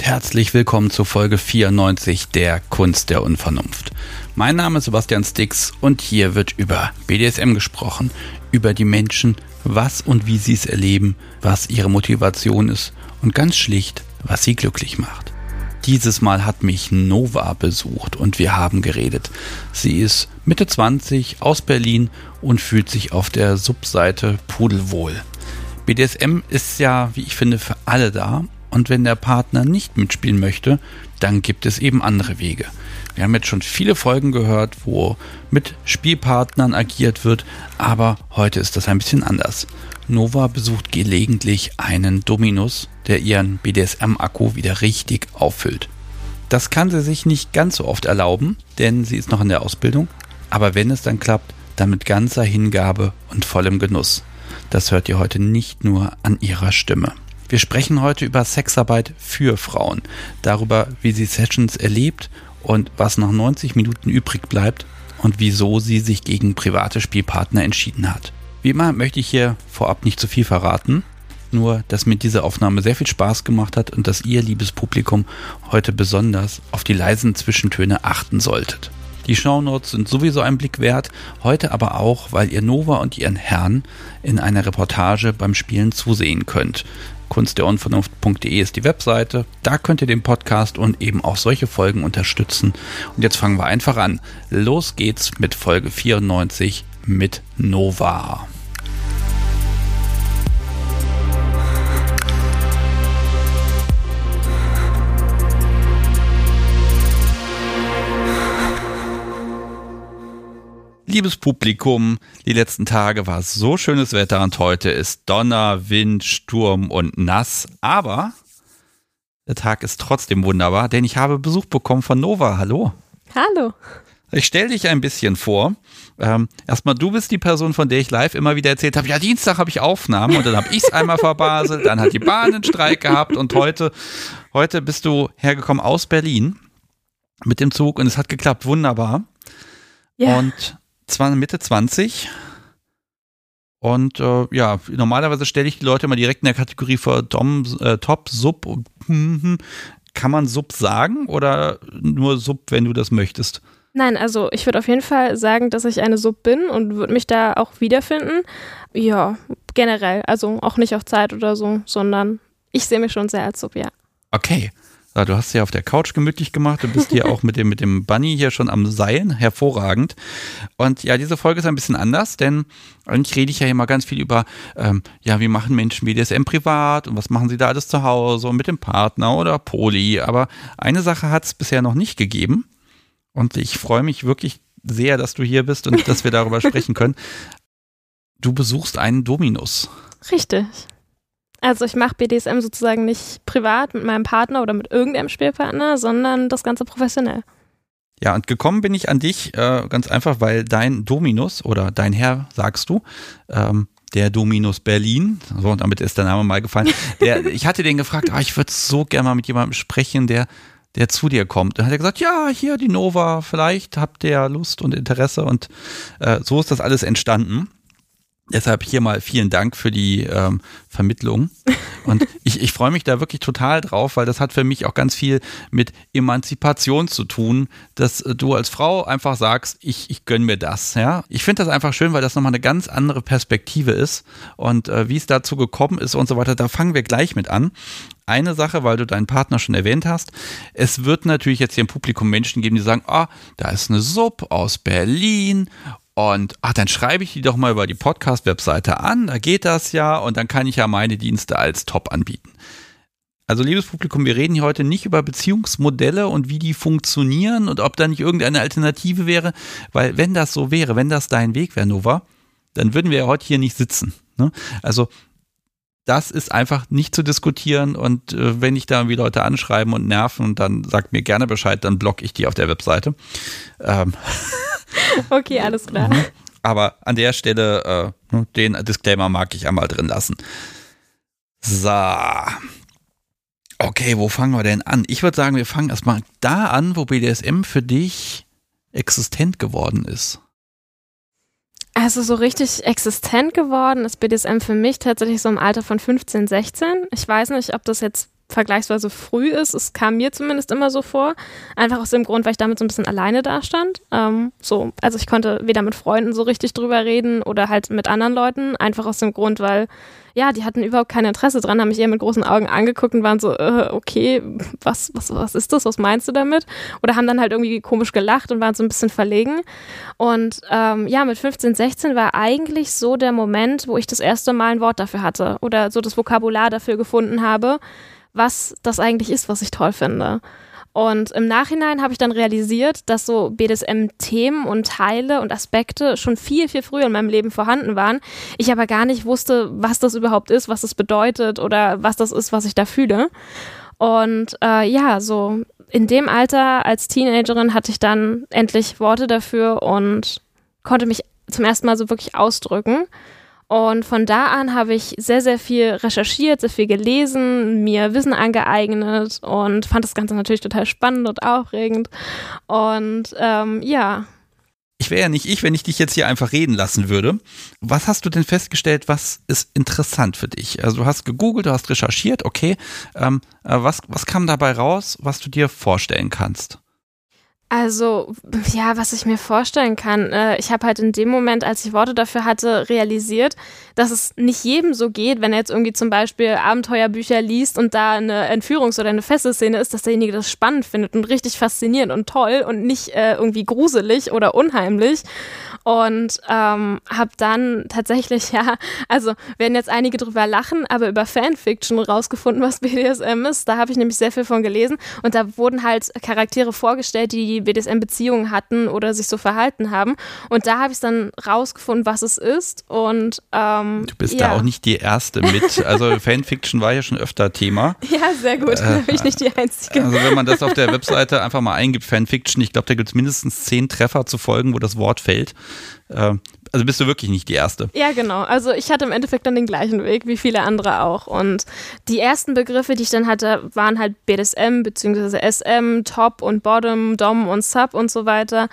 Und herzlich willkommen zu Folge 94 der Kunst der Unvernunft. Mein Name ist Sebastian Stix und hier wird über BDSM gesprochen, über die Menschen, was und wie sie es erleben, was ihre Motivation ist und ganz schlicht, was sie glücklich macht. Dieses Mal hat mich Nova besucht und wir haben geredet. Sie ist Mitte 20 aus Berlin und fühlt sich auf der Subseite pudelwohl. BDSM ist ja, wie ich finde, für alle da und wenn der Partner nicht mitspielen möchte, dann gibt es eben andere Wege. Wir haben jetzt schon viele Folgen gehört, wo mit Spielpartnern agiert wird, aber heute ist das ein bisschen anders. Nova besucht gelegentlich einen Dominus, der ihren BDSM-Akku wieder richtig auffüllt. Das kann sie sich nicht ganz so oft erlauben, denn sie ist noch in der Ausbildung, aber wenn es dann klappt, dann mit ganzer Hingabe und vollem Genuss. Das hört ihr heute nicht nur an ihrer Stimme. Wir sprechen heute über Sexarbeit für Frauen, darüber, wie sie Sessions erlebt und was nach 90 Minuten übrig bleibt und wieso sie sich gegen private Spielpartner entschieden hat. Wie immer möchte ich hier vorab nicht zu viel verraten, nur dass mir diese Aufnahme sehr viel Spaß gemacht hat und dass ihr, liebes Publikum, heute besonders auf die leisen Zwischentöne achten solltet. Die Shownotes sind sowieso ein Blick wert, heute aber auch, weil ihr Nova und ihren Herrn in einer Reportage beim Spielen zusehen könnt kunstderunvernunft.de ist die Webseite. Da könnt ihr den Podcast und eben auch solche Folgen unterstützen. Und jetzt fangen wir einfach an. Los geht's mit Folge 94 mit Nova. Liebes Publikum, die letzten Tage war so schönes Wetter und heute ist Donner, Wind, Sturm und nass. Aber der Tag ist trotzdem wunderbar, denn ich habe Besuch bekommen von Nova. Hallo. Hallo. Ich stelle dich ein bisschen vor. Ähm, erstmal, du bist die Person, von der ich live immer wieder erzählt habe, ja, Dienstag habe ich Aufnahmen und dann habe ich es einmal verbaselt, dann hat die Bahn einen Streik gehabt und heute, heute bist du hergekommen aus Berlin mit dem Zug und es hat geklappt, wunderbar. Ja. Und Mitte 20. Und äh, ja, normalerweise stelle ich die Leute mal direkt in der Kategorie vor Dom, äh, Top, Sub und hm, hm. kann man Sub sagen oder nur Sub, wenn du das möchtest? Nein, also ich würde auf jeden Fall sagen, dass ich eine Sub bin und würde mich da auch wiederfinden. Ja, generell, also auch nicht auf Zeit oder so, sondern ich sehe mich schon sehr als Sub, ja. Okay. Du hast ja auf der Couch gemütlich gemacht. Du bist hier auch mit dem, mit dem Bunny hier schon am Seilen. Hervorragend. Und ja, diese Folge ist ein bisschen anders, denn eigentlich rede ich ja immer ganz viel über, ähm, ja, wie machen Menschen BDSM privat und was machen sie da alles zu Hause und mit dem Partner oder Poli. Aber eine Sache hat es bisher noch nicht gegeben. Und ich freue mich wirklich sehr, dass du hier bist und dass wir darüber sprechen können. Du besuchst einen Dominus. Richtig. Also ich mache BDSM sozusagen nicht privat mit meinem Partner oder mit irgendeinem Spielpartner, sondern das Ganze professionell. Ja, und gekommen bin ich an dich äh, ganz einfach, weil dein Dominus oder dein Herr, sagst du, ähm, der Dominus Berlin, so und damit ist der Name mal gefallen. Der, ich hatte den gefragt, ah, ich würde so gerne mal mit jemandem sprechen, der, der zu dir kommt. Dann hat er gesagt, ja, hier die Nova, vielleicht habt ihr Lust und Interesse und äh, so ist das alles entstanden. Deshalb hier mal vielen Dank für die ähm, Vermittlung. Und ich, ich freue mich da wirklich total drauf, weil das hat für mich auch ganz viel mit Emanzipation zu tun, dass du als Frau einfach sagst, ich, ich gönne mir das. Ja? Ich finde das einfach schön, weil das nochmal eine ganz andere Perspektive ist. Und äh, wie es dazu gekommen ist und so weiter, da fangen wir gleich mit an eine Sache, weil du deinen Partner schon erwähnt hast. Es wird natürlich jetzt hier im Publikum Menschen geben, die sagen, ah, da ist eine Sub aus Berlin und ach, dann schreibe ich die doch mal über die Podcast-Webseite an, da geht das ja und dann kann ich ja meine Dienste als Top anbieten. Also, liebes Publikum, wir reden hier heute nicht über Beziehungsmodelle und wie die funktionieren und ob da nicht irgendeine Alternative wäre, weil wenn das so wäre, wenn das dein Weg wäre, Nova, dann würden wir ja heute hier nicht sitzen. Ne? Also, das ist einfach nicht zu diskutieren und äh, wenn ich da irgendwie Leute anschreiben und nerven, dann sagt mir gerne Bescheid, dann blocke ich die auf der Webseite. Ähm. Okay, alles klar. Mhm. Aber an der Stelle, äh, ne, den Disclaimer mag ich einmal drin lassen. So. Okay, wo fangen wir denn an? Ich würde sagen, wir fangen erstmal da an, wo BDSM für dich existent geworden ist. Also so richtig existent geworden ist BDSM für mich tatsächlich so im Alter von 15, 16. Ich weiß nicht, ob das jetzt vergleichsweise früh ist. Es kam mir zumindest immer so vor. Einfach aus dem Grund, weil ich damit so ein bisschen alleine dastand. Ähm, so, also ich konnte weder mit Freunden so richtig drüber reden oder halt mit anderen Leuten. Einfach aus dem Grund, weil ja, die hatten überhaupt kein Interesse dran, haben mich eher mit großen Augen angeguckt und waren so, äh, okay, was, was, was ist das? Was meinst du damit? Oder haben dann halt irgendwie komisch gelacht und waren so ein bisschen verlegen. Und ähm, ja, mit 15, 16 war eigentlich so der Moment, wo ich das erste Mal ein Wort dafür hatte oder so das Vokabular dafür gefunden habe, was das eigentlich ist, was ich toll finde. Und im Nachhinein habe ich dann realisiert, dass so BDSM-Themen und Teile und Aspekte schon viel, viel früher in meinem Leben vorhanden waren. Ich aber gar nicht wusste, was das überhaupt ist, was das bedeutet oder was das ist, was ich da fühle. Und äh, ja, so in dem Alter als Teenagerin hatte ich dann endlich Worte dafür und konnte mich zum ersten Mal so wirklich ausdrücken. Und von da an habe ich sehr, sehr viel recherchiert, sehr viel gelesen, mir Wissen angeeignet und fand das Ganze natürlich total spannend und aufregend. Und ähm, ja. Ich wäre ja nicht ich, wenn ich dich jetzt hier einfach reden lassen würde. Was hast du denn festgestellt, was ist interessant für dich? Also du hast gegoogelt, du hast recherchiert, okay. Ähm, äh, was, was kam dabei raus, was du dir vorstellen kannst? Also, ja, was ich mir vorstellen kann, äh, ich habe halt in dem Moment, als ich Worte dafür hatte, realisiert, dass es nicht jedem so geht, wenn er jetzt irgendwie zum Beispiel Abenteuerbücher liest und da eine Entführungs- oder eine Fesselszene ist, dass derjenige das spannend findet und richtig faszinierend und toll und nicht äh, irgendwie gruselig oder unheimlich. Und ähm, habe dann tatsächlich, ja, also werden jetzt einige drüber lachen, aber über Fanfiction rausgefunden, was BDSM ist. Da habe ich nämlich sehr viel von gelesen und da wurden halt Charaktere vorgestellt, die BDSM-Beziehungen hatten oder sich so verhalten haben. Und da habe ich dann rausgefunden, was es ist. Und ähm, du bist ja. da auch nicht die erste mit. Also Fanfiction war ja schon öfter Thema. Ja, sehr gut. Äh, da bin ich nicht die Einzige. Also wenn man das auf der Webseite einfach mal eingibt, Fanfiction, ich glaube, da gibt es mindestens zehn Treffer zu folgen, wo das Wort fällt. Äh, also bist du wirklich nicht die Erste. Ja, genau. Also ich hatte im Endeffekt dann den gleichen Weg wie viele andere auch. Und die ersten Begriffe, die ich dann hatte, waren halt BDSM bzw. SM, Top und Bottom, Dom und Sub und so weiter.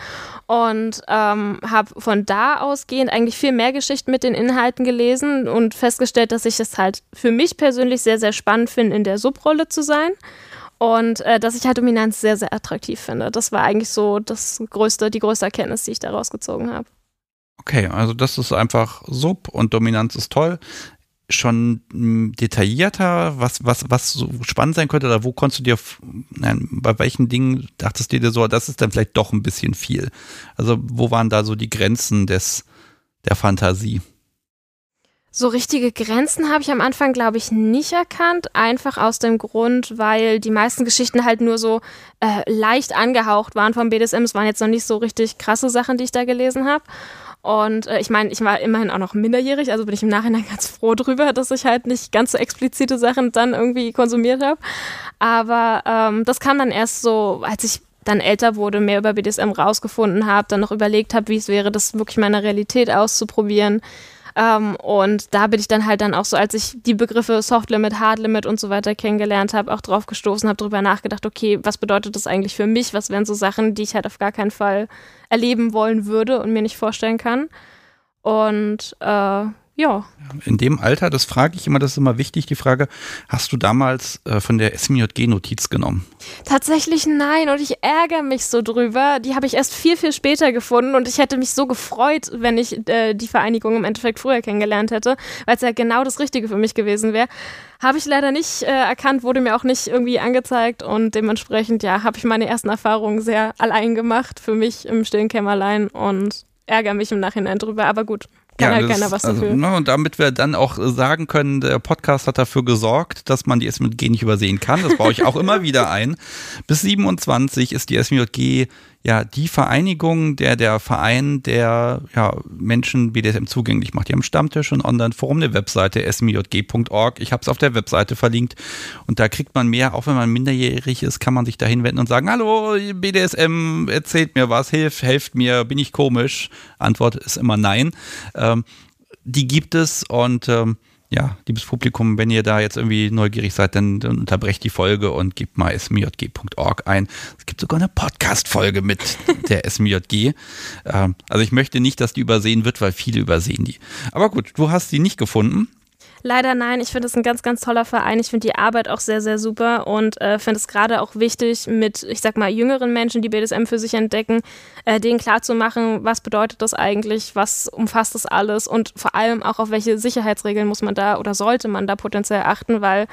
Und ähm, habe von da ausgehend eigentlich viel mehr Geschichten mit den Inhalten gelesen und festgestellt, dass ich es halt für mich persönlich sehr, sehr spannend finde, in der Subrolle zu sein. Und äh, dass ich halt Dominanz sehr, sehr attraktiv finde. Das war eigentlich so das größte, die größte Erkenntnis, die ich da rausgezogen habe. Okay, also das ist einfach Sub und Dominanz ist toll. Schon hm, detaillierter, was, was, was so spannend sein könnte, oder wo konntest du dir, nein, bei welchen Dingen dachtest du dir so, das ist dann vielleicht doch ein bisschen viel? Also, wo waren da so die Grenzen des, der Fantasie? So richtige Grenzen habe ich am Anfang, glaube ich, nicht erkannt. Einfach aus dem Grund, weil die meisten Geschichten halt nur so äh, leicht angehaucht waren vom BDSM. Es waren jetzt noch nicht so richtig krasse Sachen, die ich da gelesen habe. Und äh, ich meine, ich war immerhin auch noch minderjährig, also bin ich im Nachhinein ganz froh drüber, dass ich halt nicht ganz so explizite Sachen dann irgendwie konsumiert habe. Aber ähm, das kam dann erst so, als ich dann älter wurde, mehr über BDSM rausgefunden habe, dann noch überlegt habe, wie es wäre, das wirklich meiner Realität auszuprobieren. Ähm, und da bin ich dann halt dann auch so, als ich die Begriffe Soft Limit, Hard Limit und so weiter kennengelernt habe, auch drauf gestoßen, habe darüber nachgedacht, okay, was bedeutet das eigentlich für mich? Was wären so Sachen, die ich halt auf gar keinen Fall erleben wollen würde und mir nicht vorstellen kann? Und äh, ja. In dem Alter, das frage ich immer, das ist immer wichtig, die Frage, hast du damals äh, von der SMJG Notiz genommen? Tatsächlich nein und ich ärgere mich so drüber. Die habe ich erst viel, viel später gefunden und ich hätte mich so gefreut, wenn ich äh, die Vereinigung im Endeffekt früher kennengelernt hätte, weil es ja genau das Richtige für mich gewesen wäre. Habe ich leider nicht äh, erkannt, wurde mir auch nicht irgendwie angezeigt und dementsprechend, ja, habe ich meine ersten Erfahrungen sehr allein gemacht für mich im stillen Kämmerlein und ärgere mich im Nachhinein drüber, aber gut. Kann ja, halt keiner was also, dafür. Ne, und damit wir dann auch sagen können, der Podcast hat dafür gesorgt, dass man die SMJG nicht übersehen kann. Das baue ich auch immer wieder ein. Bis 27 ist die SMJG ja die Vereinigung, der der Verein, der ja Menschen BDSM zugänglich macht. Die haben Stammtisch und Online-Forum, eine Webseite smjg.org. Ich habe es auf der Webseite verlinkt und da kriegt man mehr, auch wenn man minderjährig ist, kann man sich da hinwenden und sagen, hallo BDSM, erzählt mir was, hilft, helft mir, bin ich komisch? Antwort ist immer nein. Ähm, die gibt es und ähm, ja, liebes Publikum, wenn ihr da jetzt irgendwie neugierig seid, dann, dann unterbrecht die Folge und gebt mal smjg.org ein. Es gibt sogar eine Podcast-Folge mit der SMJG. Ähm, also ich möchte nicht, dass die übersehen wird, weil viele übersehen die. Aber gut, du hast sie nicht gefunden. Leider nein. Ich finde es ein ganz, ganz toller Verein. Ich finde die Arbeit auch sehr, sehr super und äh, finde es gerade auch wichtig, mit, ich sag mal, jüngeren Menschen, die BDSM für sich entdecken, äh, denen klarzumachen, was bedeutet das eigentlich, was umfasst das alles und vor allem auch auf welche Sicherheitsregeln muss man da oder sollte man da potenziell achten, weil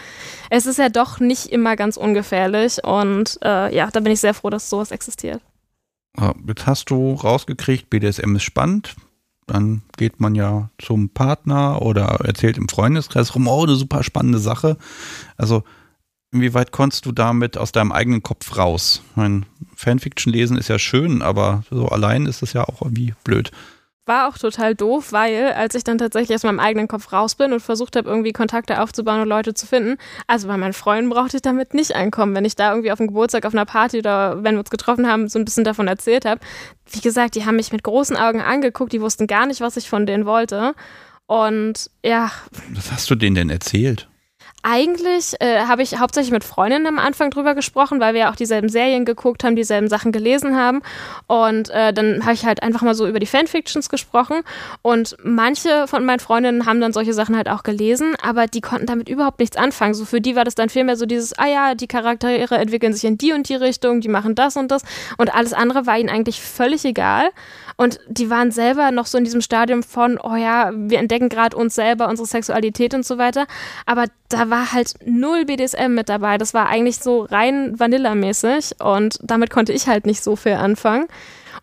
es ist ja doch nicht immer ganz ungefährlich und äh, ja, da bin ich sehr froh, dass sowas existiert. Jetzt hast du rausgekriegt, BDSM ist spannend, dann geht man ja zum Partner oder erzählt im Freundeskreis rum, oh, eine super spannende Sache. Also, inwieweit konntest du damit aus deinem eigenen Kopf raus? Mein Fanfiction lesen ist ja schön, aber so allein ist es ja auch irgendwie blöd war auch total doof, weil als ich dann tatsächlich aus meinem eigenen Kopf raus bin und versucht habe, irgendwie Kontakte aufzubauen und Leute zu finden, also bei meinen Freunden brauchte ich damit nicht einkommen. Wenn ich da irgendwie auf dem Geburtstag, auf einer Party oder wenn wir uns getroffen haben, so ein bisschen davon erzählt habe. Wie gesagt, die haben mich mit großen Augen angeguckt, die wussten gar nicht, was ich von denen wollte. Und ja. Was hast du denen denn erzählt? Eigentlich äh, habe ich hauptsächlich mit Freundinnen am Anfang drüber gesprochen, weil wir ja auch dieselben Serien geguckt haben, dieselben Sachen gelesen haben. Und äh, dann habe ich halt einfach mal so über die Fanfictions gesprochen. Und manche von meinen Freundinnen haben dann solche Sachen halt auch gelesen, aber die konnten damit überhaupt nichts anfangen. So für die war das dann vielmehr so dieses, ah ja, die Charaktere entwickeln sich in die und die Richtung, die machen das und das. Und alles andere war ihnen eigentlich völlig egal. Und die waren selber noch so in diesem Stadium von, oh ja, wir entdecken gerade uns selber, unsere Sexualität und so weiter. Aber da war halt null BDSM mit dabei. Das war eigentlich so rein Vanilla-mäßig und damit konnte ich halt nicht so viel anfangen.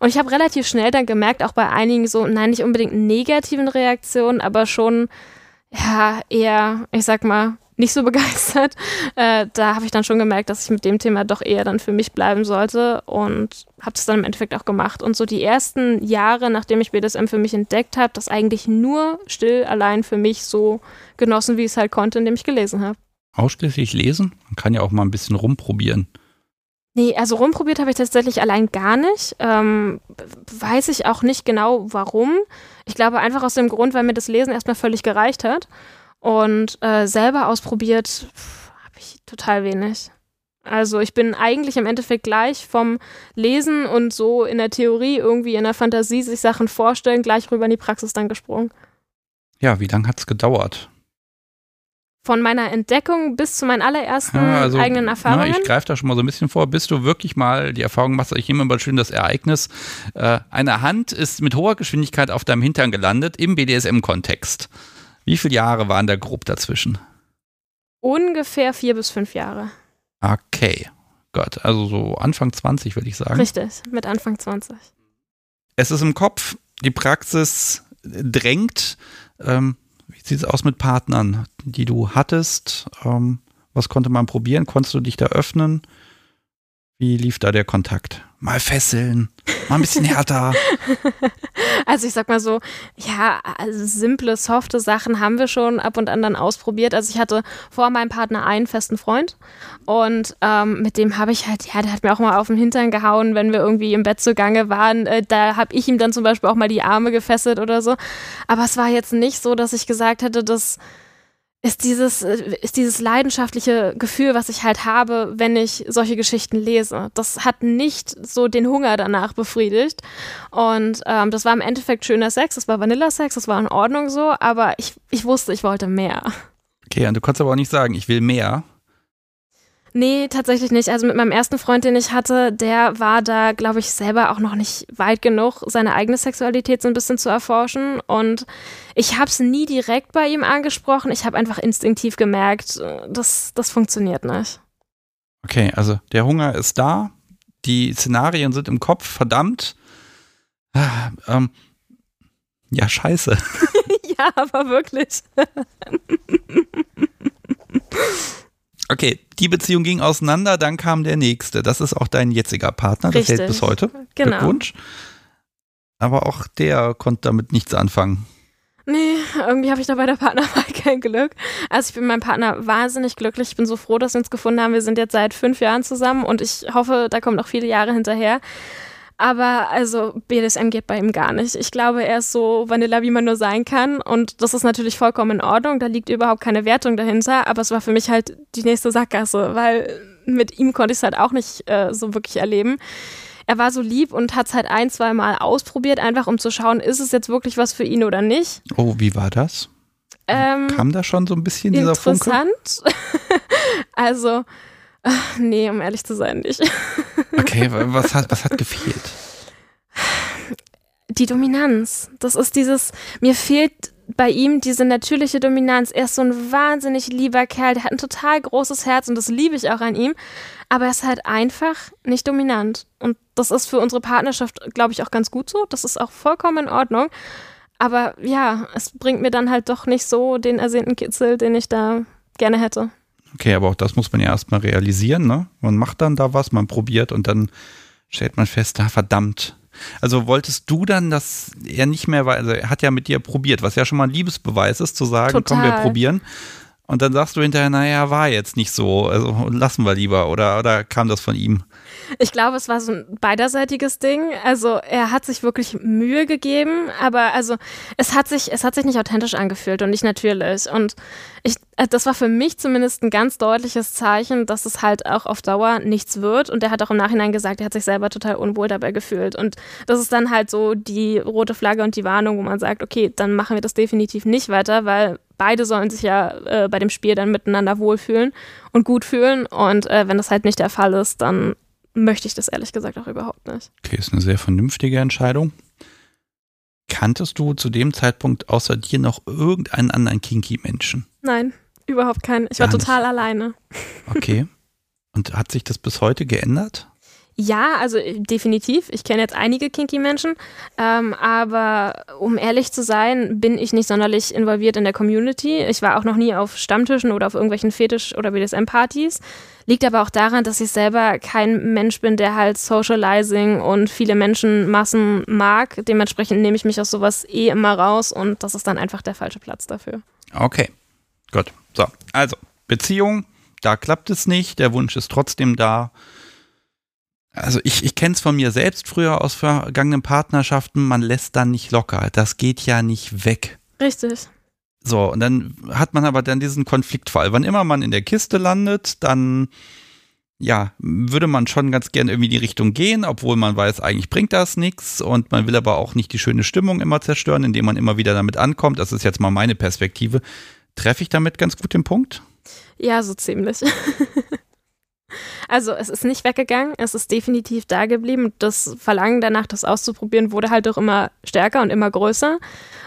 Und ich habe relativ schnell dann gemerkt, auch bei einigen so, nein, nicht unbedingt negativen Reaktionen, aber schon, ja, eher, ich sag mal, nicht so begeistert. Äh, da habe ich dann schon gemerkt, dass ich mit dem Thema doch eher dann für mich bleiben sollte und habe es dann im Endeffekt auch gemacht. Und so die ersten Jahre, nachdem ich BDSM für mich entdeckt habe, das eigentlich nur still allein für mich so genossen, wie ich es halt konnte, indem ich gelesen habe. Ausschließlich lesen? Man kann ja auch mal ein bisschen rumprobieren. Nee, also rumprobiert habe ich tatsächlich allein gar nicht. Ähm, weiß ich auch nicht genau warum. Ich glaube einfach aus dem Grund, weil mir das Lesen erstmal völlig gereicht hat. Und äh, selber ausprobiert habe ich total wenig. Also ich bin eigentlich im Endeffekt gleich vom Lesen und so in der Theorie irgendwie in der Fantasie sich Sachen vorstellen, gleich rüber in die Praxis dann gesprungen. Ja, wie lange hat es gedauert? Von meiner Entdeckung bis zu meinen allerersten ja, also, eigenen Erfahrungen. Na, ich greife da schon mal so ein bisschen vor, bis du wirklich mal die Erfahrung machst, ich immer mal schön das Ereignis, äh, eine Hand ist mit hoher Geschwindigkeit auf deinem Hintern gelandet im BDSM-Kontext. Wie viele Jahre waren da grob dazwischen? Ungefähr vier bis fünf Jahre. Okay. Gott, also so Anfang 20 würde ich sagen. Richtig, mit Anfang 20. Es ist im Kopf, die Praxis drängt. Ähm, wie sieht es aus mit Partnern, die du hattest? Ähm, was konnte man probieren? Konntest du dich da öffnen? Wie lief da der Kontakt? Mal fesseln, mal ein bisschen härter. also ich sag mal so, ja, also simple, softe Sachen haben wir schon ab und an dann ausprobiert. Also ich hatte vor meinem Partner einen festen Freund und ähm, mit dem habe ich halt, ja, der hat mir auch mal auf den Hintern gehauen, wenn wir irgendwie im Bett zugange waren. Äh, da habe ich ihm dann zum Beispiel auch mal die Arme gefesselt oder so. Aber es war jetzt nicht so, dass ich gesagt hätte, dass ist dieses, äh, ist dieses leidenschaftliche Gefühl, was ich halt habe, wenn ich solche Geschichten lese. Das hat nicht so den Hunger danach befriedigt. Und ähm, das war im Endeffekt schöner Sex, das war Vanillasex, das war in Ordnung so, aber ich, ich wusste, ich wollte mehr. Okay, und du konntest aber auch nicht sagen, ich will mehr. Nee, tatsächlich nicht. Also mit meinem ersten Freund, den ich hatte, der war da, glaube ich, selber auch noch nicht weit genug, seine eigene Sexualität so ein bisschen zu erforschen. Und ich habe es nie direkt bei ihm angesprochen. Ich habe einfach instinktiv gemerkt, das, das funktioniert nicht. Okay, also der Hunger ist da, die Szenarien sind im Kopf, verdammt. Ah, ähm, ja, scheiße. ja, aber wirklich. Okay, die Beziehung ging auseinander, dann kam der nächste. Das ist auch dein jetziger Partner, das Richtig. hält bis heute. Genau. Glückwunsch. Aber auch der konnte damit nichts anfangen. Nee, irgendwie habe ich da bei der Partnerwahl kein Glück. Also ich bin mit meinem Partner wahnsinnig glücklich. Ich bin so froh, dass wir uns gefunden haben. Wir sind jetzt seit fünf Jahren zusammen und ich hoffe, da kommen noch viele Jahre hinterher. Aber also BDSM geht bei ihm gar nicht. Ich glaube, er ist so Vanilla, wie man nur sein kann. Und das ist natürlich vollkommen in Ordnung. Da liegt überhaupt keine Wertung dahinter. Aber es war für mich halt die nächste Sackgasse, weil mit ihm konnte ich es halt auch nicht äh, so wirklich erleben. Er war so lieb und hat es halt ein, zwei Mal ausprobiert, einfach um zu schauen, ist es jetzt wirklich was für ihn oder nicht. Oh, wie war das? Ähm, Kam da schon so ein bisschen dieser Funke? interessant. also, ach, nee, um ehrlich zu sein, nicht. Okay, was hat, was hat gefehlt? Die Dominanz. Das ist dieses, mir fehlt bei ihm diese natürliche Dominanz. Er ist so ein wahnsinnig lieber Kerl, der hat ein total großes Herz und das liebe ich auch an ihm. Aber er ist halt einfach nicht dominant. Und das ist für unsere Partnerschaft, glaube ich, auch ganz gut so. Das ist auch vollkommen in Ordnung. Aber ja, es bringt mir dann halt doch nicht so den ersehnten Kitzel, den ich da gerne hätte. Okay, aber auch das muss man ja erstmal realisieren, ne? Man macht dann da was, man probiert und dann stellt man fest, ah, verdammt. Also wolltest du dann, dass er nicht mehr war, also er hat ja mit dir probiert, was ja schon mal ein Liebesbeweis ist, zu sagen, Total. komm, wir probieren. Und dann sagst du hinterher, naja, war jetzt nicht so, also lassen wir lieber. Oder, oder kam das von ihm? Ich glaube, es war so ein beiderseitiges Ding. Also er hat sich wirklich Mühe gegeben, aber also es hat sich, es hat sich nicht authentisch angefühlt und nicht natürlich. Und ich, äh, das war für mich zumindest ein ganz deutliches Zeichen, dass es halt auch auf Dauer nichts wird. Und er hat auch im Nachhinein gesagt, er hat sich selber total unwohl dabei gefühlt. Und das ist dann halt so die rote Flagge und die Warnung, wo man sagt, okay, dann machen wir das definitiv nicht weiter, weil beide sollen sich ja äh, bei dem Spiel dann miteinander wohlfühlen und gut fühlen. Und äh, wenn das halt nicht der Fall ist, dann möchte ich das ehrlich gesagt auch überhaupt nicht. Okay, ist eine sehr vernünftige Entscheidung. Kanntest du zu dem Zeitpunkt außer dir noch irgendeinen anderen kinky Menschen? Nein, überhaupt keinen. Ich war Gar nicht. total alleine. Okay. Und hat sich das bis heute geändert? Ja, also äh, definitiv. Ich kenne jetzt einige kinky Menschen, ähm, aber um ehrlich zu sein, bin ich nicht sonderlich involviert in der Community. Ich war auch noch nie auf Stammtischen oder auf irgendwelchen Fetisch- oder BDSM-Partys. Liegt aber auch daran, dass ich selber kein Mensch bin, der halt Socializing und viele Menschenmassen mag. Dementsprechend nehme ich mich aus sowas eh immer raus und das ist dann einfach der falsche Platz dafür. Okay. Gut. So, also Beziehung, da klappt es nicht, der Wunsch ist trotzdem da. Also ich, ich kenne es von mir selbst früher aus vergangenen Partnerschaften, man lässt dann nicht locker. Das geht ja nicht weg. Richtig. So, und dann hat man aber dann diesen Konfliktfall. Wann immer man in der Kiste landet, dann ja, würde man schon ganz gern irgendwie in die Richtung gehen, obwohl man weiß, eigentlich bringt das nichts und man will aber auch nicht die schöne Stimmung immer zerstören, indem man immer wieder damit ankommt. Das ist jetzt mal meine Perspektive. Treffe ich damit ganz gut den Punkt? Ja, so ziemlich. Also es ist nicht weggegangen, es ist definitiv da geblieben. Das Verlangen danach, das auszuprobieren, wurde halt auch immer stärker und immer größer.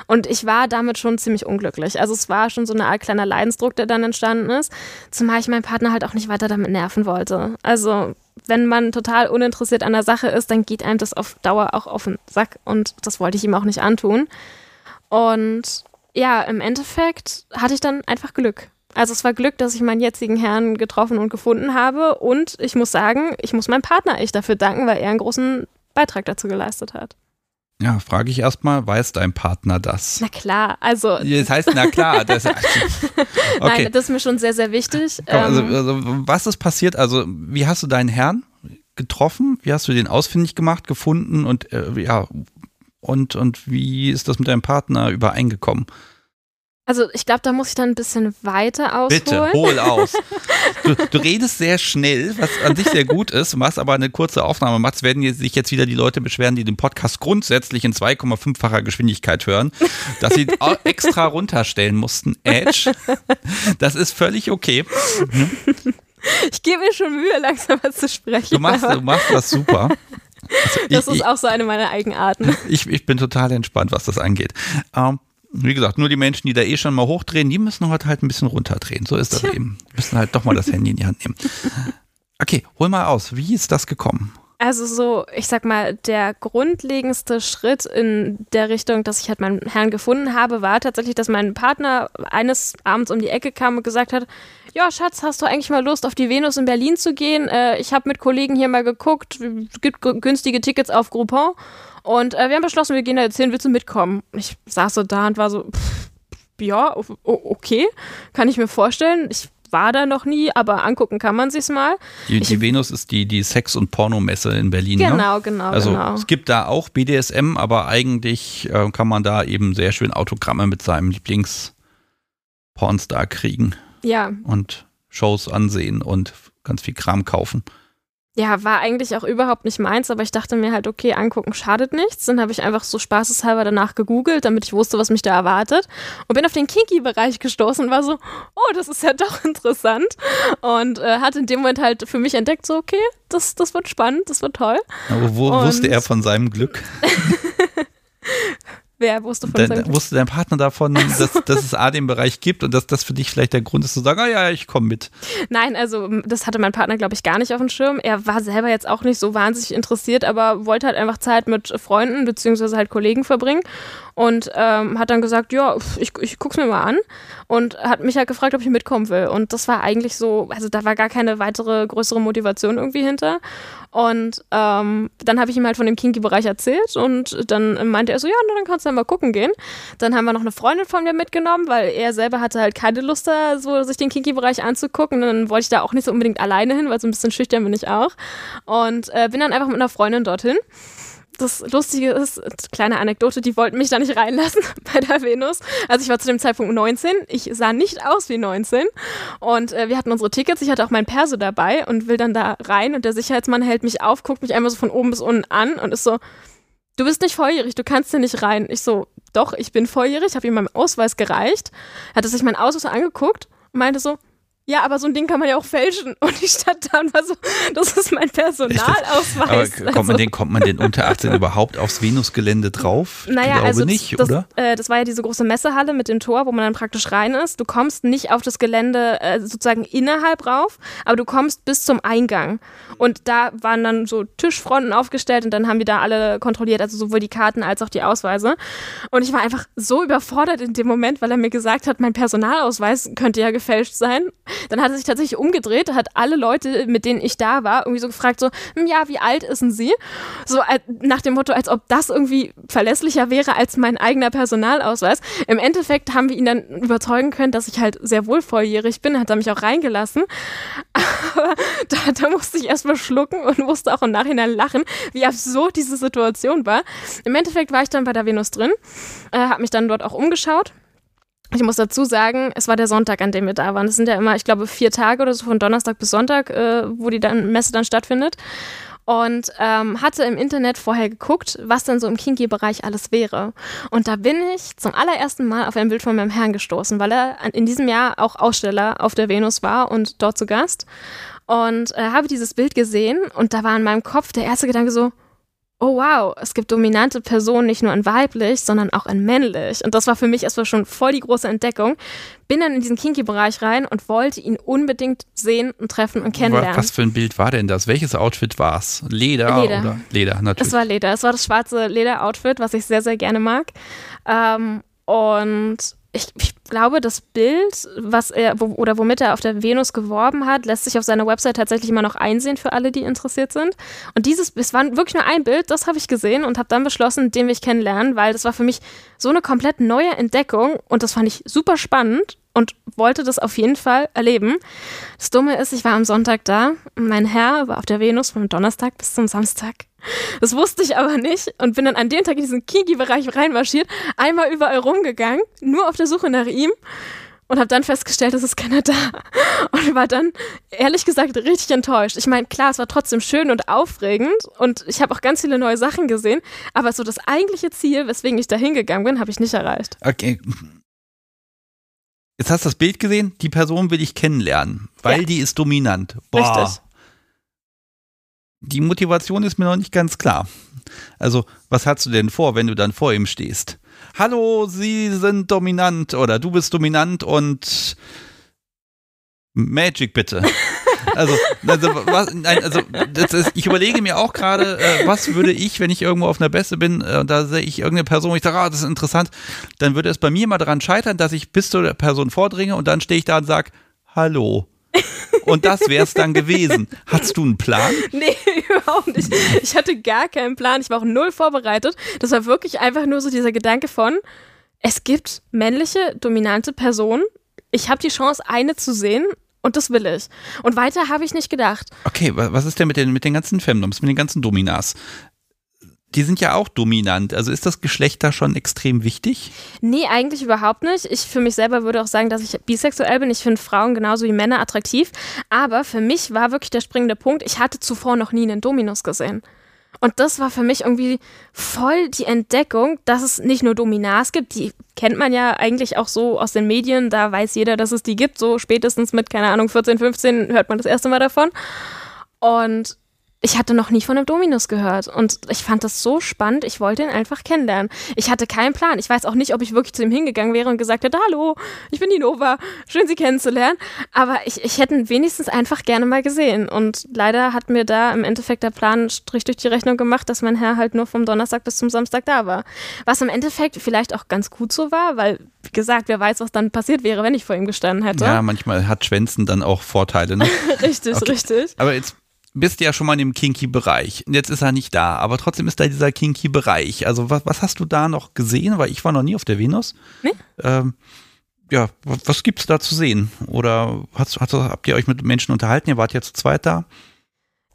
Und ich war damit schon ziemlich unglücklich. Also es war schon so eine Art kleiner Leidensdruck, der dann entstanden ist. Zumal ich meinen Partner halt auch nicht weiter damit nerven wollte. Also wenn man total uninteressiert an der Sache ist, dann geht einem das auf Dauer auch auf den Sack. Und das wollte ich ihm auch nicht antun. Und ja, im Endeffekt hatte ich dann einfach Glück. Also es war Glück, dass ich meinen jetzigen Herrn getroffen und gefunden habe. Und ich muss sagen, ich muss meinem Partner echt dafür danken, weil er einen großen Beitrag dazu geleistet hat. Ja, frage ich erstmal, weiß dein Partner das? Na klar, also. Das heißt, na klar. Das, okay. Nein, das ist mir schon sehr, sehr wichtig. Komm, also, Ähm, also, was ist passiert? Also, wie hast du deinen Herrn getroffen? Wie hast du den ausfindig gemacht, gefunden und äh, ja, und, und wie ist das mit deinem Partner übereingekommen? Also ich glaube, da muss ich dann ein bisschen weiter ausholen. Bitte, hol aus. Du, du redest sehr schnell, was an sich sehr gut ist, machst aber eine kurze Aufnahme machst, werden sich jetzt wieder die Leute beschweren, die den Podcast grundsätzlich in 2,5-facher Geschwindigkeit hören, dass sie extra runterstellen mussten. Edge. Das ist völlig okay. Ich gebe mir schon Mühe, langsamer zu sprechen. Du machst, du machst das super. Also das ich, ist auch so eine meiner Eigenarten. ich, ich bin total entspannt, was das angeht. Ähm, wie gesagt, nur die Menschen, die da eh schon mal hochdrehen, die müssen heute halt ein bisschen runterdrehen. So ist das Tja. eben. Die müssen halt doch mal das Handy in die Hand nehmen. Okay, hol mal aus. Wie ist das gekommen? Also so, ich sag mal, der grundlegendste Schritt in der Richtung, dass ich halt meinen Herrn gefunden habe, war tatsächlich, dass mein Partner eines Abends um die Ecke kam und gesagt hat, ja, Schatz, hast du eigentlich mal Lust, auf die Venus in Berlin zu gehen? Äh, ich habe mit Kollegen hier mal geguckt, gibt günstige Tickets auf Groupon und äh, wir haben beschlossen, wir gehen da jetzt hin, willst du mitkommen? Ich saß so da und war so, pff, ja, okay, kann ich mir vorstellen. Ich war da noch nie, aber angucken kann man sich's mal. Die, die Venus ist die, die Sex- und Pornomesse in Berlin. Ne? Genau, genau, Also genau. es gibt da auch BDSM, aber eigentlich äh, kann man da eben sehr schön Autogramme mit seinem Lieblings-Pornstar kriegen Ja, und Shows ansehen und ganz viel Kram kaufen. Ja, war eigentlich auch überhaupt nicht meins, aber ich dachte mir halt, okay, angucken schadet nichts. Dann habe ich einfach so spaßeshalber danach gegoogelt, damit ich wusste, was mich da erwartet. Und bin auf den Kinky-Bereich gestoßen und war so, oh, das ist ja doch interessant. Und äh, hat in dem Moment halt für mich entdeckt, so, okay, das, das wird spannend, das wird toll. Aber wo und wusste er von seinem Glück? Wer wusste von Dann, Wusste dein Partner davon, dass, dass es A den Bereich gibt und dass das für dich vielleicht der Grund ist, zu sagen, ah ja, ich komme mit? Nein, also das hatte mein Partner, glaube ich, gar nicht auf dem Schirm. Er war selber jetzt auch nicht so wahnsinnig interessiert, aber wollte halt einfach Zeit mit Freunden beziehungsweise halt Kollegen verbringen und ähm, hat dann gesagt, ja, ich, ich guck's mir mal an und hat mich halt gefragt, ob ich mitkommen will. Und das war eigentlich so, also da war gar keine weitere größere Motivation irgendwie hinter. Und ähm, dann habe ich ihm halt von dem Kinky-Bereich erzählt und dann meinte er so, ja, dann kannst du ja mal gucken gehen. Dann haben wir noch eine Freundin von mir mitgenommen, weil er selber hatte halt keine Lust da, so sich den Kinky-Bereich anzugucken. Und dann wollte ich da auch nicht so unbedingt alleine hin, weil so ein bisschen schüchtern bin ich auch. Und äh, bin dann einfach mit einer Freundin dorthin das Lustige ist, kleine Anekdote, die wollten mich da nicht reinlassen bei der Venus. Also ich war zu dem Zeitpunkt 19, ich sah nicht aus wie 19 und äh, wir hatten unsere Tickets, ich hatte auch mein Perso dabei und will dann da rein und der Sicherheitsmann hält mich auf, guckt mich einmal so von oben bis unten an und ist so, du bist nicht volljährig, du kannst hier nicht rein. Ich so, doch, ich bin volljährig, habe ihm meinen Ausweis gereicht, hat sich meinen Ausweis angeguckt und meinte so, ja, aber so ein Ding kann man ja auch fälschen. Und ich stand da und war so, das ist mein Personalausweis. Aber kommt, man also den, kommt man den unter 18 überhaupt aufs Venusgelände drauf? Naja, glaube also nicht, das, oder? Äh, das war ja diese große Messehalle mit dem Tor, wo man dann praktisch rein ist. Du kommst nicht auf das Gelände äh, sozusagen innerhalb rauf, aber du kommst bis zum Eingang. Und da waren dann so Tischfronten aufgestellt und dann haben die da alle kontrolliert, also sowohl die Karten als auch die Ausweise. Und ich war einfach so überfordert in dem Moment, weil er mir gesagt hat, mein Personalausweis könnte ja gefälscht sein. Dann hat er sich tatsächlich umgedreht, hat alle Leute, mit denen ich da war, irgendwie so gefragt, so, hm, ja, wie alt ist denn sie? So nach dem Motto, als ob das irgendwie verlässlicher wäre als mein eigener Personalausweis. Im Endeffekt haben wir ihn dann überzeugen können, dass ich halt sehr wohl volljährig bin, hat er mich auch reingelassen. Aber da, da musste ich erstmal schlucken und musste auch im Nachhinein lachen, wie absurd diese Situation war. Im Endeffekt war ich dann bei der Venus drin, äh, habe mich dann dort auch umgeschaut ich muss dazu sagen, es war der Sonntag, an dem wir da waren. Es sind ja immer, ich glaube, vier Tage oder so von Donnerstag bis Sonntag, äh, wo die dann Messe dann stattfindet. Und ähm, hatte im Internet vorher geguckt, was denn so im Kinky-Bereich alles wäre. Und da bin ich zum allerersten Mal auf ein Bild von meinem Herrn gestoßen, weil er in diesem Jahr auch Aussteller auf der Venus war und dort zu Gast. Und äh, habe dieses Bild gesehen und da war in meinem Kopf der erste Gedanke so, oh wow, es gibt dominante Personen nicht nur in weiblich, sondern auch in männlich. Und das war für mich erstmal schon voll die große Entdeckung. Bin dann in diesen Kinky-Bereich rein und wollte ihn unbedingt sehen und treffen und kennenlernen. Was für ein Bild war denn das? Welches Outfit war es? Leder, Leder oder Leder natürlich? Es war Leder. Es war das schwarze Leder-Outfit, was ich sehr, sehr gerne mag. Ähm, und ich, ich, glaube, das Bild, was er wo, oder womit er auf der Venus geworben hat, lässt sich auf seiner Website tatsächlich immer noch einsehen für alle, die interessiert sind. Und dieses, es war wirklich nur ein Bild, das habe ich gesehen und habe dann beschlossen, den will ich kennenlernen, weil das war für mich so eine komplett neue Entdeckung und das fand ich super spannend und wollte das auf jeden Fall erleben. Das Dumme ist, ich war am Sonntag da mein Herr war auf der Venus vom Donnerstag bis zum Samstag. Das wusste ich aber nicht und bin dann an dem Tag in diesen Kinky-Bereich reinmarschiert, einmal überall rumgegangen, nur auf der Suche nach ihm und habe dann festgestellt, es ist keiner da. Und war dann, ehrlich gesagt, richtig enttäuscht. Ich meine, klar, es war trotzdem schön und aufregend und ich habe auch ganz viele neue Sachen gesehen, aber so das eigentliche Ziel, weswegen ich da hingegangen bin, habe ich nicht erreicht. Okay. Jetzt hast du das Bild gesehen, die Person will ich kennenlernen, weil ja. die ist dominant. Boah. Richtig die Motivation ist mir noch nicht ganz klar. Also, was hast du denn vor, wenn du dann vor ihm stehst? Hallo, Sie sind dominant oder du bist dominant und Magic bitte. Also, also, was, nein, also ist, ich überlege mir auch gerade, äh, was würde ich, wenn ich irgendwo auf einer Beste bin äh, und da sehe ich irgendeine Person, und ich sage, ah, das ist interessant, dann würde es bei mir mal daran scheitern, dass ich bis zur Person vordringe und dann stehe ich da und sage, hallo. Und das wäre es dann gewesen. Hattest du einen Plan? Nee, überhaupt nicht. Ich hatte gar keinen Plan. Ich war auch null vorbereitet. Das war wirklich einfach nur so dieser Gedanke von, es gibt männliche, dominante Personen. Ich habe die Chance, eine zu sehen und das will ich. Und weiter habe ich nicht gedacht. Okay, was ist denn mit den, mit den ganzen Femdoms, mit den ganzen Dominas? Die sind ja auch dominant. Also ist das Geschlecht da schon extrem wichtig? Nee, eigentlich überhaupt nicht. Ich für mich selber würde auch sagen, dass ich bisexuell bin. Ich finde Frauen genauso wie Männer attraktiv. Aber für mich war wirklich der springende Punkt, ich hatte zuvor noch nie einen Dominus gesehen. Und das war für mich irgendwie voll die Entdeckung, dass es nicht nur Dominars gibt, die kennt man ja eigentlich auch so aus den Medien, da weiß jeder, dass es die gibt, so spätestens mit, keine Ahnung, 14, 15 hört man das erste Mal davon. Und ich hatte noch nie von einem Dominus gehört und ich fand das so spannend, ich wollte ihn einfach kennenlernen. Ich hatte keinen Plan. Ich weiß auch nicht, ob ich wirklich zu ihm hingegangen wäre und gesagt hätte, hallo, ich bin die Nova, schön Sie kennenzulernen. Aber ich, ich hätte ihn wenigstens einfach gerne mal gesehen. Und leider hat mir da im Endeffekt der Plan Strich durch die Rechnung gemacht, dass mein Herr halt nur vom Donnerstag bis zum Samstag da war. Was im Endeffekt vielleicht auch ganz gut so war, weil, wie gesagt, wer weiß, was dann passiert wäre, wenn ich vor ihm gestanden hätte. Ja, manchmal hat Schwänzen dann auch Vorteile. Ne? richtig, okay. richtig. Aber jetzt bist ja schon mal in dem Kinky-Bereich. Jetzt ist er nicht da, aber trotzdem ist da dieser Kinky-Bereich. Also was, was hast du da noch gesehen? Weil ich war noch nie auf der Venus. Nee? Ähm, ja, was, was gibt's da zu sehen? Oder hast, hast, habt ihr euch mit Menschen unterhalten? Ihr wart ja zu zweit da.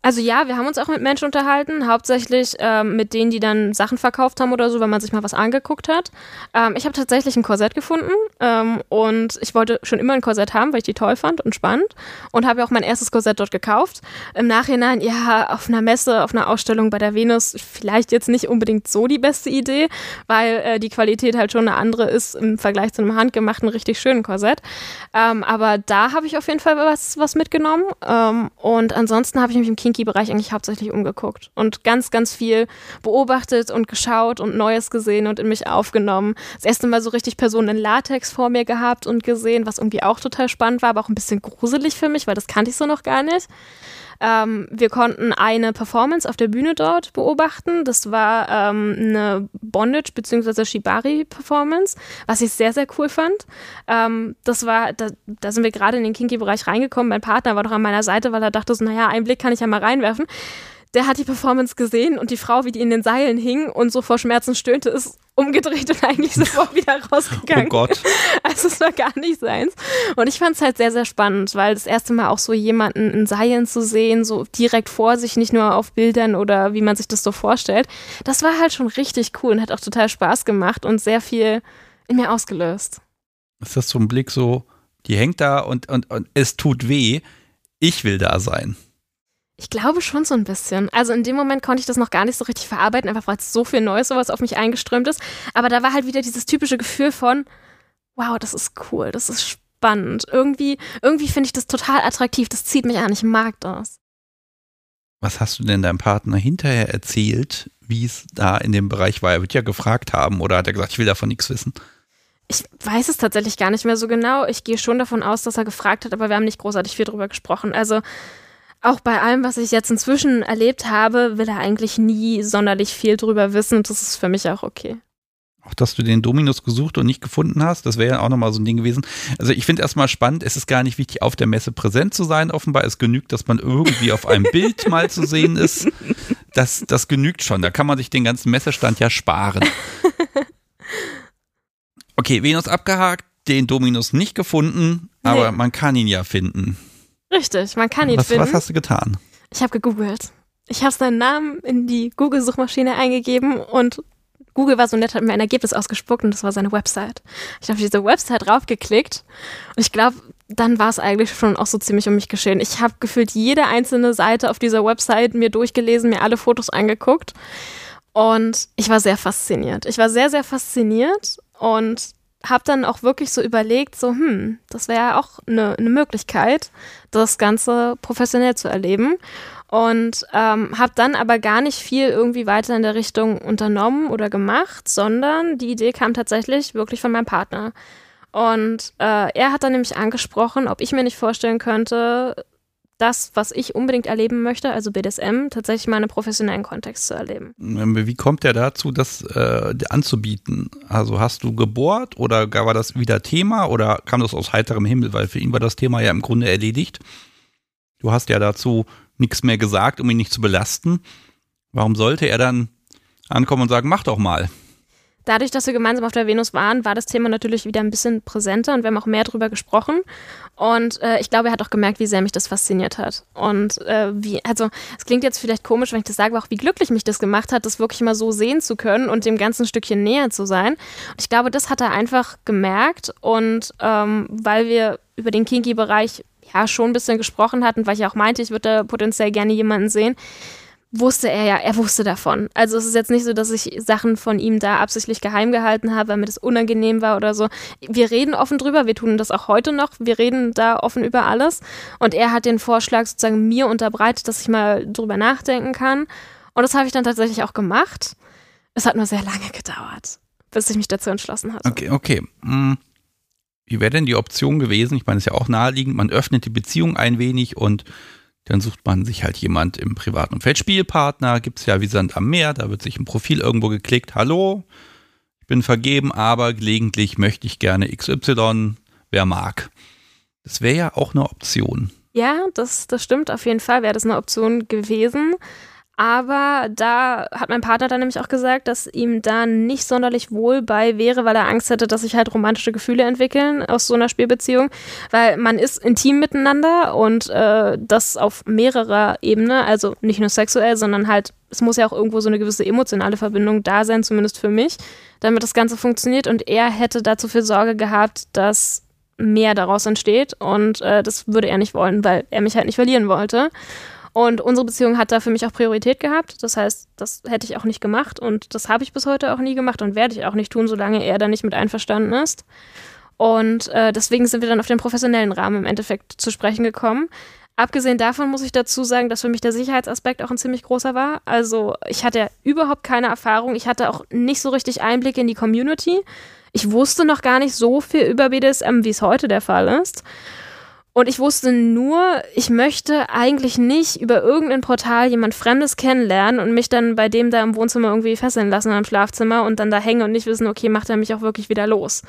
Also ja, wir haben uns auch mit Menschen unterhalten, hauptsächlich ähm, mit denen, die dann Sachen verkauft haben oder so, wenn man sich mal was angeguckt hat. Ähm, ich habe tatsächlich ein Korsett gefunden ähm, und ich wollte schon immer ein Korsett haben, weil ich die toll fand und spannend und habe auch mein erstes Korsett dort gekauft. Im Nachhinein, ja, auf einer Messe, auf einer Ausstellung bei der Venus, vielleicht jetzt nicht unbedingt so die beste Idee, weil äh, die Qualität halt schon eine andere ist im Vergleich zu einem handgemachten, richtig schönen Korsett. Ähm, aber da habe ich auf jeden Fall was, was mitgenommen ähm, und ansonsten habe ich mich im Kino Kinky-Bereich eigentlich hauptsächlich umgeguckt und ganz, ganz viel beobachtet und geschaut und Neues gesehen und in mich aufgenommen. Das erste Mal so richtig Personen in Latex vor mir gehabt und gesehen, was irgendwie auch total spannend war, aber auch ein bisschen gruselig für mich, weil das kannte ich so noch gar nicht. Ähm, wir konnten eine Performance auf der Bühne dort beobachten. Das war ähm, eine Bondage- bzw. Shibari-Performance, was ich sehr, sehr cool fand. Ähm, das war, da, da sind wir gerade in den Kinky-Bereich reingekommen. Mein Partner war doch an meiner Seite, weil er dachte so, naja, einen Blick kann ich ja mal reinwerfen der hat die Performance gesehen und die Frau, wie die in den Seilen hing und so vor Schmerzen stöhnte, ist umgedreht und eigentlich sofort wieder rausgegangen. Oh Gott. Also es war gar nicht seins. Und ich fand es halt sehr, sehr spannend, weil das erste Mal auch so jemanden in Seilen zu sehen, so direkt vor sich, nicht nur auf Bildern oder wie man sich das so vorstellt, das war halt schon richtig cool und hat auch total Spaß gemacht und sehr viel in mir ausgelöst. Ist das so ein Blick so, die hängt da und, und, und es tut weh, ich will da sein. Ich glaube schon so ein bisschen. Also in dem Moment konnte ich das noch gar nicht so richtig verarbeiten, einfach weil es so viel Neues sowas auf mich eingeströmt ist. Aber da war halt wieder dieses typische Gefühl von, wow, das ist cool, das ist spannend. Irgendwie, irgendwie finde ich das total attraktiv, das zieht mich an, ich mag das. Was hast du denn deinem Partner hinterher erzählt, wie es da in dem Bereich war? Er wird ja gefragt haben oder hat er gesagt, ich will davon nichts wissen? Ich weiß es tatsächlich gar nicht mehr so genau. Ich gehe schon davon aus, dass er gefragt hat, aber wir haben nicht großartig viel drüber gesprochen. Also auch bei allem, was ich jetzt inzwischen erlebt habe, will er eigentlich nie sonderlich viel drüber wissen und das ist für mich auch okay. Auch dass du den Dominus gesucht und nicht gefunden hast, das wäre ja auch nochmal so ein Ding gewesen. Also ich finde erstmal spannend, es ist gar nicht wichtig, auf der Messe präsent zu sein, offenbar. Es genügt, dass man irgendwie auf einem Bild mal zu sehen ist. Das, das genügt schon. Da kann man sich den ganzen Messestand ja sparen. Okay, Venus abgehakt, den Dominus nicht gefunden, aber nee. man kann ihn ja finden. Richtig, man kann ihn was, finden. Was hast du getan? Ich habe gegoogelt. Ich habe seinen Namen in die Google-Suchmaschine eingegeben und Google war so nett, hat mir ein Ergebnis ausgespuckt und das war seine Website. Ich habe diese Website draufgeklickt und ich glaube, dann war es eigentlich schon auch so ziemlich um mich geschehen. Ich habe gefühlt jede einzelne Seite auf dieser Website mir durchgelesen, mir alle Fotos angeguckt und ich war sehr fasziniert. Ich war sehr, sehr fasziniert und habe dann auch wirklich so überlegt, so, hm, das wäre ja auch eine ne Möglichkeit, das Ganze professionell zu erleben. Und ähm, habe dann aber gar nicht viel irgendwie weiter in der Richtung unternommen oder gemacht, sondern die Idee kam tatsächlich wirklich von meinem Partner. Und äh, er hat dann nämlich angesprochen, ob ich mir nicht vorstellen könnte, das, was ich unbedingt erleben möchte, also BDSM, tatsächlich mal in einem professionellen Kontext zu erleben. Ähm, wie kommt er dazu, das äh, anzubieten? Also hast du gebohrt oder war das wieder Thema oder kam das aus heiterem Himmel? Weil für ihn war das Thema ja im Grunde erledigt. Du hast ja dazu nichts mehr gesagt, um ihn nicht zu belasten. Warum sollte er dann ankommen und sagen, mach doch mal? Dadurch, dass wir gemeinsam auf der Venus waren, war das Thema natürlich wieder ein bisschen präsenter und wir haben auch mehr darüber gesprochen. Und äh, ich glaube, er hat auch gemerkt, wie sehr mich das fasziniert hat. Und äh, wie, also es klingt jetzt vielleicht komisch, wenn ich das sage, aber auch wie glücklich mich das gemacht hat, das wirklich mal so sehen zu können und dem ganzen Stückchen näher zu sein. Und ich glaube, das hat er einfach gemerkt. Und ähm, weil wir über den Kinky-Bereich ja schon ein bisschen gesprochen hatten, weil ich auch meinte, ich würde da potenziell gerne jemanden sehen, wusste er ja, er wusste davon. Also es ist jetzt nicht so, dass ich Sachen von ihm da absichtlich geheim gehalten habe, weil mir das unangenehm war oder so. Wir reden offen drüber, wir tun das auch heute noch, wir reden da offen über alles. Und er hat den Vorschlag sozusagen mir unterbreitet, dass ich mal drüber nachdenken kann. Und das habe ich dann tatsächlich auch gemacht. Es hat nur sehr lange gedauert, bis ich mich dazu entschlossen hatte. Okay, okay. Hm. Wie wäre denn die Option gewesen? Ich meine, es ist ja auch naheliegend, man öffnet die Beziehung ein wenig und dann sucht man sich halt jemand im privaten Umfeld. Spielpartner gibt es ja wie Sand am Meer, da wird sich ein Profil irgendwo geklickt. Hallo, ich bin vergeben, aber gelegentlich möchte ich gerne XY, wer mag. Das wäre ja auch eine Option. Ja, das, das stimmt auf jeden Fall, wäre das eine Option gewesen. Aber da hat mein Partner dann nämlich auch gesagt, dass ihm da nicht sonderlich wohl bei wäre, weil er Angst hätte, dass sich halt romantische Gefühle entwickeln aus so einer Spielbeziehung. Weil man ist intim miteinander und äh, das auf mehrerer Ebene, also nicht nur sexuell, sondern halt, es muss ja auch irgendwo so eine gewisse emotionale Verbindung da sein, zumindest für mich, damit das Ganze funktioniert. Und er hätte dazu für Sorge gehabt, dass mehr daraus entsteht und äh, das würde er nicht wollen, weil er mich halt nicht verlieren wollte. Und unsere Beziehung hat da für mich auch Priorität gehabt. Das heißt, das hätte ich auch nicht gemacht und das habe ich bis heute auch nie gemacht und werde ich auch nicht tun, solange er da nicht mit einverstanden ist. Und äh, deswegen sind wir dann auf den professionellen Rahmen im Endeffekt zu sprechen gekommen. Abgesehen davon muss ich dazu sagen, dass für mich der Sicherheitsaspekt auch ein ziemlich großer war. Also ich hatte überhaupt keine Erfahrung. Ich hatte auch nicht so richtig Einblick in die Community. Ich wusste noch gar nicht so viel über BDSM, wie es heute der Fall ist. Und ich wusste nur, ich möchte eigentlich nicht über irgendein Portal jemand Fremdes kennenlernen und mich dann bei dem da im Wohnzimmer irgendwie fesseln lassen im Schlafzimmer und dann da hängen und nicht wissen, okay, macht er mich auch wirklich wieder los.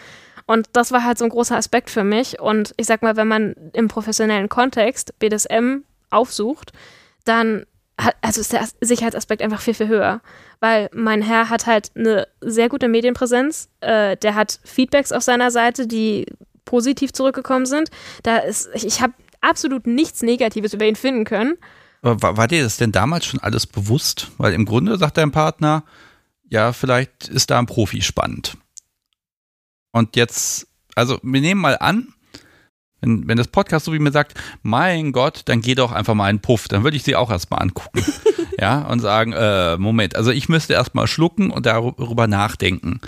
Und das war halt so ein großer Aspekt für mich. Und ich sag mal, wenn man im professionellen Kontext BDSM aufsucht, dann hat, also ist der Sicherheitsaspekt einfach viel, viel höher. Weil mein Herr hat halt eine sehr gute Medienpräsenz, äh, der hat Feedbacks auf seiner Seite, die positiv zurückgekommen sind. Da ist, ich, ich habe absolut nichts Negatives über ihn finden können. War, war dir das denn damals schon alles bewusst? Weil im Grunde sagt dein Partner, ja, vielleicht ist da ein Profi spannend. Und jetzt, also wir nehmen mal an, wenn, wenn das Podcast so wie mir sagt, mein Gott, dann geh doch einfach mal einen Puff, dann würde ich sie auch erstmal angucken. ja, und sagen, äh, Moment, also ich müsste erstmal schlucken und darüber nachdenken.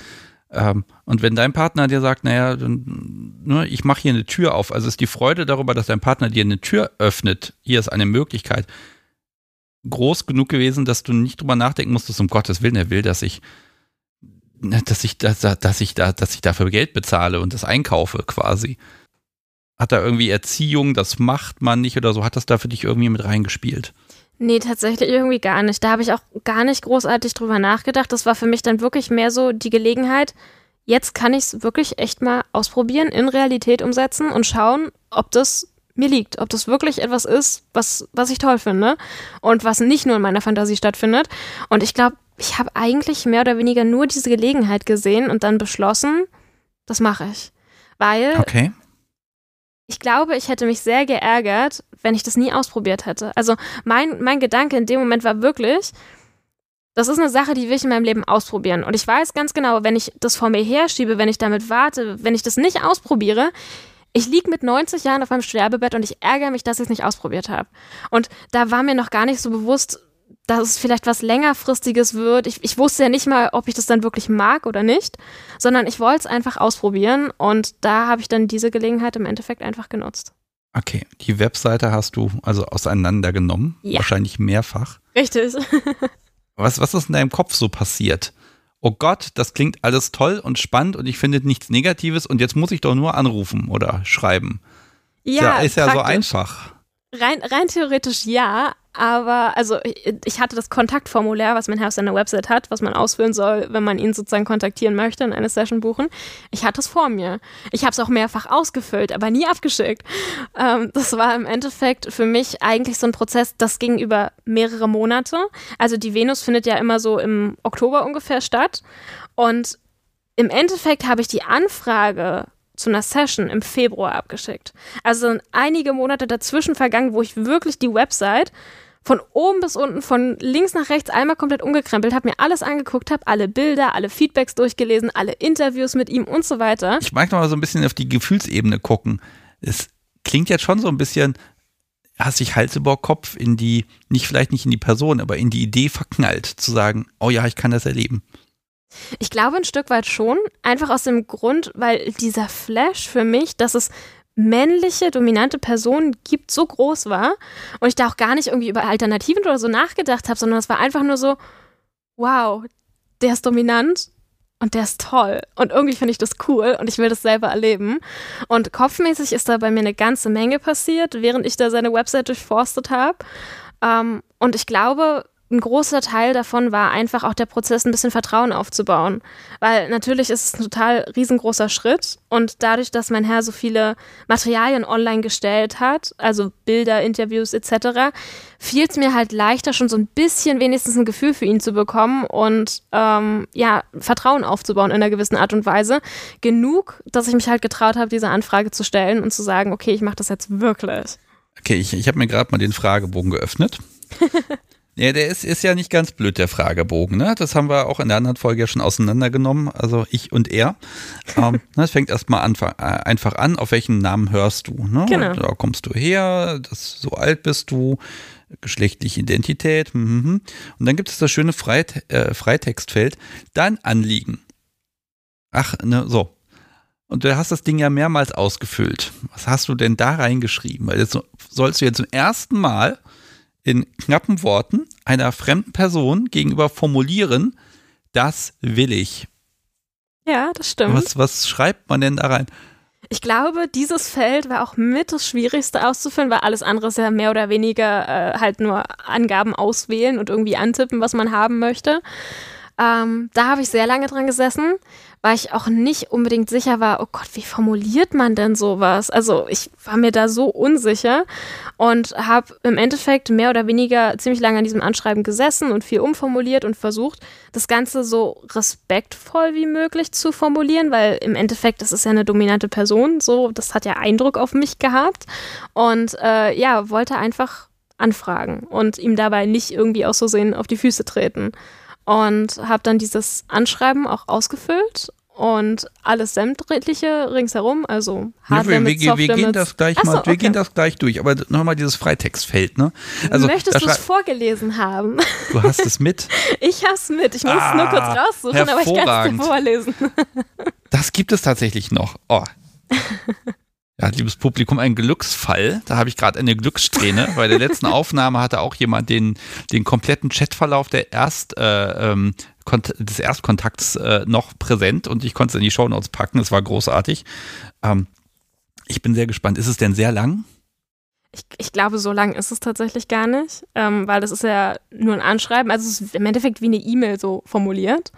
Ähm, und wenn dein Partner dir sagt, naja, ne, ich mache hier eine Tür auf, also ist die Freude darüber, dass dein Partner dir eine Tür öffnet, hier ist eine Möglichkeit, groß genug gewesen, dass du nicht drüber nachdenken musstest, um Gottes Willen, er will, dass ich, ne, dass ich, dass, dass ich da, dass ich dafür Geld bezahle und das einkaufe quasi. Hat da irgendwie Erziehung, das macht man nicht oder so, hat das da für dich irgendwie mit reingespielt? Nee, tatsächlich irgendwie gar nicht. Da habe ich auch gar nicht großartig drüber nachgedacht. Das war für mich dann wirklich mehr so die Gelegenheit, jetzt kann ich es wirklich echt mal ausprobieren, in Realität umsetzen und schauen, ob das mir liegt, ob das wirklich etwas ist, was, was ich toll finde und was nicht nur in meiner Fantasie stattfindet. Und ich glaube, ich habe eigentlich mehr oder weniger nur diese Gelegenheit gesehen und dann beschlossen, das mache ich. Weil okay ich glaube, ich hätte mich sehr geärgert, wenn ich das nie ausprobiert hätte. Also mein, mein Gedanke in dem Moment war wirklich, das ist eine Sache, die will ich in meinem Leben ausprobieren. Und ich weiß ganz genau, wenn ich das vor mir herschiebe, wenn ich damit warte, wenn ich das nicht ausprobiere, ich liege mit 90 Jahren auf meinem Sterbebett und ich ärgere mich, dass ich es nicht ausprobiert habe. Und da war mir noch gar nicht so bewusst, dass es vielleicht was längerfristiges wird. Ich, ich wusste ja nicht mal, ob ich das dann wirklich mag oder nicht, sondern ich wollte es einfach ausprobieren und da habe ich dann diese Gelegenheit im Endeffekt einfach genutzt. Okay, die Webseite hast du also auseinandergenommen, ja. wahrscheinlich mehrfach. Richtig. was, was ist in deinem Kopf so passiert? Oh Gott, das klingt alles toll und spannend und ich finde nichts Negatives und jetzt muss ich doch nur anrufen oder schreiben. Ja, ist ja, ist ja so einfach. Rein, rein theoretisch ja, aber also ich hatte das Kontaktformular, was mein Herr auf seiner Website hat, was man ausfüllen soll, wenn man ihn sozusagen kontaktieren möchte und eine Session buchen. Ich hatte es vor mir. Ich habe es auch mehrfach ausgefüllt, aber nie abgeschickt. Ähm, das war im Endeffekt für mich eigentlich so ein Prozess, das ging über mehrere Monate. Also die Venus findet ja immer so im Oktober ungefähr statt. Und im Endeffekt habe ich die Anfrage zu einer Session im Februar abgeschickt. Also sind einige Monate dazwischen vergangen, wo ich wirklich die Website von oben bis unten, von links nach rechts einmal komplett umgekrempelt, habe mir alles angeguckt, habe alle Bilder, alle Feedbacks durchgelesen, alle Interviews mit ihm und so weiter. Ich mag noch mal so ein bisschen auf die Gefühlsebene gucken. Es klingt jetzt schon so ein bisschen, hast dich Hals über Kopf in die, nicht vielleicht nicht in die Person, aber in die Idee verknallt, zu sagen, oh ja, ich kann das erleben. Ich glaube ein Stück weit schon, einfach aus dem Grund, weil dieser Flash für mich, dass es männliche, dominante Personen gibt, so groß war und ich da auch gar nicht irgendwie über Alternativen oder so nachgedacht habe, sondern es war einfach nur so, wow, der ist dominant und der ist toll und irgendwie finde ich das cool und ich will das selber erleben. Und kopfmäßig ist da bei mir eine ganze Menge passiert, während ich da seine Website durchforstet habe. Ähm, und ich glaube, ein großer Teil davon war einfach auch der Prozess, ein bisschen Vertrauen aufzubauen. Weil natürlich ist es ein total riesengroßer Schritt und dadurch, dass mein Herr so viele Materialien online gestellt hat, also Bilder, Interviews etc., fiel es mir halt leichter, schon so ein bisschen wenigstens ein Gefühl für ihn zu bekommen und ähm, ja, Vertrauen aufzubauen in einer gewissen Art und Weise. Genug, dass ich mich halt getraut habe, diese Anfrage zu stellen und zu sagen, okay, ich mache das jetzt wirklich. Okay, ich, ich habe mir gerade mal den Fragebogen geöffnet. Ja, der ist, ist ja nicht ganz blöd, der Fragebogen. Ne? Das haben wir auch in der anderen Folge ja schon auseinandergenommen, also ich und er. ähm, das fängt erstmal äh, einfach an, auf welchen Namen hörst du. Ne? Genau. Da kommst du her, das, so alt bist du, geschlechtliche Identität. Mhm. Und dann gibt es das schöne Freit äh, Freitextfeld, dein Anliegen. Ach, ne, so. Und du hast das Ding ja mehrmals ausgefüllt. Was hast du denn da reingeschrieben? Weil jetzt sollst du jetzt zum ersten Mal in knappen Worten einer fremden Person gegenüber formulieren, das will ich. Ja, das stimmt. Was, was schreibt man denn da rein? Ich glaube, dieses Feld war auch mit das Schwierigste auszufüllen, weil alles andere ist ja mehr oder weniger äh, halt nur Angaben auswählen und irgendwie antippen, was man haben möchte. Ähm, da habe ich sehr lange dran gesessen, weil ich auch nicht unbedingt sicher war, oh Gott, wie formuliert man denn sowas? Also ich war mir da so unsicher und habe im Endeffekt mehr oder weniger ziemlich lange an diesem Anschreiben gesessen und viel umformuliert und versucht, das Ganze so respektvoll wie möglich zu formulieren, weil im Endeffekt, das ist ja eine dominante Person, so, das hat ja Eindruck auf mich gehabt und äh, ja, wollte einfach anfragen und ihm dabei nicht irgendwie aus Versehen auf die Füße treten und habe dann dieses Anschreiben auch ausgefüllt und alles sämtliche ringsherum, also Hardware wir, wir, wir gehen das gleich mal, so, wir gehen das gleich durch, aber nochmal dieses Freitextfeld, ne? Also Möchtest du es vorgelesen haben? Du hast es mit? ich hab's mit, ich muss ah, es nur kurz raussuchen, aber ich kann es vorlesen. das gibt es tatsächlich noch. Oh. Ja, liebes Publikum, ein Glücksfall. Da habe ich gerade eine Glückssträhne. Bei der letzten Aufnahme hatte auch jemand den, den kompletten Chatverlauf der Erst, äh, ähm, des Erstkontakts äh, noch präsent und ich konnte es in die Shownotes packen. Es war großartig. Ähm, ich bin sehr gespannt. Ist es denn sehr lang? Ich, ich glaube, so lang ist es tatsächlich gar nicht, ähm, weil das ist ja nur ein Anschreiben. Also es ist im Endeffekt wie eine E-Mail so formuliert.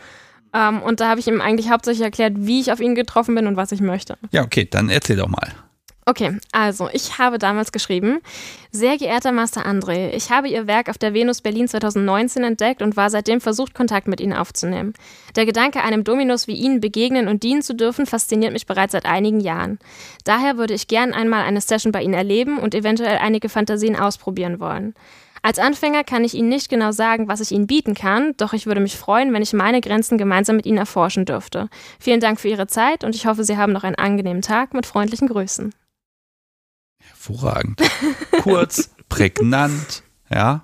Um, ähm, und da habe ich ihm eigentlich hauptsächlich erklärt, wie ich auf ihn getroffen bin und was ich möchte. Ja, okay, dann erzähl doch mal. Okay, also ich habe damals geschrieben, sehr geehrter Master André, ich habe Ihr Werk auf der Venus Berlin 2019 entdeckt und war seitdem versucht, Kontakt mit Ihnen aufzunehmen. Der Gedanke, einem Dominus wie Ihnen begegnen und dienen zu dürfen, fasziniert mich bereits seit einigen Jahren. Daher würde ich gern einmal eine Session bei Ihnen erleben und eventuell einige Fantasien ausprobieren wollen. Als Anfänger kann ich Ihnen nicht genau sagen, was ich Ihnen bieten kann, doch ich würde mich freuen, wenn ich meine Grenzen gemeinsam mit Ihnen erforschen dürfte. Vielen Dank für Ihre Zeit und ich hoffe, Sie haben noch einen angenehmen Tag mit freundlichen Grüßen. Hervorragend. Kurz, prägnant, ja.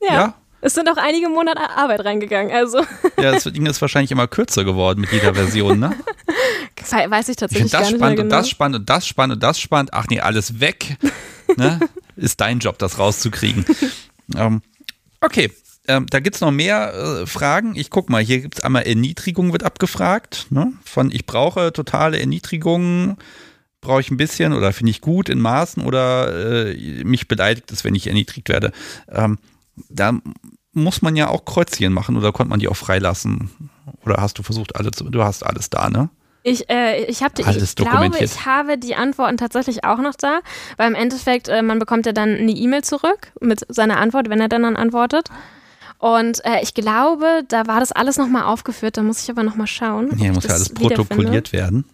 ja. ja. Es sind auch einige Monate Arbeit reingegangen, also. Ja, das Ding ist wahrscheinlich immer kürzer geworden mit jeder Version, ne? Weiß ich tatsächlich ich das gar nicht spannend mehr und genau. das spannend und das spannend und das spannend. Ach nee, alles weg. ne? Ist dein Job, das rauszukriegen. ähm, okay, ähm, da gibt es noch mehr äh, Fragen. Ich guck mal, hier gibt es einmal Erniedrigung wird abgefragt. Ne? Von ich brauche totale Erniedrigung brauche ich ein bisschen oder finde ich gut in Maßen oder äh, mich beleidigt es, wenn ich erniedrigt werde. Ähm, da muss man ja auch Kreuzchen machen oder konnte man die auch freilassen? Oder hast du versucht, alle zu, du hast alles da, ne? Ich, äh, ich, hab, ich glaube, ich habe die Antworten tatsächlich auch noch da, weil im Endeffekt, äh, man bekommt ja dann eine E-Mail zurück mit seiner Antwort, wenn er dann, dann antwortet. Und äh, ich glaube, da war das alles nochmal aufgeführt, da muss ich aber nochmal schauen. Hier muss ja alles protokolliert werden.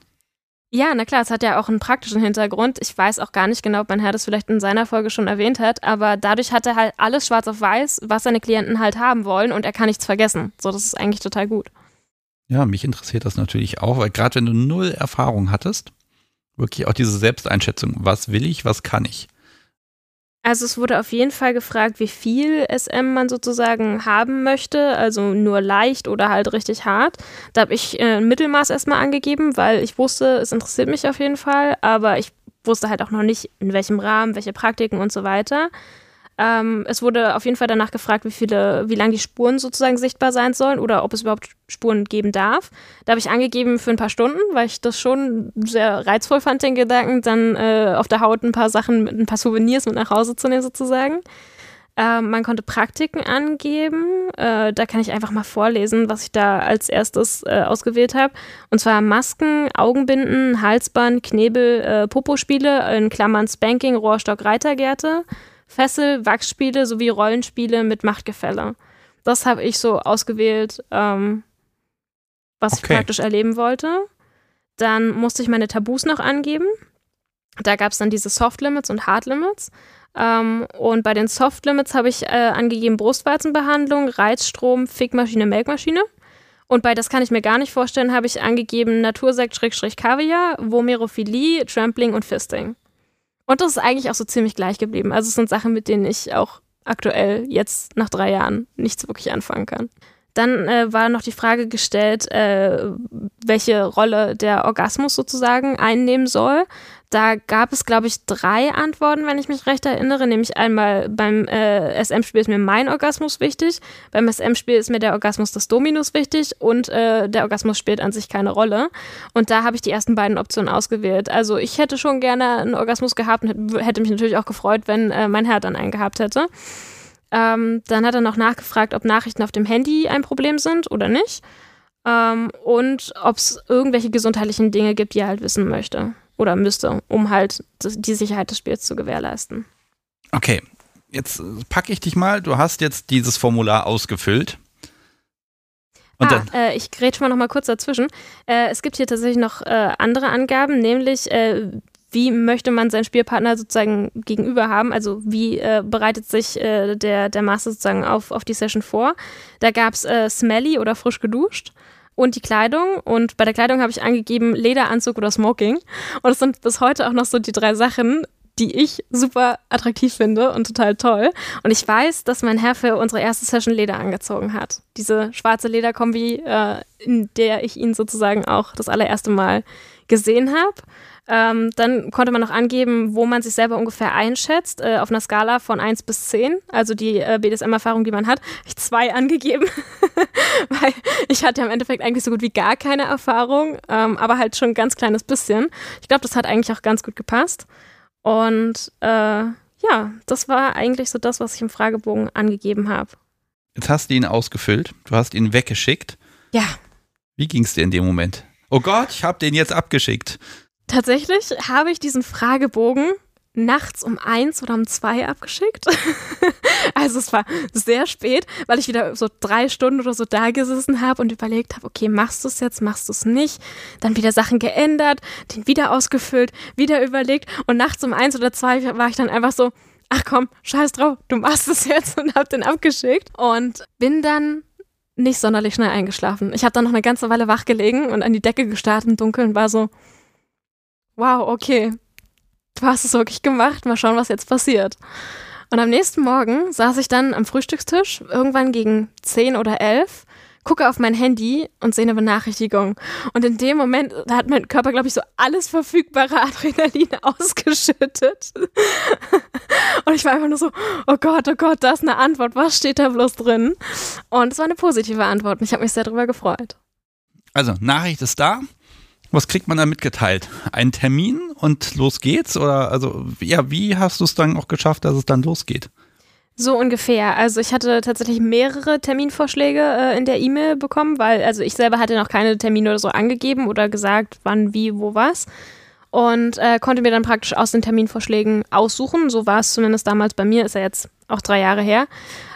Ja, na klar, es hat ja auch einen praktischen Hintergrund. Ich weiß auch gar nicht genau, ob mein Herr das vielleicht in seiner Folge schon erwähnt hat, aber dadurch hat er halt alles schwarz auf weiß, was seine Klienten halt haben wollen und er kann nichts vergessen. So, das ist eigentlich total gut. Ja, mich interessiert das natürlich auch, weil gerade wenn du null Erfahrung hattest, wirklich auch diese Selbsteinschätzung, was will ich, was kann ich. Also es wurde auf jeden Fall gefragt, wie viel SM man sozusagen haben möchte, also nur leicht oder halt richtig hart. Da habe ich äh, ein Mittelmaß erstmal angegeben, weil ich wusste, es interessiert mich auf jeden Fall, aber ich wusste halt auch noch nicht, in welchem Rahmen, welche Praktiken und so weiter. Ähm, es wurde auf jeden Fall danach gefragt, wie viele, wie lange die Spuren sozusagen sichtbar sein sollen oder ob es überhaupt Spuren geben darf. Da habe ich angegeben für ein paar Stunden, weil ich das schon sehr reizvoll fand, den Gedanken, dann äh, auf der Haut ein paar Sachen, ein paar Souvenirs mit nach Hause zu nehmen sozusagen. Äh, man konnte Praktiken angeben. Äh, da kann ich einfach mal vorlesen, was ich da als erstes äh, ausgewählt habe. Und zwar Masken, Augenbinden, Halsband, Knebel, äh, Popospiele, in Klammern Spanking, Rohrstock, Reitergärte. Fessel, Wachsspiele sowie Rollenspiele mit Machtgefälle. Das habe ich so ausgewählt, ähm, was okay. ich praktisch erleben wollte. Dann musste ich meine Tabus noch angeben. Da gab es dann diese Soft Limits und Hard Limits. Ähm, und bei den Soft Limits habe ich äh, angegeben Brustwarzenbehandlung, Reizstrom, Fickmaschine, Melkmaschine. Und bei das kann ich mir gar nicht vorstellen, habe ich angegeben Natursekt-Kaviar, Vomerophilie, Trampling und Fisting. Und das ist eigentlich auch so ziemlich gleich geblieben. Also es sind Sachen, mit denen ich auch aktuell jetzt nach drei Jahren nichts wirklich anfangen kann. Dann äh, war noch die Frage gestellt, äh, welche Rolle der Orgasmus sozusagen einnehmen soll. Da gab es, glaube ich, drei Antworten, wenn ich mich recht erinnere. Nämlich einmal beim äh, SM-Spiel ist mir mein Orgasmus wichtig, beim SM-Spiel ist mir der Orgasmus des Dominus wichtig und äh, der Orgasmus spielt an sich keine Rolle. Und da habe ich die ersten beiden Optionen ausgewählt. Also ich hätte schon gerne einen Orgasmus gehabt und hätte mich natürlich auch gefreut, wenn äh, mein Herr dann einen gehabt hätte. Ähm, dann hat er noch nachgefragt, ob Nachrichten auf dem Handy ein Problem sind oder nicht. Ähm, und ob es irgendwelche gesundheitlichen Dinge gibt, die er halt wissen möchte oder müsste, um halt die Sicherheit des Spiels zu gewährleisten. Okay, jetzt packe ich dich mal. Du hast jetzt dieses Formular ausgefüllt. Und ah, äh, ich grätsch mal noch mal kurz dazwischen. Äh, es gibt hier tatsächlich noch äh, andere Angaben, nämlich äh, wie möchte man seinen Spielpartner sozusagen gegenüber haben? Also wie äh, bereitet sich äh, der, der Master sozusagen auf, auf die Session vor? Da gab es äh, Smelly oder frisch geduscht und die Kleidung. Und bei der Kleidung habe ich angegeben Lederanzug oder Smoking. Und es sind bis heute auch noch so die drei Sachen, die ich super attraktiv finde und total toll. Und ich weiß, dass mein Herr für unsere erste Session Leder angezogen hat. Diese schwarze Lederkombi, äh, in der ich ihn sozusagen auch das allererste Mal gesehen habe. Ähm, dann konnte man noch angeben, wo man sich selber ungefähr einschätzt, äh, auf einer Skala von 1 bis 10. Also die äh, BDSM-Erfahrung, die man hat, habe ich zwei angegeben, weil ich hatte im Endeffekt eigentlich so gut wie gar keine Erfahrung, ähm, aber halt schon ein ganz kleines bisschen. Ich glaube, das hat eigentlich auch ganz gut gepasst. Und äh, ja, das war eigentlich so das, was ich im Fragebogen angegeben habe. Jetzt hast du ihn ausgefüllt, du hast ihn weggeschickt. Ja. Wie ging es dir in dem Moment? Oh Gott, ich habe den jetzt abgeschickt. Tatsächlich habe ich diesen Fragebogen nachts um eins oder um zwei abgeschickt. also es war sehr spät, weil ich wieder so drei Stunden oder so da gesessen habe und überlegt habe, okay, machst du es jetzt, machst du es nicht? Dann wieder Sachen geändert, den wieder ausgefüllt, wieder überlegt und nachts um eins oder zwei war ich dann einfach so, ach komm, scheiß drauf, du machst es jetzt und hab den abgeschickt und bin dann nicht sonderlich schnell eingeschlafen. Ich habe dann noch eine ganze Weile wach gelegen und an die Decke gestarrt im Dunkeln war so, wow, okay, du hast es wirklich gemacht, mal schauen, was jetzt passiert. Und am nächsten Morgen saß ich dann am Frühstückstisch, irgendwann gegen 10 oder 11, gucke auf mein Handy und sehe eine Benachrichtigung. Und in dem Moment, hat mein Körper, glaube ich, so alles verfügbare Adrenalin ausgeschüttet. und ich war einfach nur so, oh Gott, oh Gott, da ist eine Antwort, was steht da bloß drin? Und es war eine positive Antwort und ich habe mich sehr darüber gefreut. Also, Nachricht ist da. Was kriegt man da mitgeteilt? Ein Termin und los geht's? Oder also, ja, wie hast du es dann auch geschafft, dass es dann losgeht? So ungefähr. Also ich hatte tatsächlich mehrere Terminvorschläge äh, in der E-Mail bekommen, weil also ich selber hatte noch keine Termine oder so angegeben oder gesagt, wann, wie, wo, was. und äh, konnte mir dann praktisch aus den Terminvorschlägen aussuchen. So war es zumindest damals bei mir, ist ja jetzt auch drei Jahre her.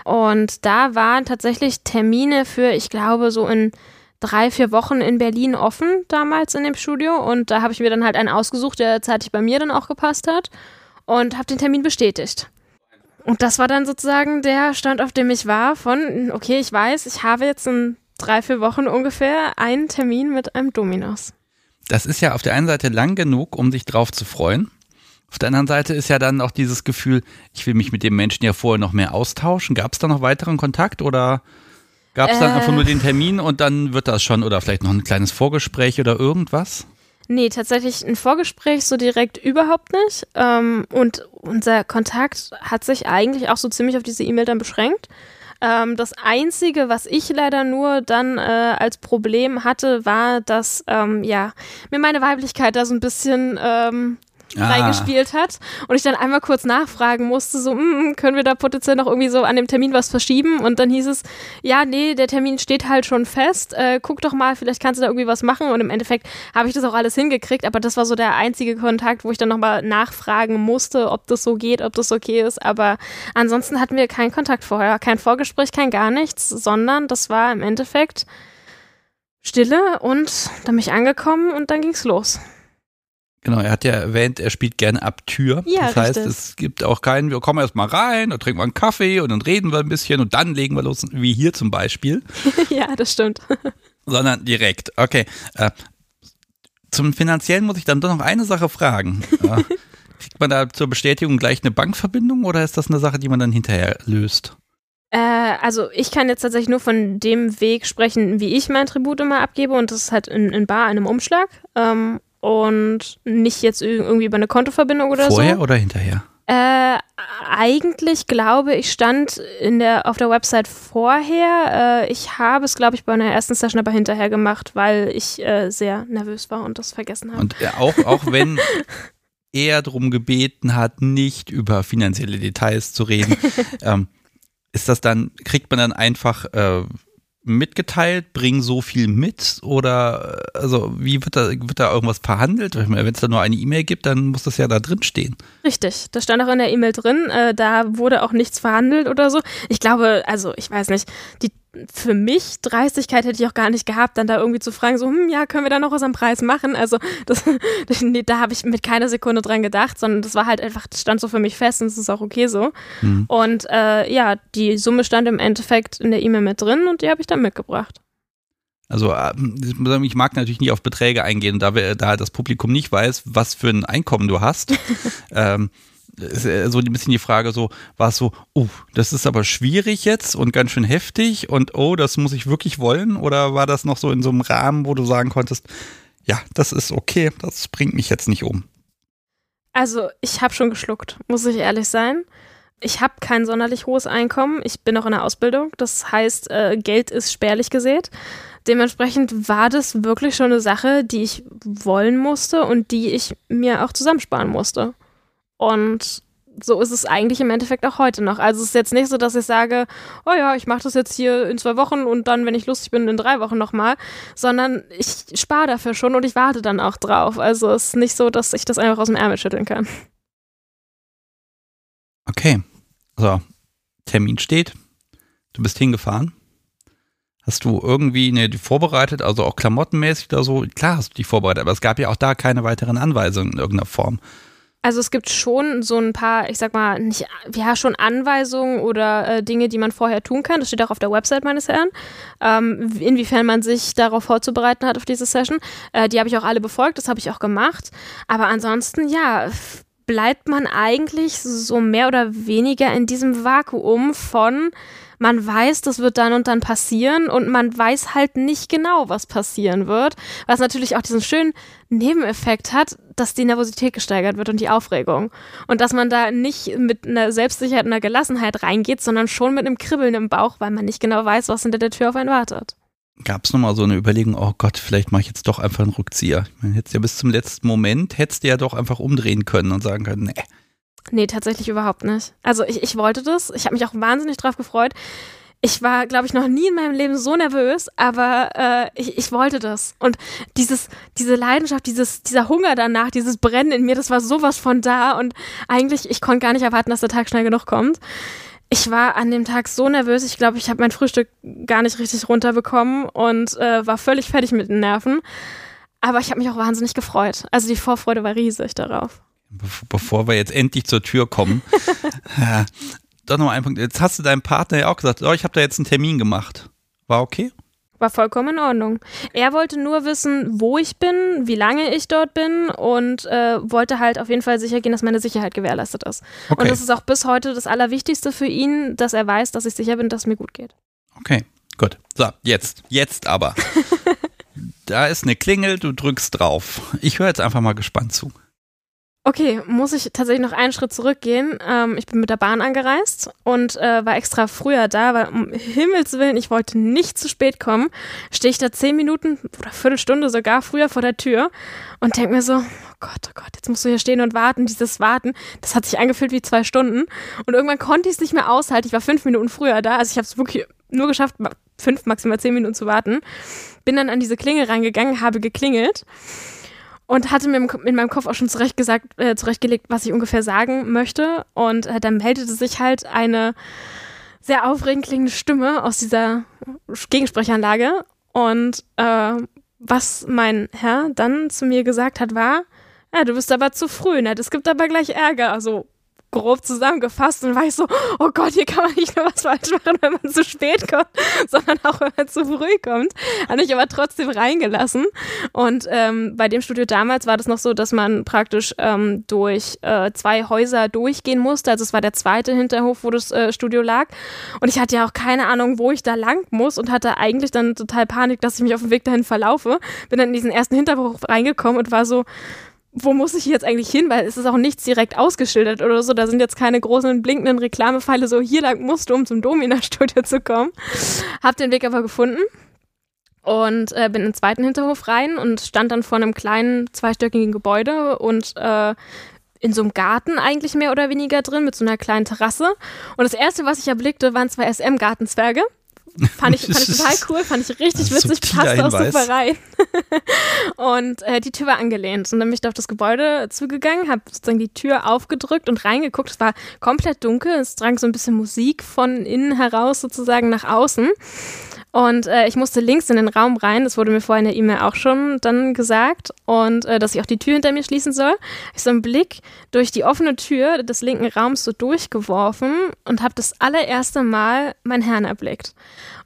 Und da waren tatsächlich Termine für, ich glaube, so in drei, vier Wochen in Berlin offen damals in dem Studio. Und da habe ich mir dann halt einen ausgesucht, der zeitlich bei mir dann auch gepasst hat und habe den Termin bestätigt. Und das war dann sozusagen der Stand, auf dem ich war, von, okay, ich weiß, ich habe jetzt in drei, vier Wochen ungefähr einen Termin mit einem Dominos. Das ist ja auf der einen Seite lang genug, um sich drauf zu freuen. Auf der anderen Seite ist ja dann auch dieses Gefühl, ich will mich mit dem Menschen ja vorher noch mehr austauschen. Gab es da noch weiteren Kontakt oder gab es dann äh, einfach nur den Termin und dann wird das schon oder vielleicht noch ein kleines Vorgespräch oder irgendwas? Nee, tatsächlich ein Vorgespräch so direkt überhaupt nicht. Ähm, und unser Kontakt hat sich eigentlich auch so ziemlich auf diese E-Mail dann beschränkt. Ähm, das Einzige, was ich leider nur dann äh, als Problem hatte, war, dass ähm, ja, mir meine Weiblichkeit da so ein bisschen ah. reingespielt hat und ich dann einmal kurz nachfragen musste, so, mm, können wir da potenziell noch irgendwie so an dem Termin was verschieben? Und dann hieß es, ja, nee, der Termin steht halt schon fest, äh, guck doch mal, vielleicht kannst du da irgendwie was machen und im Endeffekt habe ich das auch alles hingekriegt, aber das war so der einzige Kontakt, wo ich dann nochmal nachfragen musste, ob das so geht, ob das okay ist, aber ansonsten hatten wir keinen Kontakt vorher, kein Vorgespräch, kein gar nichts, sondern das war im Endeffekt Stille und dann mich angekommen und dann ging's los. Genau, er hat ja erwähnt, er spielt gerne ab Tür. Ja, das heißt, richtig. es gibt auch keinen, wir kommen erst mal rein, dann trinken wir einen Kaffee und dann reden wir ein bisschen und dann legen wir los, wie hier zum Beispiel. ja, das stimmt. Sondern direkt. Okay. Äh, zum Finanziellen muss ich dann doch noch eine Sache fragen. Äh, kriegt man da zur Bestätigung gleich eine Bankverbindung oder ist das eine Sache, die man dann hinterher löst? Äh, also ich kann jetzt tatsächlich nur von dem Weg sprechen, wie ich mein Tribut immer abgebe und das ist halt in, in Bar, einem Umschlag. Ähm, und nicht jetzt irgendwie über eine Kontoverbindung oder Vorher so. Vorher oder hinterher? Äh, eigentlich glaube ich stand in der auf der Website vorher. Äh, ich habe es glaube ich bei einer ersten Session aber hinterher gemacht, weil ich äh, sehr nervös war und das vergessen habe. Und äh, auch auch wenn er darum gebeten hat, nicht über finanzielle Details zu reden, ähm, ist das dann kriegt man dann einfach äh, mitgeteilt, bring so viel mit oder also wie wird da, wird da irgendwas verhandelt? Wenn es da nur eine E-Mail gibt, dann muss das ja da drin stehen. Richtig, das stand auch in der E-Mail drin. Äh, da wurde auch nichts verhandelt oder so. Ich glaube, also ich weiß nicht, die für mich Dreistigkeit hätte ich auch gar nicht gehabt, dann da irgendwie zu fragen, so, hm, ja, können wir da noch was am Preis machen? Also, das, nee, da habe ich mit keiner Sekunde dran gedacht, sondern das war halt einfach, das stand so für mich fest und es ist auch okay so. Mhm. Und äh, ja, die Summe stand im Endeffekt in der E-Mail mit drin und die habe ich dann mitgebracht. Also ähm, ich mag natürlich nicht auf Beträge eingehen, da, wir, da das Publikum nicht weiß, was für ein Einkommen du hast. ähm, ist so ein bisschen die Frage so, war es so, oh, das ist aber schwierig jetzt und ganz schön heftig und oh, das muss ich wirklich wollen? Oder war das noch so in so einem Rahmen, wo du sagen konntest, ja, das ist okay, das bringt mich jetzt nicht um? Also ich habe schon geschluckt, muss ich ehrlich sein. Ich habe kein sonderlich hohes Einkommen. Ich bin noch in der Ausbildung. Das heißt, äh, Geld ist spärlich gesät. Dementsprechend war das wirklich schon eine Sache, die ich wollen musste und die ich mir auch zusammensparen musste. Und so ist es eigentlich im Endeffekt auch heute noch. Also es ist jetzt nicht so, dass ich sage, oh ja, ich mache das jetzt hier in zwei Wochen und dann, wenn ich lustig bin, in drei Wochen nochmal, sondern ich spare dafür schon und ich warte dann auch drauf. Also es ist nicht so, dass ich das einfach aus dem Ärmel schütteln kann. Okay, so, Termin steht, du bist hingefahren. Hast du irgendwie ne, die vorbereitet, also auch klamottenmäßig oder so? Klar hast du die vorbereitet, aber es gab ja auch da keine weiteren Anweisungen in irgendeiner Form. Also es gibt schon so ein paar, ich sag mal, nicht, ja, schon Anweisungen oder äh, Dinge, die man vorher tun kann. Das steht auch auf der Website meines Herrn. Ähm, inwiefern man sich darauf vorzubereiten hat auf diese Session. Äh, die habe ich auch alle befolgt, das habe ich auch gemacht. Aber ansonsten, ja, bleibt man eigentlich so mehr oder weniger in diesem Vakuum von man weiß, das wird dann und dann passieren und man weiß halt nicht genau, was passieren wird, was natürlich auch diesen schönen Nebeneffekt hat, dass die Nervosität gesteigert wird und die Aufregung. Und dass man da nicht mit einer Selbstsicherheit und einer Gelassenheit reingeht, sondern schon mit einem Kribbeln im Bauch, weil man nicht genau weiß, was hinter der Tür auf einen wartet. Gab es nochmal so eine Überlegung, oh Gott, vielleicht mache ich jetzt doch einfach einen Rückzieher. Ich meine, hättest ja bis zum letzten Moment, hättest du ja doch einfach umdrehen können und sagen können, nee, Nee, tatsächlich überhaupt nicht. Also ich, ich wollte das. Ich habe mich auch wahnsinnig drauf gefreut. ich war, glaube ich, noch nie in meinem Leben so nervös, aber äh, ich, ich wollte das. Und dieses, diese Leidenschaft, dieses, dieser Hunger danach, dieses Brennen in mir, das war sowas von da. Und eigentlich, ich konnte gar nicht erwarten, dass der Tag schnell genug kommt. Ich war an dem Tag so nervös, ich glaube, ich habe mein Frühstück gar nicht richtig runterbekommen und äh, war völlig fertig mit den Nerven. Aber ich habe mich auch wahnsinnig gefreut. Also die Vorfreude war riesig darauf. Bevor wir jetzt endlich zur Tür kommen, äh, doch noch ein Punkt. Jetzt hast du deinem Partner ja auch gesagt, oh, ich habe da jetzt einen Termin gemacht. War okay? War vollkommen in Ordnung. Er wollte nur wissen, wo ich bin, wie lange ich dort bin und äh, wollte halt auf jeden Fall sicher gehen, dass meine Sicherheit gewährleistet ist. Okay. Und das ist auch bis heute das Allerwichtigste für ihn, dass er weiß, dass ich sicher bin, dass es mir gut geht. Okay, gut. So, jetzt. Jetzt aber. da ist eine Klingel, du drückst drauf. Ich höre jetzt einfach mal gespannt zu. Okay, muss ich tatsächlich noch einen Schritt zurückgehen. Ähm, ich bin mit der Bahn angereist und äh, war extra früher da, weil um Himmels Willen, ich wollte nicht zu spät kommen. Stehe ich da zehn Minuten oder Viertelstunde sogar früher vor der Tür und denke mir so, oh Gott, oh Gott, jetzt musst du hier stehen und warten. Dieses Warten, das hat sich angefühlt wie zwei Stunden. Und irgendwann konnte ich es nicht mehr aushalten. Ich war fünf Minuten früher da. Also ich habe es wirklich nur geschafft, fünf, maximal zehn Minuten zu warten. Bin dann an diese Klingel reingegangen, habe geklingelt und hatte mir in meinem Kopf auch schon zurecht gesagt, äh, zurechtgelegt, was ich ungefähr sagen möchte. Und äh, dann meldete sich halt eine sehr aufregend klingende Stimme aus dieser Gegensprechanlage. Und äh, was mein Herr dann zu mir gesagt hat, war, ja, du bist aber zu früh, ne? Es gibt aber gleich Ärger. Also grob zusammengefasst und war ich so, oh Gott, hier kann man nicht nur was falsch machen, wenn man zu spät kommt, sondern auch wenn man zu früh kommt. Habe ich aber trotzdem reingelassen. Und ähm, bei dem Studio damals war das noch so, dass man praktisch ähm, durch äh, zwei Häuser durchgehen musste. Also es war der zweite Hinterhof, wo das äh, Studio lag. Und ich hatte ja auch keine Ahnung, wo ich da lang muss und hatte eigentlich dann total Panik, dass ich mich auf dem Weg dahin verlaufe. Bin dann in diesen ersten Hinterhof reingekommen und war so, wo muss ich jetzt eigentlich hin? Weil es ist auch nichts direkt ausgeschildert oder so. Da sind jetzt keine großen blinkenden Reklamepfeile so, hier lang musst du, um zum Domina-Studio zu kommen. Hab den Weg aber gefunden und äh, bin in den zweiten Hinterhof rein und stand dann vor einem kleinen zweistöckigen Gebäude und äh, in so einem Garten eigentlich mehr oder weniger drin mit so einer kleinen Terrasse. Und das erste, was ich erblickte, waren zwei SM-Gartenzwerge. Fand ich, fand ich total cool, fand ich richtig witzig, passt auch super rein. und äh, die Tür war angelehnt. Und dann bin ich da auf das Gebäude zugegangen, habe sozusagen die Tür aufgedrückt und reingeguckt. Es war komplett dunkel, es drang so ein bisschen Musik von innen heraus sozusagen nach außen. Und äh, ich musste links in den Raum rein, das wurde mir vorher in der E-Mail auch schon dann gesagt, und äh, dass ich auch die Tür hinter mir schließen soll. Ich so einen Blick durch die offene Tür des linken Raums so durchgeworfen und habe das allererste Mal meinen Herrn erblickt.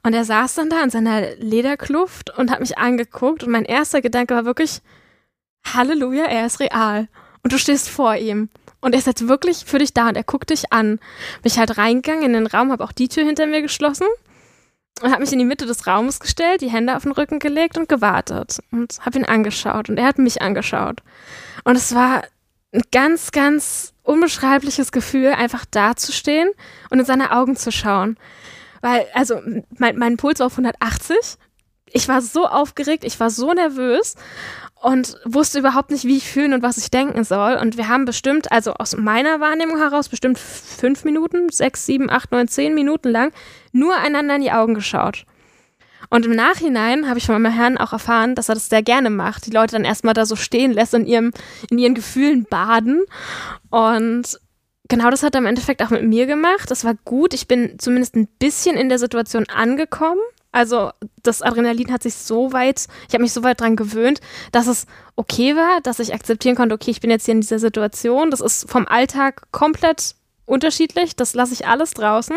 Und er saß dann da in seiner Lederkluft und hat mich angeguckt und mein erster Gedanke war wirklich, Halleluja, er ist real. Und du stehst vor ihm. Und er ist jetzt wirklich für dich da und er guckt dich an. Bin ich halt reingegangen in den Raum, habe auch die Tür hinter mir geschlossen und habe mich in die Mitte des Raumes gestellt, die Hände auf den Rücken gelegt und gewartet und habe ihn angeschaut und er hat mich angeschaut. Und es war ein ganz, ganz unbeschreibliches Gefühl, einfach dazustehen und in seine Augen zu schauen. Weil, also, mein, mein Puls war auf 180. Ich war so aufgeregt, ich war so nervös und wusste überhaupt nicht, wie ich fühlen und was ich denken soll. Und wir haben bestimmt, also aus meiner Wahrnehmung heraus, bestimmt fünf Minuten, sechs, sieben, acht, neun, zehn Minuten lang nur einander in die Augen geschaut. Und im Nachhinein habe ich von meinem Herrn auch erfahren, dass er das sehr gerne macht. Die Leute dann erstmal da so stehen lässt und ihrem, in ihren Gefühlen baden. Und genau das hat er im Endeffekt auch mit mir gemacht. Das war gut. Ich bin zumindest ein bisschen in der Situation angekommen. Also das Adrenalin hat sich so weit, ich habe mich so weit dran gewöhnt, dass es okay war, dass ich akzeptieren konnte, okay, ich bin jetzt hier in dieser Situation. Das ist vom Alltag komplett unterschiedlich. Das lasse ich alles draußen.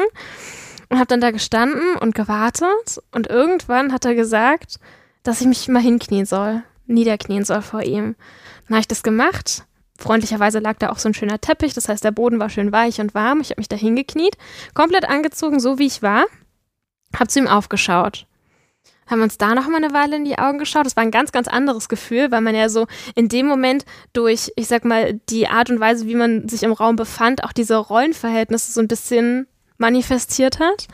Und habe dann da gestanden und gewartet. Und irgendwann hat er gesagt, dass ich mich mal hinknien soll, niederknien soll vor ihm. Dann habe ich das gemacht. Freundlicherweise lag da auch so ein schöner Teppich, das heißt, der Boden war schön weich und warm. Ich habe mich da hingekniet, komplett angezogen, so wie ich war. Hab zu ihm aufgeschaut. Haben uns da noch mal eine Weile in die Augen geschaut. Das war ein ganz, ganz anderes Gefühl, weil man ja so in dem Moment durch, ich sag mal, die Art und Weise, wie man sich im Raum befand, auch diese Rollenverhältnisse so ein bisschen manifestiert hat.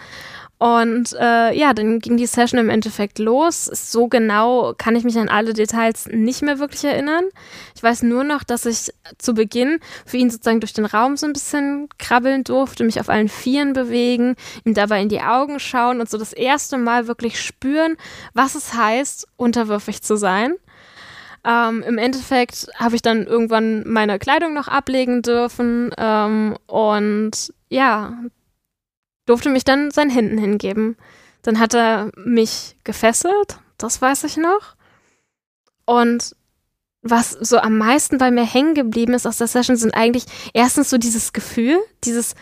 Und äh, ja, dann ging die Session im Endeffekt los. So genau kann ich mich an alle Details nicht mehr wirklich erinnern. Ich weiß nur noch, dass ich zu Beginn für ihn sozusagen durch den Raum so ein bisschen krabbeln durfte, mich auf allen Vieren bewegen, ihm dabei in die Augen schauen und so das erste Mal wirklich spüren, was es heißt, unterwürfig zu sein. Ähm, Im Endeffekt habe ich dann irgendwann meine Kleidung noch ablegen dürfen ähm, und ja, durfte mich dann seinen Händen hingeben. Dann hat er mich gefesselt, das weiß ich noch. Und was so am meisten bei mir hängen geblieben ist aus der Session, sind eigentlich erstens so dieses Gefühl, dieses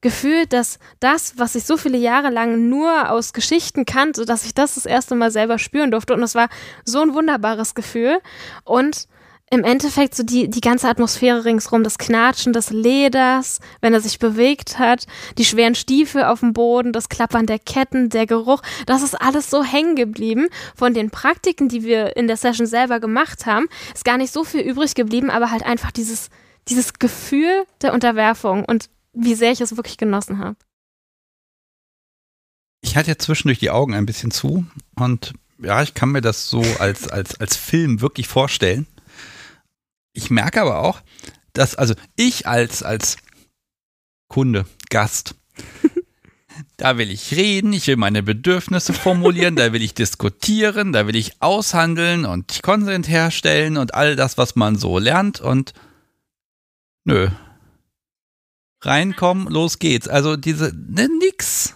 Gefühl, dass das, was ich so viele Jahre lang nur aus Geschichten kannte, dass ich das das erste Mal selber spüren durfte. Und es war so ein wunderbares Gefühl. Und im Endeffekt so die, die ganze Atmosphäre ringsrum, das Knatschen des Leders, wenn er sich bewegt hat, die schweren Stiefel auf dem Boden, das Klappern der Ketten, der Geruch, das ist alles so hängen geblieben. Von den Praktiken, die wir in der Session selber gemacht haben, ist gar nicht so viel übrig geblieben, aber halt einfach dieses, dieses Gefühl der Unterwerfung und wie sehr ich es wirklich genossen habe. Ich hatte ja zwischendurch die Augen ein bisschen zu und ja, ich kann mir das so als, als, als Film wirklich vorstellen ich merke aber auch, dass, also ich als, als Kunde, Gast, da will ich reden, ich will meine Bedürfnisse formulieren, da will ich diskutieren, da will ich aushandeln und Konsent herstellen und all das, was man so lernt und nö. Reinkommen, los geht's. Also diese, ne, nix.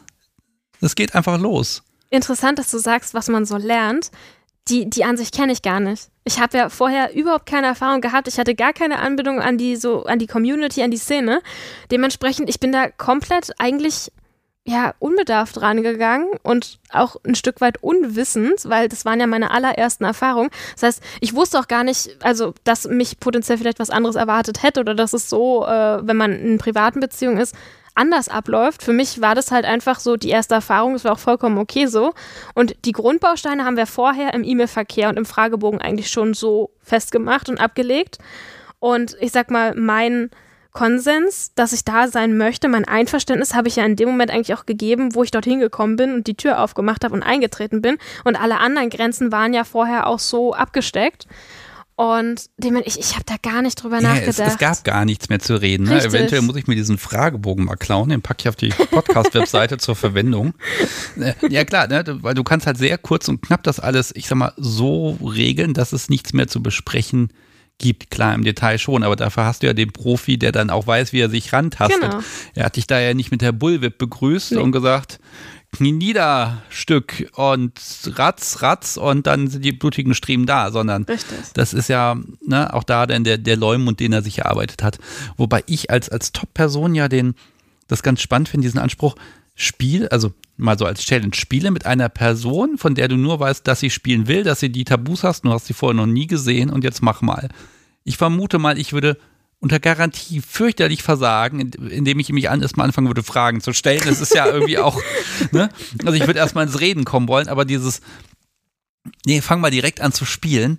Das geht einfach los. Interessant, dass du sagst, was man so lernt die, die Ansicht kenne ich gar nicht. Ich habe ja vorher überhaupt keine Erfahrung gehabt. Ich hatte gar keine Anbindung an die so an die Community, an die Szene. Dementsprechend, ich bin da komplett eigentlich ja unbedarft rangegangen und auch ein Stück weit unwissend, weil das waren ja meine allerersten Erfahrungen. Das heißt, ich wusste auch gar nicht, also dass mich potenziell vielleicht was anderes erwartet hätte oder dass es so, äh, wenn man in privaten Beziehungen ist, anders abläuft. Für mich war das halt einfach so die erste Erfahrung, es war auch vollkommen okay so. Und die Grundbausteine haben wir vorher im E-Mail-Verkehr und im Fragebogen eigentlich schon so festgemacht und abgelegt. Und ich sag mal, mein Konsens, dass ich da sein möchte, mein Einverständnis habe ich ja in dem Moment eigentlich auch gegeben, wo ich dorthin gekommen bin und die Tür aufgemacht habe und eingetreten bin. Und alle anderen Grenzen waren ja vorher auch so abgesteckt. Und ich, ich habe da gar nicht drüber ja, nachgedacht. Es, es, gab gar nichts mehr zu reden. Ne? Eventuell muss ich mir diesen Fragebogen mal klauen, den packe ich auf die Podcast-Webseite zur Verwendung. Äh, ja klar, ne? weil du kannst halt sehr kurz und knapp das alles, ich sag mal, so regeln, dass es nichts mehr zu besprechen gibt. Klar, im Detail schon, aber dafür hast du ja den Profi, der dann auch weiß, wie er sich rantastet. Genau. Er hat dich da ja nicht mit der Bullwhip begrüßt nee. und gesagt, Knie nieder Stück und ratz, ratz und dann sind die blutigen Striemen da, sondern Richtig. das ist ja ne, auch da dann der, der Leumund, den er sich erarbeitet hat. Wobei ich als, als Top-Person ja den, das ganz spannend finde, diesen Anspruch, Spiel, also mal so als Challenge, spiele mit einer Person, von der du nur weißt, dass sie spielen will, dass sie die Tabus hast, du hast sie vorher noch nie gesehen und jetzt mach mal. Ich vermute mal, ich würde unter Garantie fürchterlich versagen, indem ich mich an, erstmal anfangen würde, Fragen zu stellen. Das ist ja irgendwie auch, ne? Also ich würde erstmal ins Reden kommen wollen, aber dieses, nee, fang mal direkt an zu spielen,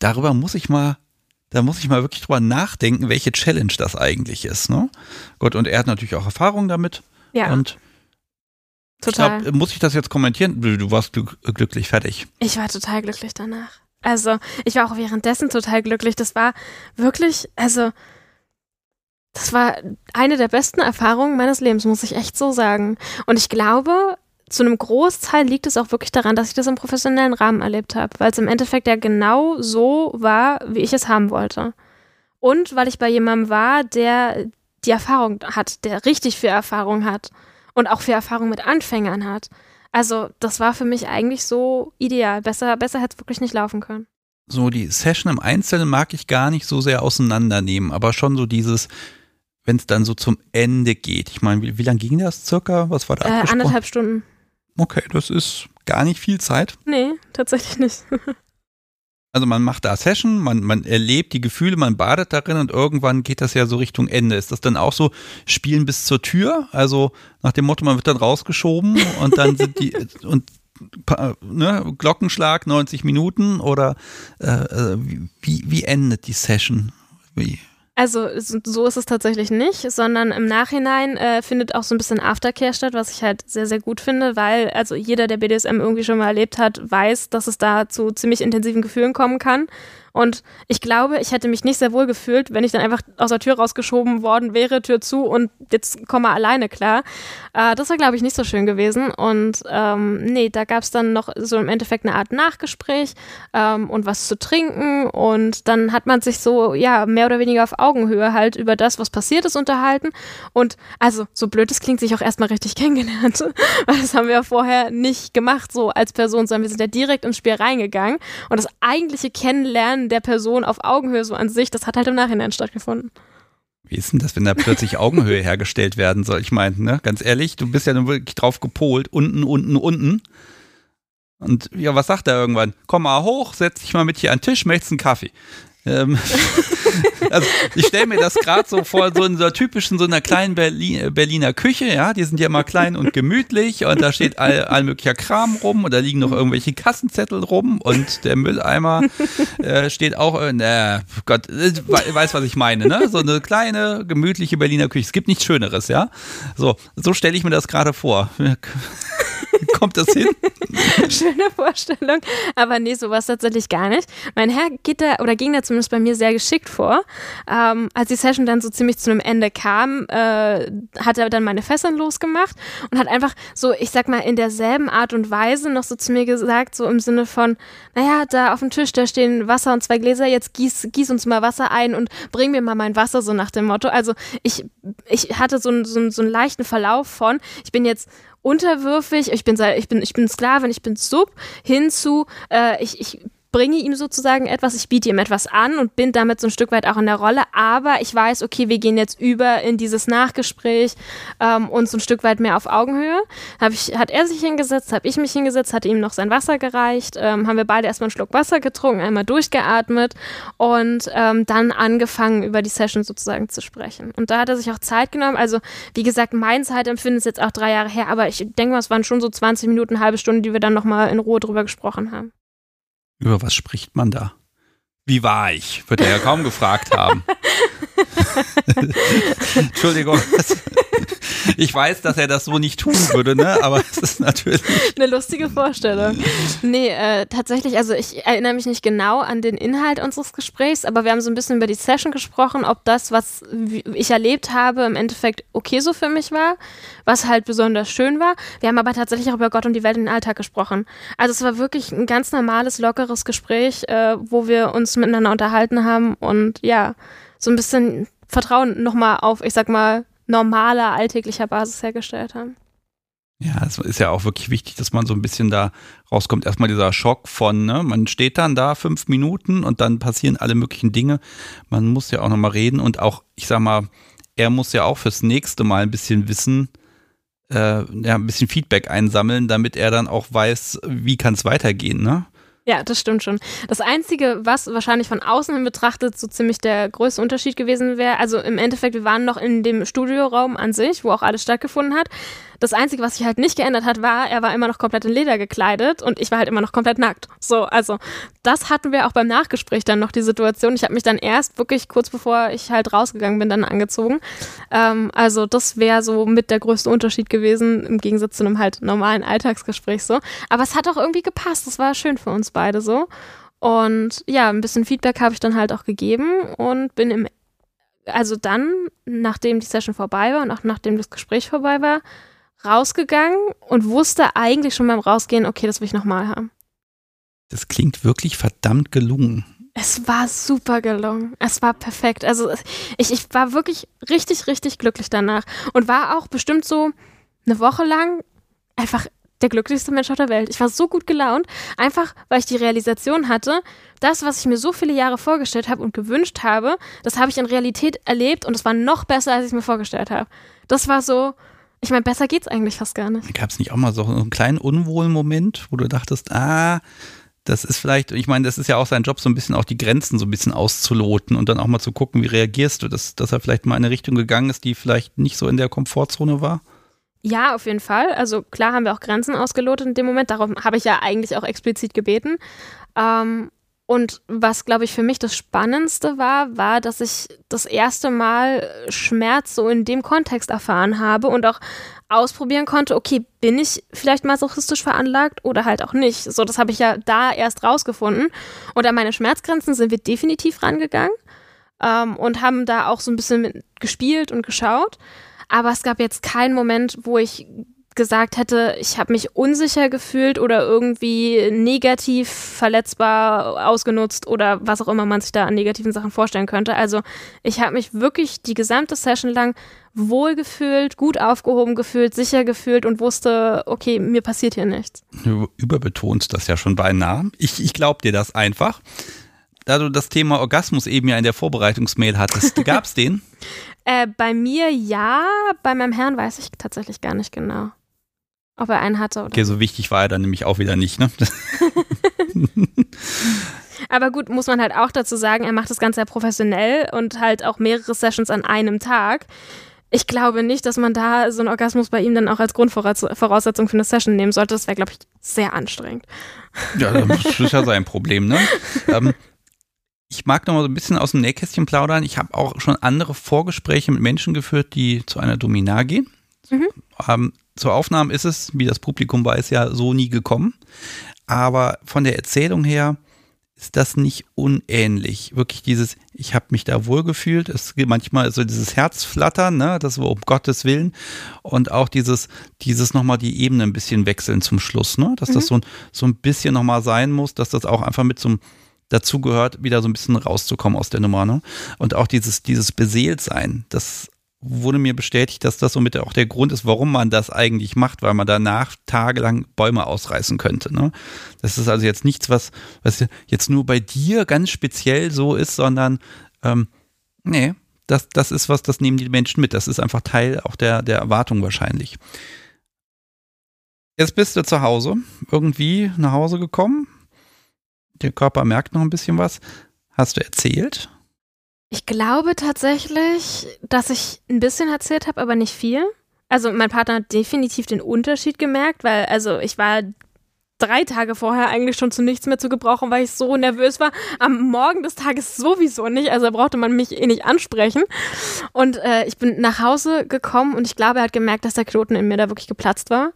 darüber muss ich mal, da muss ich mal wirklich drüber nachdenken, welche Challenge das eigentlich ist, ne? Gott, und er hat natürlich auch Erfahrung damit. Ja. Und Total. Ich glaub, muss ich das jetzt kommentieren? Du warst glücklich fertig. Ich war total glücklich danach. Also, ich war auch währenddessen total glücklich. Das war wirklich, also, das war eine der besten Erfahrungen meines Lebens, muss ich echt so sagen. Und ich glaube, zu einem Großteil liegt es auch wirklich daran, dass ich das im professionellen Rahmen erlebt habe, weil es im Endeffekt ja genau so war, wie ich es haben wollte. Und weil ich bei jemandem war, der die Erfahrung hat, der richtig viel Erfahrung hat und auch viel Erfahrung mit Anfängern hat. Also, das war für mich eigentlich so ideal. Besser, besser hätte es wirklich nicht laufen können. So, die Session im Einzelnen mag ich gar nicht so sehr auseinandernehmen, aber schon so dieses, wenn es dann so zum Ende geht. Ich meine, wie, wie lange ging das circa? Was war da? Äh, anderthalb Stunden. Okay, das ist gar nicht viel Zeit. Nee, tatsächlich nicht. also man macht da Session, man, man erlebt die Gefühle, man badet darin und irgendwann geht das ja so Richtung Ende. Ist das dann auch so Spielen bis zur Tür? Also nach dem Motto, man wird dann rausgeschoben und dann sind die und ne, Glockenschlag 90 Minuten oder äh, äh wie, wie endet die Session? Wie? Also so ist es tatsächlich nicht, sondern im Nachhinein äh, findet auch so ein bisschen Aftercare statt, was ich halt sehr, sehr gut finde, weil also jeder, der BDSM irgendwie schon mal erlebt hat, weiß, dass es da zu ziemlich intensiven Gefühlen kommen kann. Und ich glaube, ich hätte mich nicht sehr wohl gefühlt, wenn ich dann einfach aus der Tür rausgeschoben worden wäre, Tür zu und jetzt komme alleine klar. Äh, das war, glaube ich, nicht so schön gewesen. Und ähm, nee, da gab es dann noch so im Endeffekt eine Art Nachgespräch ähm, und was zu trinken. Und dann hat man sich so, ja, mehr oder weniger auf Augenhöhe halt über das, was passiert ist, unterhalten. Und also, so blöd es klingt, sich auch erstmal richtig kennengelernt. Weil das haben wir ja vorher nicht gemacht, so als Person, sondern wir sind ja direkt ins Spiel reingegangen. Und das eigentliche Kennenlernen der Person auf Augenhöhe so an sich, das hat halt im Nachhinein stattgefunden. Wie ist denn das, wenn da plötzlich Augenhöhe hergestellt werden soll? Ich meine, ne, ganz ehrlich, du bist ja nun wirklich drauf gepolt, unten, unten, unten. Und ja, was sagt er irgendwann? Komm mal hoch, setz dich mal mit hier an den Tisch, möchtest einen Kaffee? Ähm, also ich stelle mir das gerade so vor, so in so einer typischen, so einer kleinen Berlin, Berliner Küche, ja, die sind ja mal klein und gemütlich und da steht all, all möglicher Kram rum und da liegen noch irgendwelche Kassenzettel rum und der Mülleimer äh, steht auch, äh, Gott, äh, weiß, was ich meine, ne? So eine kleine, gemütliche Berliner Küche. Es gibt nichts Schöneres, ja? So, so stelle ich mir das gerade vor. Kommt das hin? Schöne Vorstellung. Aber nee, sowas tatsächlich gar nicht. Mein Herr geht da oder ging da zumindest bei mir sehr geschickt vor. Ähm, als die Session dann so ziemlich zu einem Ende kam, äh, hat er dann meine Fesseln losgemacht und hat einfach so, ich sag mal, in derselben Art und Weise noch so zu mir gesagt, so im Sinne von, naja, da auf dem Tisch, da stehen Wasser und zwei Gläser, jetzt gieß, gieß uns mal Wasser ein und bring mir mal mein Wasser, so nach dem Motto. Also ich, ich hatte so, so, so einen leichten Verlauf von, ich bin jetzt unterwürfig, ich bin, ich bin, ich bin Sklavin, ich bin Sub, hinzu, äh, ich, ich bringe ihm sozusagen etwas, ich biete ihm etwas an und bin damit so ein Stück weit auch in der Rolle, aber ich weiß, okay, wir gehen jetzt über in dieses Nachgespräch ähm, und so ein Stück weit mehr auf Augenhöhe. Hab ich, hat er sich hingesetzt, habe ich mich hingesetzt, hatte ihm noch sein Wasser gereicht, ähm, haben wir beide erstmal einen Schluck Wasser getrunken, einmal durchgeatmet und ähm, dann angefangen, über die Session sozusagen zu sprechen. Und da hat er sich auch Zeit genommen. Also, wie gesagt, mein Zeitempfinden ist jetzt auch drei Jahre her, aber ich denke mal, es waren schon so 20 Minuten, halbe Stunde, die wir dann nochmal in Ruhe drüber gesprochen haben. Über was spricht man da? Wie war ich? Wird er ja kaum gefragt haben. Entschuldigung. Ich weiß, dass er das so nicht tun würde, ne? Aber es ist natürlich. Eine lustige Vorstellung. Nee, äh, tatsächlich, also ich erinnere mich nicht genau an den Inhalt unseres Gesprächs, aber wir haben so ein bisschen über die Session gesprochen, ob das, was ich erlebt habe, im Endeffekt okay so für mich war, was halt besonders schön war. Wir haben aber tatsächlich auch über Gott und die Welt in den Alltag gesprochen. Also es war wirklich ein ganz normales, lockeres Gespräch, äh, wo wir uns miteinander unterhalten haben und ja, so ein bisschen Vertrauen nochmal auf, ich sag mal, normaler, alltäglicher Basis hergestellt haben. Ja, es ist ja auch wirklich wichtig, dass man so ein bisschen da rauskommt. Erstmal dieser Schock von, ne, man steht dann da fünf Minuten und dann passieren alle möglichen Dinge. Man muss ja auch nochmal reden und auch, ich sag mal, er muss ja auch fürs nächste Mal ein bisschen wissen, äh, ja, ein bisschen Feedback einsammeln, damit er dann auch weiß, wie kann es weitergehen, ne? Ja, das stimmt schon. Das Einzige, was wahrscheinlich von außen hin betrachtet so ziemlich der größte Unterschied gewesen wäre, also im Endeffekt, wir waren noch in dem Studioraum an sich, wo auch alles stattgefunden hat. Das Einzige, was sich halt nicht geändert hat, war, er war immer noch komplett in Leder gekleidet und ich war halt immer noch komplett nackt. So, also das hatten wir auch beim Nachgespräch dann noch die Situation. Ich habe mich dann erst wirklich kurz bevor ich halt rausgegangen bin, dann angezogen. Ähm, also das wäre so mit der größte Unterschied gewesen im Gegensatz zu einem halt normalen Alltagsgespräch so. Aber es hat auch irgendwie gepasst. Das war schön für uns beide so. Und ja, ein bisschen Feedback habe ich dann halt auch gegeben und bin im, also dann, nachdem die Session vorbei war und auch nachdem das Gespräch vorbei war, rausgegangen und wusste eigentlich schon beim Rausgehen, okay, das will ich nochmal haben. Das klingt wirklich verdammt gelungen. Es war super gelungen. Es war perfekt. Also ich, ich war wirklich richtig, richtig glücklich danach und war auch bestimmt so eine Woche lang einfach der glücklichste Mensch auf der Welt. Ich war so gut gelaunt, einfach weil ich die Realisation hatte, das, was ich mir so viele Jahre vorgestellt habe und gewünscht habe, das habe ich in Realität erlebt und es war noch besser, als ich es mir vorgestellt habe. Das war so, ich meine, besser geht's eigentlich fast gar nicht. Gab es nicht auch mal so einen kleinen Unwohlmoment, wo du dachtest, ah, das ist vielleicht, ich meine, das ist ja auch sein Job, so ein bisschen auch die Grenzen so ein bisschen auszuloten und dann auch mal zu gucken, wie reagierst du, dass, dass er vielleicht mal in eine Richtung gegangen ist, die vielleicht nicht so in der Komfortzone war? Ja, auf jeden Fall. Also klar haben wir auch Grenzen ausgelotet in dem Moment. Darum habe ich ja eigentlich auch explizit gebeten. Ähm, Und was, glaube ich, für mich das Spannendste war, war, dass ich das erste Mal Schmerz so in dem Kontext erfahren habe und auch ausprobieren konnte, okay, bin ich vielleicht masochistisch veranlagt oder halt auch nicht. So, das habe ich ja da erst rausgefunden. Und an meine Schmerzgrenzen sind wir definitiv rangegangen ähm, und haben da auch so ein bisschen gespielt und geschaut. Aber es gab jetzt keinen Moment, wo ich gesagt hätte, ich habe mich unsicher gefühlt oder irgendwie negativ verletzbar ausgenutzt oder was auch immer man sich da an negativen Sachen vorstellen könnte. Also ich habe mich wirklich die gesamte Session lang wohl gefühlt, gut aufgehoben gefühlt, sicher gefühlt und wusste, okay, mir passiert hier nichts. Du überbetonst das ja schon beinahe. Ich, ich glaube dir das einfach. Da du das Thema Orgasmus eben ja in der Vorbereitungsmail hattest, gab es den? Äh, bei mir ja, bei meinem Herrn weiß ich tatsächlich gar nicht genau. Ob er einen hatte oder Okay, so wichtig war er dann nämlich auch wieder nicht, ne? Aber gut, muss man halt auch dazu sagen, er macht das Ganze ja professionell und halt auch mehrere Sessions an einem Tag. Ich glaube nicht, dass man da so einen Orgasmus bei ihm dann auch als Grundvoraussetzung für eine Session nehmen sollte. Das wäre, glaube ich, sehr anstrengend. Ja, das ist ja sein Problem, ne? ähm, ich mag noch mal so ein bisschen aus dem Nähkästchen plaudern. Ich habe auch schon andere Vorgespräche mit Menschen geführt, die zu einer Dominar gehen. Mhm. Ähm, zur Aufnahme ist es, wie das Publikum weiß, ja so nie gekommen. Aber von der Erzählung her ist das nicht unähnlich. Wirklich dieses, ich habe mich da wohlgefühlt. Es gibt manchmal so dieses Herzflattern, ne, das war um Gottes Willen. Und auch dieses, dieses nochmal die Ebene ein bisschen wechseln zum Schluss, ne, dass mhm. das so, so ein bisschen nochmal sein muss, dass das auch einfach mit zum, dazu gehört, wieder so ein bisschen rauszukommen aus der Nummer, ne. Und auch dieses, dieses Beseeltsein, das wurde mir bestätigt, dass das somit auch der Grund ist, warum man das eigentlich macht, weil man danach tagelang Bäume ausreißen könnte. Ne? Das ist also jetzt nichts, was, was jetzt nur bei dir ganz speziell so ist, sondern ähm, nee, das, das ist was, das nehmen die Menschen mit. Das ist einfach Teil auch der, der Erwartung wahrscheinlich. Jetzt bist du zu Hause, irgendwie nach Hause gekommen. Der Körper merkt noch ein bisschen was. Hast du erzählt? Ich glaube tatsächlich, dass ich ein bisschen erzählt habe, aber nicht viel. Also mein Partner hat definitiv den Unterschied gemerkt, weil also ich war drei Tage vorher eigentlich schon zu nichts mehr zu gebrauchen, weil ich so nervös war. Am Morgen des Tages sowieso nicht, also brauchte man mich eh nicht ansprechen. Und äh, ich bin nach Hause gekommen und ich glaube, er hat gemerkt, dass der Knoten in mir da wirklich geplatzt war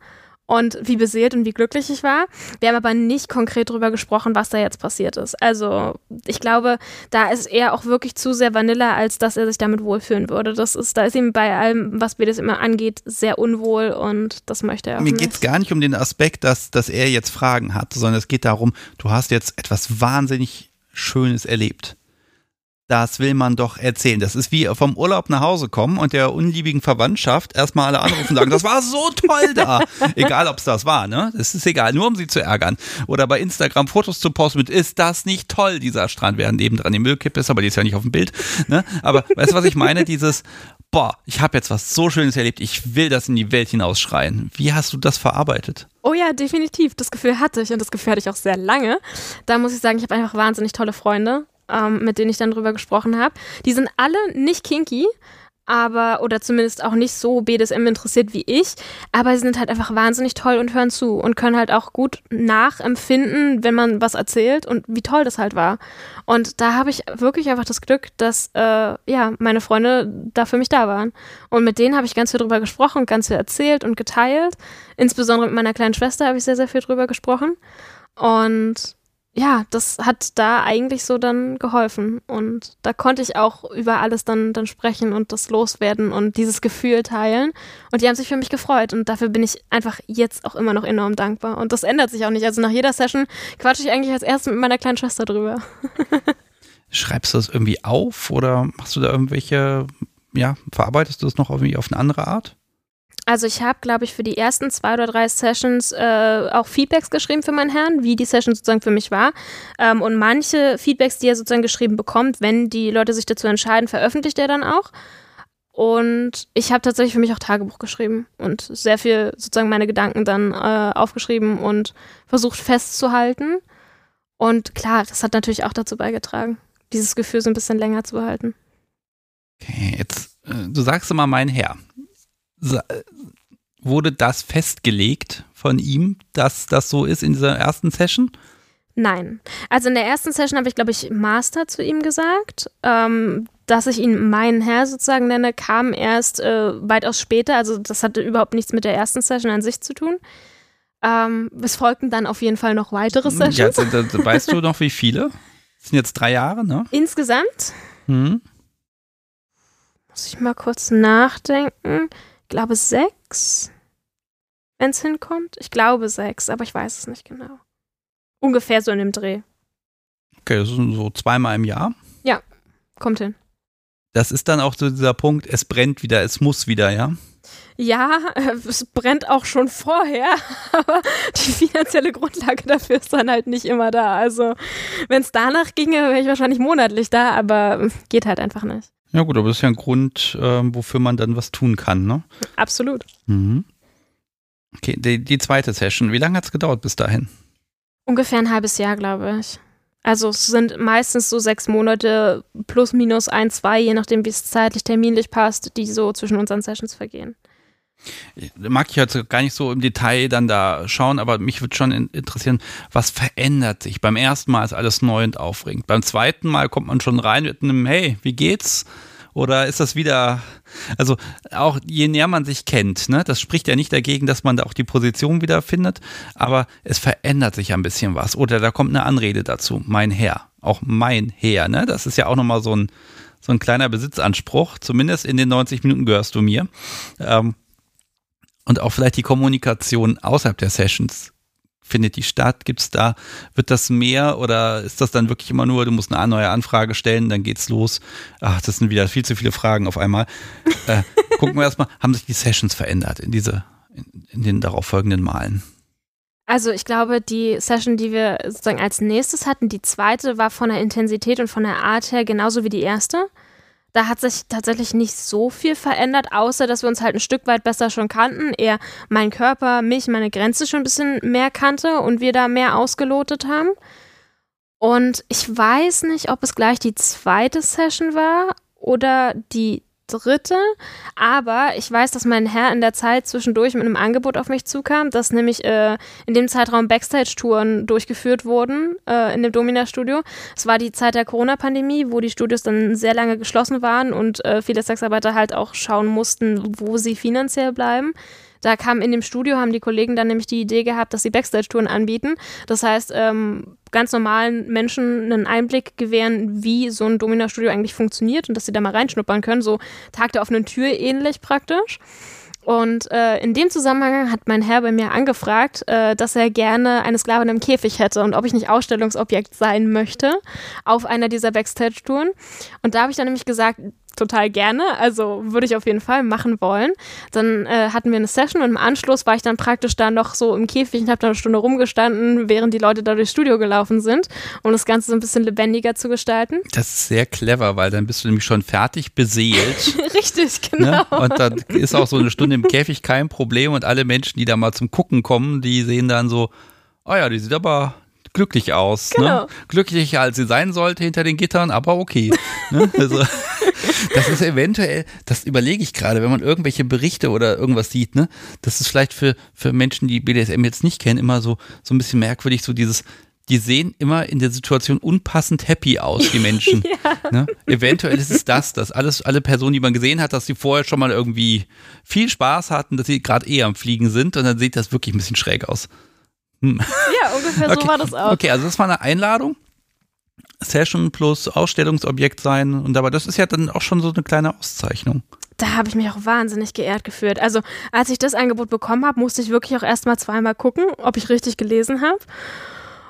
und wie beseelt und wie glücklich ich war. Wir haben aber nicht konkret darüber gesprochen, was da jetzt passiert ist. Also ich glaube, da ist er auch wirklich zu sehr Vanilla, als dass er sich damit wohlfühlen würde. Das ist, da ist ihm bei allem, was mir das immer angeht, sehr unwohl und das möchte er auch Mir geht es gar nicht um den Aspekt, dass, dass er jetzt Fragen hat, sondern es geht darum, du hast jetzt etwas wahnsinnig Schönes erlebt das will man doch erzählen. Das ist wie vom Urlaub nach Hause kommen und der unliebigen Verwandtschaft erstmal alle anrufen und sagen, das war so toll da. egal, ob es das war, ne? Das ist egal, nur um sie zu ärgern. Oder bei Instagram Fotos zu posten mit, ist das nicht toll, dieser Strand, während nebendran die Müllkippe ist, aber die ist ja nicht auf dem Bild. Ne? Aber weißt du, was ich meine? Dieses, boah, ich habe jetzt was so Schönes erlebt, ich will das in die Welt hinausschreien. Wie hast du das verarbeitet? Oh ja, definitiv. Das Gefühl hatte ich und das Gefühl hatte ich auch sehr lange. Da muss ich sagen, ich habe einfach wahnsinnig tolle Freunde ähm, mit denen ich dann drüber gesprochen habe. Die sind alle nicht kinky, aber, oder zumindest auch nicht so BDSM interessiert wie ich, aber sie sind halt einfach wahnsinnig toll und hören zu und können halt auch gut nachempfinden, wenn man was erzählt und wie toll das halt war. Und da habe ich wirklich einfach das Glück, dass, äh, ja, meine Freunde da für mich da waren. Und mit denen habe ich ganz viel drüber gesprochen, ganz viel erzählt und geteilt. Insbesondere mit meiner kleinen Schwester habe ich sehr, sehr viel drüber gesprochen. Und ja, das hat da eigentlich so dann geholfen. Und da konnte ich auch über alles dann, dann sprechen und das loswerden und dieses Gefühl teilen. Und die haben sich für mich gefreut. Und dafür bin ich einfach jetzt auch immer noch enorm dankbar. Und das ändert sich auch nicht. Also nach jeder Session quatsche ich eigentlich als erstes mit meiner kleinen Schwester drüber. Schreibst du das irgendwie auf oder machst du da irgendwelche, ja, verarbeitest du das noch irgendwie auf eine andere Art? Also ich habe, glaube ich, für die ersten zwei oder drei Sessions äh, auch Feedbacks geschrieben für meinen Herrn, wie die Session sozusagen für mich war. Ähm, und manche Feedbacks, die er sozusagen geschrieben bekommt, wenn die Leute sich dazu entscheiden, veröffentlicht er dann auch. Und ich habe tatsächlich für mich auch Tagebuch geschrieben und sehr viel sozusagen meine Gedanken dann äh, aufgeschrieben und versucht festzuhalten. Und klar, das hat natürlich auch dazu beigetragen, dieses Gefühl so ein bisschen länger zu behalten. Okay, jetzt, äh, du sagst immer mein Herr wurde das festgelegt von ihm, dass das so ist in dieser ersten Session? Nein. Also in der ersten Session habe ich, glaube ich, Master zu ihm gesagt. Ähm, dass ich ihn meinen Herr sozusagen nenne, kam erst äh, weitaus später. Also das hatte überhaupt nichts mit der ersten Session an sich zu tun. Ähm, es folgten dann auf jeden Fall noch weitere Sessions. Ja, also, weißt du noch, wie viele? Das sind jetzt drei Jahre, ne? Insgesamt? Hm. Muss ich mal kurz nachdenken. Ich glaube sechs, wenn es hinkommt. Ich glaube sechs, aber ich weiß es nicht genau. Ungefähr so in dem Dreh. Okay, das sind so zweimal im Jahr. Ja, kommt hin. Das ist dann auch so dieser Punkt, es brennt wieder, es muss wieder, ja? Ja, es brennt auch schon vorher, aber die finanzielle Grundlage dafür ist dann halt nicht immer da. Also, wenn es danach ginge, wäre ich wahrscheinlich monatlich da, aber geht halt einfach nicht. Ja, gut, aber das ist ja ein Grund, äh, wofür man dann was tun kann, ne? Absolut. Mhm. Okay, die, die zweite Session, wie lange hat es gedauert bis dahin? Ungefähr ein halbes Jahr, glaube ich. Also es sind meistens so sechs Monate plus minus ein, zwei, je nachdem, wie es zeitlich, terminlich passt, die so zwischen unseren Sessions vergehen. Mag ich jetzt gar nicht so im Detail dann da schauen, aber mich würde schon interessieren, was verändert sich? Beim ersten Mal ist alles neu und aufregend. Beim zweiten Mal kommt man schon rein mit einem Hey, wie geht's? Oder ist das wieder, also auch je näher man sich kennt, ne, das spricht ja nicht dagegen, dass man da auch die Position wieder findet, aber es verändert sich ein bisschen was. Oder da kommt eine Anrede dazu, mein Herr, auch mein Herr, ne, das ist ja auch nochmal so ein, so ein kleiner Besitzanspruch, zumindest in den 90 Minuten gehörst du mir. Ähm, und auch vielleicht die Kommunikation außerhalb der Sessions findet die statt? Gibt es da, wird das mehr oder ist das dann wirklich immer nur, du musst eine neue Anfrage stellen, dann geht's los? Ach, das sind wieder viel zu viele Fragen auf einmal. Äh, gucken wir erstmal, haben sich die Sessions verändert in diese, in, in den darauffolgenden Malen? Also ich glaube, die Session, die wir sozusagen als nächstes hatten, die zweite, war von der Intensität und von der Art her genauso wie die erste. Da hat sich tatsächlich nicht so viel verändert, außer dass wir uns halt ein Stück weit besser schon kannten. Er mein Körper, mich, meine Grenze schon ein bisschen mehr kannte und wir da mehr ausgelotet haben. Und ich weiß nicht, ob es gleich die zweite Session war oder die dritte. Aber ich weiß, dass mein Herr in der Zeit zwischendurch mit einem Angebot auf mich zukam, dass nämlich äh, in dem Zeitraum Backstage-Touren durchgeführt wurden äh, in dem Domina-Studio. Es war die Zeit der Corona-Pandemie, wo die Studios dann sehr lange geschlossen waren und äh, viele Sexarbeiter halt auch schauen mussten, wo sie finanziell bleiben. Da kam in dem Studio, haben die Kollegen dann nämlich die Idee gehabt, dass sie Backstage-Touren anbieten. Das heißt, ähm, ganz normalen Menschen einen Einblick gewähren, wie so ein Domina-Studio eigentlich funktioniert und dass sie da mal reinschnuppern können, so Tag der offenen Tür ähnlich praktisch. Und äh, in dem Zusammenhang hat mein Herr bei mir angefragt, äh, dass er gerne eine Sklavin im Käfig hätte und ob ich nicht Ausstellungsobjekt sein möchte auf einer dieser Backstage-Touren. Und da habe ich dann nämlich gesagt, total gerne. Also würde ich auf jeden Fall machen wollen. Dann äh, hatten wir eine Session und im Anschluss war ich dann praktisch da noch so im Käfig und habe da eine Stunde rumgestanden, während die Leute da durchs Studio gelaufen sind, um das Ganze so ein bisschen lebendiger zu gestalten. Das ist sehr clever, weil dann bist du nämlich schon fertig beseelt. Richtig, genau. Ne? Und dann ist auch so eine Stunde im Käfig kein Problem und alle Menschen, die da mal zum Gucken kommen, die sehen dann so, oh ja, die sieht aber glücklich aus. Ne? Genau. Ne? Glücklicher als sie sein sollte hinter den Gittern, aber okay. ne? also, das ist eventuell, das überlege ich gerade, wenn man irgendwelche Berichte oder irgendwas sieht, ne? Das ist vielleicht für, für Menschen, die BDSM jetzt nicht kennen, immer so, so ein bisschen merkwürdig, so dieses, die sehen immer in der Situation unpassend happy aus, die Menschen. ja. ne? Eventuell ist es das, dass alles, alle Personen, die man gesehen hat, dass sie vorher schon mal irgendwie viel Spaß hatten, dass sie gerade eher am Fliegen sind und dann sieht das wirklich ein bisschen schräg aus. Hm. Ja, ungefähr okay. so war das auch. Okay, also das war eine Einladung. Session plus Ausstellungsobjekt sein. Und aber das ist ja dann auch schon so eine kleine Auszeichnung. Da habe ich mich auch wahnsinnig geehrt gefühlt. Also, als ich das Angebot bekommen habe, musste ich wirklich auch erstmal zweimal gucken, ob ich richtig gelesen habe.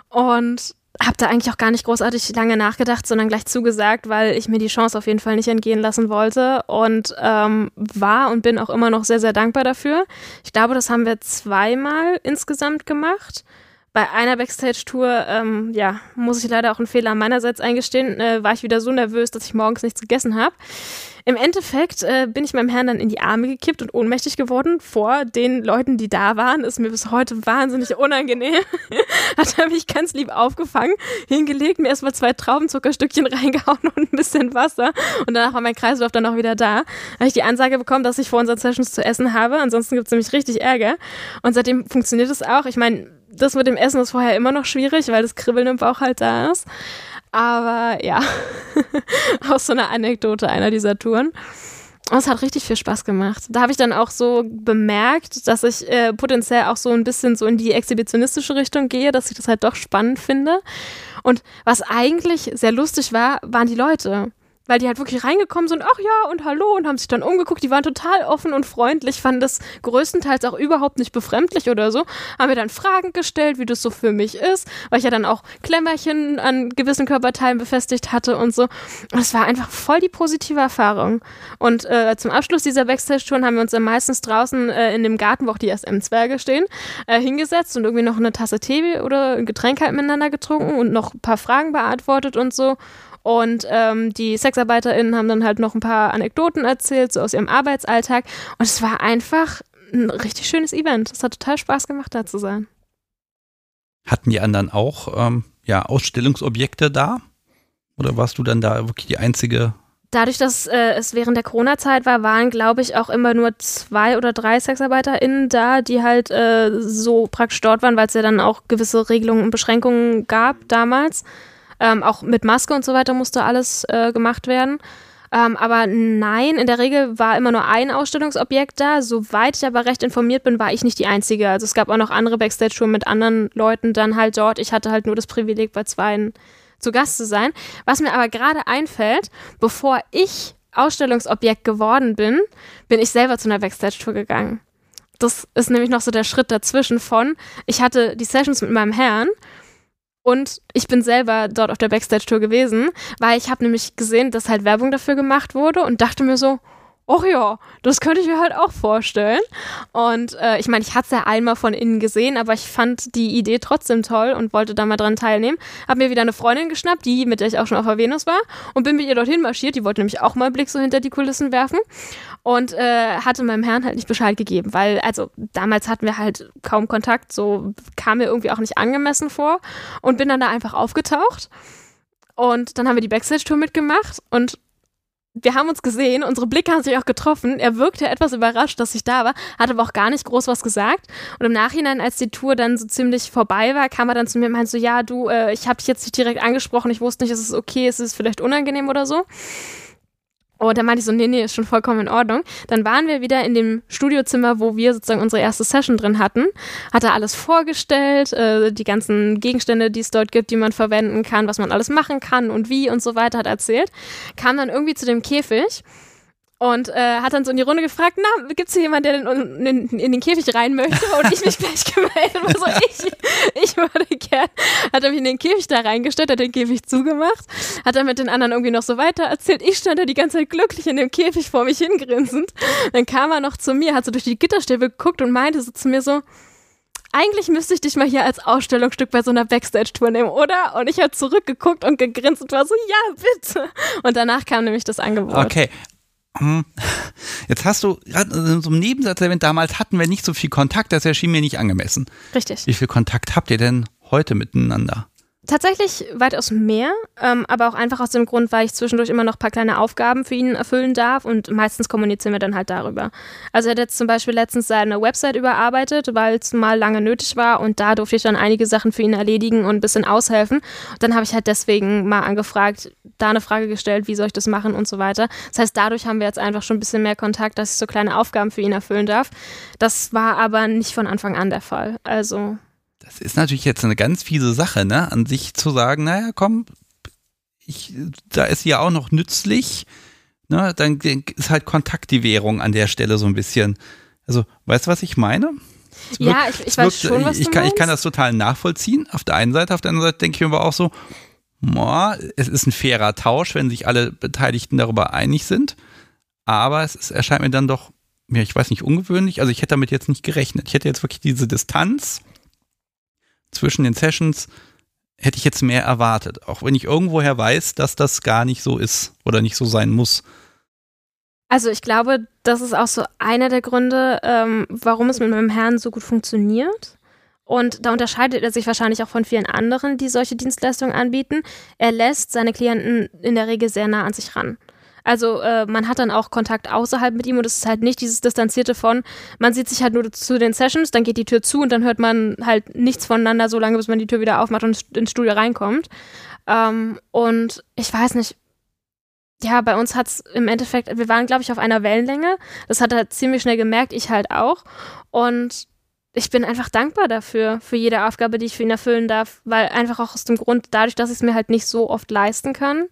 Und habe da eigentlich auch gar nicht großartig lange nachgedacht, sondern gleich zugesagt, weil ich mir die Chance auf jeden Fall nicht entgehen lassen wollte und ähm, war und bin auch immer noch sehr, sehr dankbar dafür. Ich glaube, das haben wir zweimal insgesamt gemacht. Bei einer Backstage-Tour, ähm, ja, muss ich leider auch einen Fehler meinerseits eingestehen, äh, war ich wieder so nervös, dass ich morgens nichts gegessen habe. Im Endeffekt äh, bin ich meinem Herrn dann in die Arme gekippt und ohnmächtig geworden vor den Leuten, die da waren. Ist mir bis heute wahnsinnig unangenehm. Hat er mich ganz lieb aufgefangen, hingelegt, mir erstmal zwei Traubenzuckerstückchen reingehauen und ein bisschen Wasser. Und danach war mein Kreislauf dann auch wieder da. Habe ich die Ansage bekommen, dass ich vor unseren Sessions zu essen habe. Ansonsten gibt es nämlich richtig Ärger. Und seitdem funktioniert es auch. Ich meine, das mit dem Essen ist vorher immer noch schwierig, weil das Kribbeln im Bauch halt da ist. Aber ja, aus so einer Anekdote einer dieser Touren. Und es hat richtig viel Spaß gemacht. Da habe ich dann auch so bemerkt, dass ich äh, potenziell auch so ein bisschen so in die exhibitionistische Richtung gehe, dass ich das halt doch spannend finde. Und was eigentlich sehr lustig war, waren die Leute weil die halt wirklich reingekommen sind, ach ja und hallo und haben sich dann umgeguckt. Die waren total offen und freundlich, fanden das größtenteils auch überhaupt nicht befremdlich oder so. Haben mir dann Fragen gestellt, wie das so für mich ist, weil ich ja dann auch Klemmerchen an gewissen Körperteilen befestigt hatte und so. Und es war einfach voll die positive Erfahrung. Und äh, zum Abschluss dieser Backstage-Touren haben wir uns dann meistens draußen äh, in dem Garten, wo auch die SM-Zwerge stehen, äh, hingesetzt und irgendwie noch eine Tasse Tee oder ein Getränk halt miteinander getrunken und noch ein paar Fragen beantwortet und so. Und ähm, die SexarbeiterInnen haben dann halt noch ein paar Anekdoten erzählt, so aus ihrem Arbeitsalltag. Und es war einfach ein richtig schönes Event. Es hat total Spaß gemacht, da zu sein. Hatten die anderen auch ähm, ja, Ausstellungsobjekte da? Oder warst du dann da wirklich die einzige Dadurch, dass äh, es während der Corona-Zeit war, waren, glaube ich, auch immer nur zwei oder drei SexarbeiterInnen da, die halt äh, so praktisch dort waren, weil es ja dann auch gewisse Regelungen und Beschränkungen gab damals. Ähm, auch mit Maske und so weiter musste alles äh, gemacht werden. Ähm, aber nein, in der Regel war immer nur ein Ausstellungsobjekt da. Soweit ich aber recht informiert bin, war ich nicht die Einzige. Also es gab auch noch andere Backstage-Touren mit anderen Leuten dann halt dort. Ich hatte halt nur das Privileg, bei zweien zu Gast zu sein. Was mir aber gerade einfällt, bevor ich Ausstellungsobjekt geworden bin, bin ich selber zu einer Backstage-Tour gegangen. Das ist nämlich noch so der Schritt dazwischen von, ich hatte die Sessions mit meinem Herrn und ich bin selber dort auf der Backstage-Tour gewesen, weil ich habe nämlich gesehen, dass halt Werbung dafür gemacht wurde und dachte mir so, ach ja, das könnte ich mir halt auch vorstellen. Und äh, ich meine, ich hatte es ja einmal von innen gesehen, aber ich fand die Idee trotzdem toll und wollte da mal dran teilnehmen. Hab mir wieder eine Freundin geschnappt, die, mit der ich auch schon auf der Venus war, und bin mit ihr dorthin marschiert. Die wollte nämlich auch mal einen Blick so hinter die Kulissen werfen und äh, hatte meinem Herrn halt nicht Bescheid gegeben, weil, also damals hatten wir halt kaum Kontakt, so kam mir irgendwie auch nicht angemessen vor und bin dann da einfach aufgetaucht. Und dann haben wir die Backstage-Tour mitgemacht und wir haben uns gesehen, unsere Blicke haben sich auch getroffen. Er wirkte etwas überrascht, dass ich da war, hat aber auch gar nicht groß was gesagt. Und im Nachhinein, als die Tour dann so ziemlich vorbei war, kam er dann zu mir und meinte so, ja, du, äh, ich habe dich jetzt nicht direkt angesprochen, ich wusste nicht, ist es okay, ist es vielleicht unangenehm oder so. Und dann meinte ich so, nee, nee, ist schon vollkommen in Ordnung. Dann waren wir wieder in dem Studiozimmer, wo wir sozusagen unsere erste Session drin hatten. Hat er alles vorgestellt, äh, die ganzen Gegenstände, die es dort gibt, die man verwenden kann, was man alles machen kann und wie und so weiter, hat erzählt. Kam dann irgendwie zu dem Käfig und äh, hat dann so in die Runde gefragt, na, gibt's hier jemanden, der in, in, in, den Käfig rein möchte? Und ich mich gleich gemeldet, war so, ich, ich würde gern. Hat er mich in den Käfig da reingestellt, hat den Käfig zugemacht, hat er mit den anderen irgendwie noch so weiter erzählt. Ich stand da die ganze Zeit glücklich in dem Käfig vor mich hingrinsend. Dann kam er noch zu mir, hat so durch die Gitterstäbe geguckt und meinte so zu mir so, eigentlich müsste ich dich mal hier als Ausstellungsstück bei so einer Backstage-Tour nehmen, oder? Und ich habe zurückgeguckt und gegrinst und war so, ja, bitte. Und danach kam nämlich das Angebot. Okay. Jetzt hast du gerade in so einem Nebensatz erwähnt, damals hatten wir nicht so viel Kontakt, das erschien mir nicht angemessen. Richtig. Wie viel Kontakt habt ihr denn heute miteinander? Tatsächlich weitaus mehr, ähm, aber auch einfach aus dem Grund, weil ich zwischendurch immer noch ein paar kleine Aufgaben für ihn erfüllen darf und meistens kommunizieren wir dann halt darüber. Also er hat jetzt zum Beispiel letztens seine Website überarbeitet, weil es mal lange nötig war und da durfte ich dann einige Sachen für ihn erledigen und ein bisschen aushelfen. Und dann habe ich halt deswegen mal angefragt, da eine Frage gestellt, wie soll ich das machen und so weiter. Das heißt, dadurch haben wir jetzt einfach schon ein bisschen mehr Kontakt, dass ich so kleine Aufgaben für ihn erfüllen darf. Das war aber nicht von Anfang an der Fall. Also das ist natürlich jetzt eine ganz fiese Sache, ne? An sich zu sagen, naja, komm, ich, da ist sie ja auch noch nützlich, ne? Dann ist halt Kontakt die Währung an der Stelle so ein bisschen. Also, weißt du, was ich meine? Wirkt, ja, ich, ich weiß schon, was ich du kann, meinst. Ich kann das total nachvollziehen. Auf der einen Seite, auf der anderen Seite denke ich mir aber auch so, boah, es ist ein fairer Tausch, wenn sich alle Beteiligten darüber einig sind. Aber es ist, erscheint mir dann doch, ja, ich weiß nicht, ungewöhnlich. Also ich hätte damit jetzt nicht gerechnet. Ich hätte jetzt wirklich diese Distanz zwischen den Sessions hätte ich jetzt mehr erwartet. Auch wenn ich irgendwoher weiß, dass das gar nicht so ist oder nicht so sein muss. Also ich glaube, das ist auch so einer der Gründe, ähm, warum es mit meinem Herrn so gut funktioniert. Und da unterscheidet er sich wahrscheinlich auch von vielen anderen, die solche Dienstleistungen anbieten. Er lässt seine Klienten in der Regel sehr nah an sich ran. Also äh, man hat dann auch Kontakt außerhalb mit ihm und es ist halt nicht dieses Distanzierte von, man sieht sich halt nur zu den Sessions, dann geht die Tür zu und dann hört man halt nichts voneinander, so lange bis man die Tür wieder aufmacht und ins Studio reinkommt. Ähm, und ich weiß nicht, ja, bei uns hat es im Endeffekt, wir waren, glaube ich, auf einer Wellenlänge. Das hat er ziemlich schnell gemerkt, ich halt auch. Und ich bin einfach dankbar dafür, für jede Aufgabe, die ich für ihn erfüllen darf, weil einfach auch aus dem Grund, dadurch, dass ich es mir halt nicht so oft leisten kann,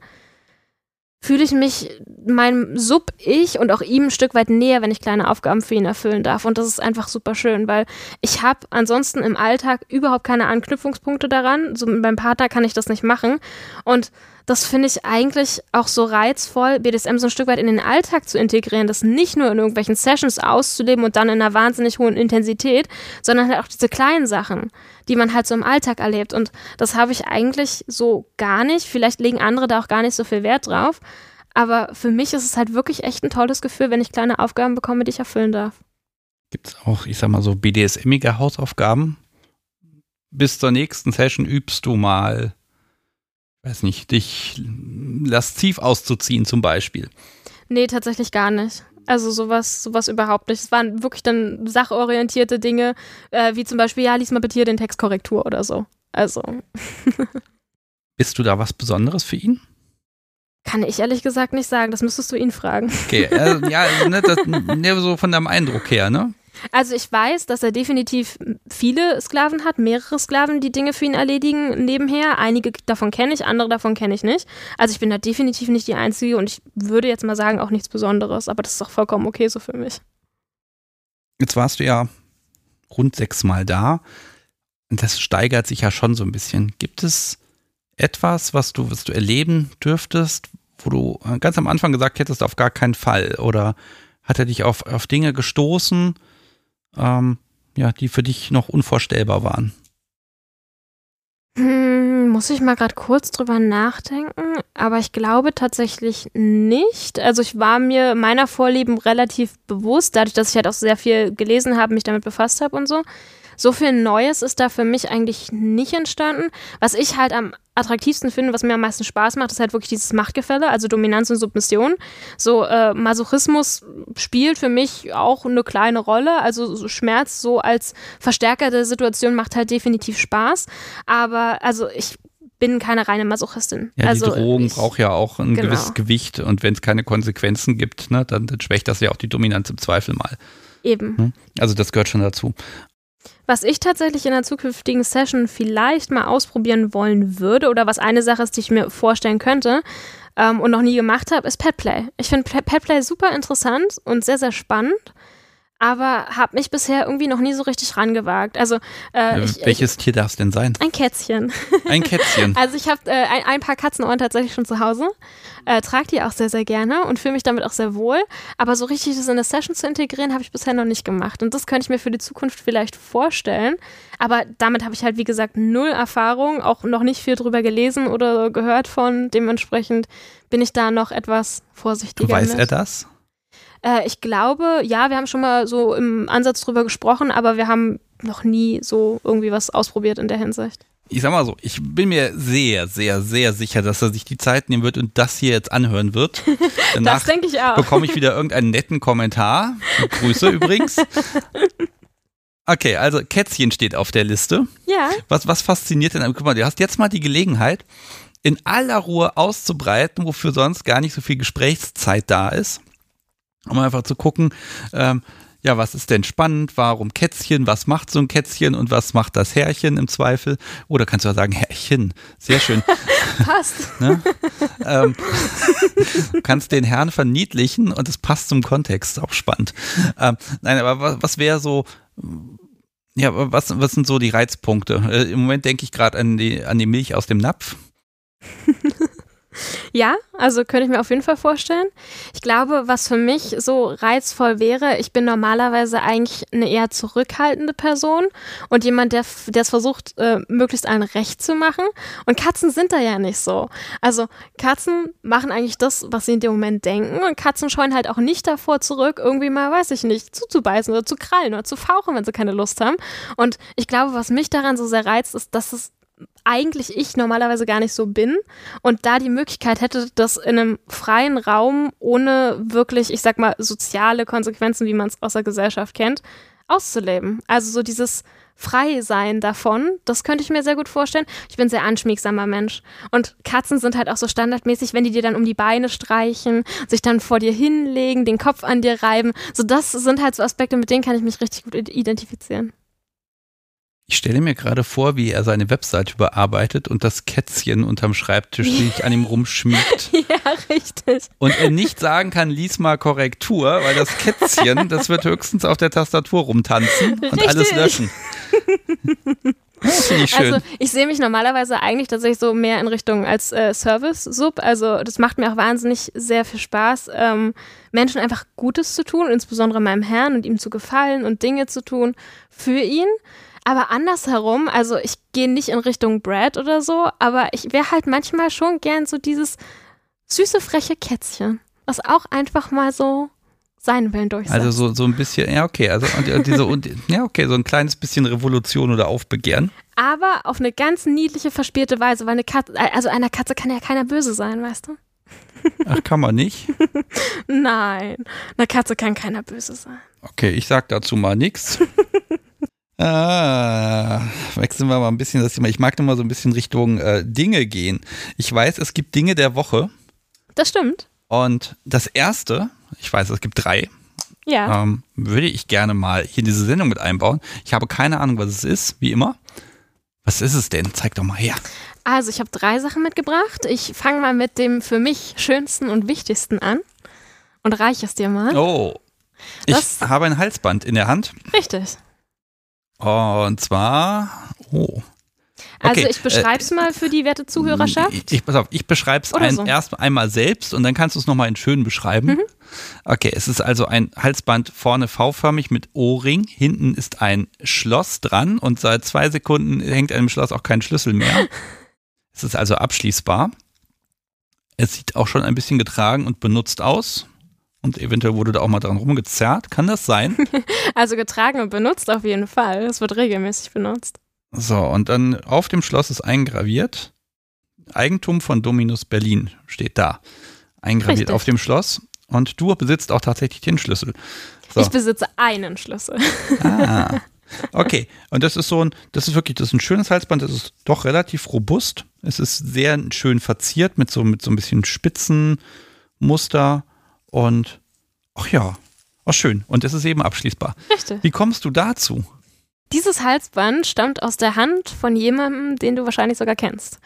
fühle ich mich meinem Sub-Ich und auch ihm ein Stück weit näher, wenn ich kleine Aufgaben für ihn erfüllen darf. Und das ist einfach super schön, weil ich habe ansonsten im Alltag überhaupt keine Anknüpfungspunkte daran. So beim Partner kann ich das nicht machen. Und das finde ich eigentlich auch so reizvoll, BDSM so ein Stück weit in den Alltag zu integrieren, das nicht nur in irgendwelchen Sessions auszuleben und dann in einer wahnsinnig hohen Intensität, sondern halt auch diese kleinen Sachen, die man halt so im Alltag erlebt. Und das habe ich eigentlich so gar nicht. Vielleicht legen andere da auch gar nicht so viel Wert drauf. Aber für mich ist es halt wirklich echt ein tolles Gefühl, wenn ich kleine Aufgaben bekomme, die ich erfüllen darf. Gibt es auch, ich sag mal so, BDSMige Hausaufgaben? Bis zur nächsten Session übst du mal weiß nicht, dich lasziv auszuziehen zum Beispiel. Nee, tatsächlich gar nicht. Also sowas, sowas überhaupt nicht. Es waren wirklich dann sachorientierte Dinge, äh, wie zum Beispiel, ja, lies mal bitte hier den Textkorrektur oder so. Also. Bist du da was Besonderes für ihn? Kann ich ehrlich gesagt nicht sagen. Das müsstest du ihn fragen. Okay, äh, ja, ne, das, ne, so von deinem Eindruck her, ne? Also ich weiß, dass er definitiv viele Sklaven hat, mehrere Sklaven, die Dinge für ihn erledigen nebenher. Einige davon kenne ich, andere davon kenne ich nicht. Also ich bin da definitiv nicht die Einzige und ich würde jetzt mal sagen, auch nichts Besonderes, aber das ist auch vollkommen okay so für mich. Jetzt warst du ja rund sechsmal da. Und das steigert sich ja schon so ein bisschen. Gibt es etwas, was du, was du erleben dürftest, wo du ganz am Anfang gesagt hättest, auf gar keinen Fall? Oder hat er dich auf, auf Dinge gestoßen, ähm, ja, die für dich noch unvorstellbar waren? Hm, muss ich mal gerade kurz drüber nachdenken, aber ich glaube tatsächlich nicht. Also ich war mir meiner Vorlieben relativ bewusst, dadurch, dass ich halt auch sehr viel gelesen habe, mich damit befasst habe und so. So viel Neues ist da für mich eigentlich nicht entstanden. Was ich halt am attraktivsten finde, was mir am meisten Spaß macht, ist halt wirklich dieses Machtgefälle, also Dominanz und Submission. So äh, Masochismus spielt für mich auch eine kleine Rolle. Also so Schmerz so als Verstärker der Situation macht halt definitiv Spaß. Aber also ich bin keine reine Masochistin. Ja, also, die Drohung braucht ja auch ein genau. gewisses Gewicht und wenn es keine Konsequenzen gibt, ne, dann, dann, schwächt das ja auch die Dominanz im Zweifel mal. Eben. Hm? Also das gehört schon dazu. Was ich tatsächlich in einer zukünftigen Session vielleicht mal ausprobieren wollen würde oder was eine Sache ist, die ich mir vorstellen könnte ähm, und noch nie gemacht habe, ist Petplay. Ich finde Petplay super interessant und sehr, sehr spannend aber habe mich bisher irgendwie noch nie so richtig rangewagt. Also äh, ich, welches ich, Tier darf es denn sein? Ein Kätzchen. Ein Kätzchen. also ich habe äh, ein, ein, paar Katzenohren tatsächlich schon zu Hause, äh, trage die auch sehr sehr gerne und fühle mich damit auch sehr wohl. Aber so richtig das in eine Session zu integrieren, habe ich bisher noch nicht gemacht. Und das könnte ich mir für die Zukunft vielleicht vorstellen. Aber damit habe ich halt wie gesagt null Erfahrung, auch noch nicht viel drüber gelesen oder gehört von. Dementsprechend bin ich da noch etwas vorsichtiger. Weiß mit. er das? Äh, ich glaube, ja, wir haben schon mal so im Ansatz drüber gesprochen, aber wir haben noch nie so irgendwie was ausprobiert in der Hinsicht. Ich sag mal so, ich bin mir sehr, sehr, sehr sicher, dass er sich die Zeit nehmen wird und das hier jetzt anhören wird. Danach das denke ich auch. bekomme ich wieder irgendeinen netten Kommentar. Grüße übrigens. Okay, also Kätzchen steht auf der Liste. Ja. Was, was fasziniert denn? Guck mal, du hast jetzt mal die Gelegenheit, in aller Ruhe auszubreiten, wofür sonst gar nicht so viel Gesprächszeit da ist um einfach zu gucken, ähm, ja, was ist denn spannend? Warum Kätzchen? Was macht so ein Kätzchen und was macht das Herrchen im Zweifel? Oder kannst du auch sagen, Herrchen. Sehr schön. Passt. ne? ähm, du kannst den Herrn verniedlichen und es passt zum Kontext. Auch spannend. Ähm, nein, aber was, was wäre so, ja, was, was sind so die Reizpunkte? Äh, Im Moment denke ich gerade an die, an die Milch aus dem Napf. Ja, also könnte ich mir auf jeden Fall vorstellen. Ich glaube, was für mich so reizvoll wäre, ich bin normalerweise eigentlich eine eher zurückhaltende Person und jemand, der es versucht, äh, möglichst allen recht zu machen. Und Katzen sind da ja nicht so. Also Katzen machen eigentlich das, was sie in dem Moment denken und Katzen scheuen halt auch nicht davor zurück, irgendwie mal, weiß ich nicht, zuzubeißen oder zu krallen oder zu fauchen, wenn sie keine Lust haben. Und ich glaube, was mich daran so sehr reizt, ist, dass es eigentlich ich normalerweise gar nicht so bin und da die Möglichkeit hätte, das in einem freien Raum ohne wirklich, ich sag mal, soziale Konsequenzen, wie man es aus der Gesellschaft kennt, auszuleben. Also so dieses frei sein davon, das könnte ich mir sehr gut vorstellen. Ich bin ein sehr anschmiegsamer Mensch. Und Katzen sind halt auch so standardmäßig, wenn die dir dann um die Beine streichen, sich dann vor dir hinlegen, den Kopf an dir reiben. So, das sind halt so Aspekte, mit denen kann ich mich richtig gut identifizieren. Ich stelle mir gerade vor, wie er seine Website überarbeitet und das Kätzchen unterm Schreibtisch sich an ihm rumschmiegt. Ja, richtig. Und er nicht sagen kann, lies mal Korrektur, weil das Kätzchen, das wird höchstens auf der Tastatur rumtanzen und Richtig. alles löschen. Ich schön. Also ich sehe mich normalerweise eigentlich tatsächlich so mehr in Richtung als äh, Service-Sub. Also das macht mir auch wahnsinnig sehr viel Spaß, ähm, Menschen einfach Gutes zu tun, insbesondere meinem Herrn und ihm zu gefallen und Dinge zu tun für ihn. Aber andersherum, also ich gehe nicht in Richtung Brad oder so, aber ich wäre halt manchmal schon gern so dieses süße, freche Kätzchen, was auch einfach mal so seinen Willen durchsetzt. Also so, so ein bisschen, ja okay, also und, diese, und, ja okay, so ein kleines bisschen Revolution oder Aufbegehren. aber auf eine ganz niedliche, verspielte Weise, weil eine Katze, also einer Katze kann ja keiner böse sein, weißt du? Ach, kann man nicht. Nein, einer Katze kann keiner böse sein. Okay, ich sag dazu mal nichts. Ah, wechseln wir mal ein bisschen das Thema. Ich mag immer so ein bisschen Richtung äh, Dinge gehen. Ich weiß, es gibt Dinge der Woche Das stimmt. und das erste, ich weiß, es gibt drei, Ja. ähm, würde ich gerne mal hier in diese Sendung mit einbauen. Ich habe keine Ahnung, was es ist, wie immer. Was ist es denn? Zeig doch mal her. Also, ich habe drei Sachen mitgebracht. Ich fange mal mit dem für mich schönsten und wichtigsten an und reiche es dir mal. Oh. Ich Das- habe ein Halsband in der Hand. Richtig. Und zwar, oh. Also, Okay, ich beschreibe es mal für die werte Zuhörerschaft. Ich, ich, pass auf, ich beschreibe es ein, so. erst einmal selbst und dann kannst du es nochmal in schön beschreiben. Mhm. Okay, es ist also ein Halsband vorne V-förmig mit O-Ring. Hinten ist ein Schloss dran und seit zwei Sekunden hängt an dem Schloss auch kein Schlüssel mehr. es ist also abschließbar. Es sieht auch schon ein bisschen getragen und benutzt aus. Und eventuell wurde da auch mal dran rumgezerrt. Kann das sein? Also getragen und benutzt auf jeden Fall. Es wird regelmäßig benutzt. So, und dann auf dem Schloss ist eingraviert, Eigentum von Dominus Berlin steht da. Eingraviert Richtig. auf dem Schloss. Und du besitzt auch tatsächlich den Schlüssel. So. Ich besitze einen Schlüssel. Ah. Okay, und das ist so ein, das ist wirklich, das ist ein schönes Halsband, das ist doch relativ robust. Es ist sehr schön verziert mit so, mit so ein bisschen Spitzenmuster und ach ja, ach schön. Und es ist eben abschließbar. Richtig. Wie kommst du dazu? Dieses Halsband stammt aus der Hand von jemandem, den du wahrscheinlich sogar kennst.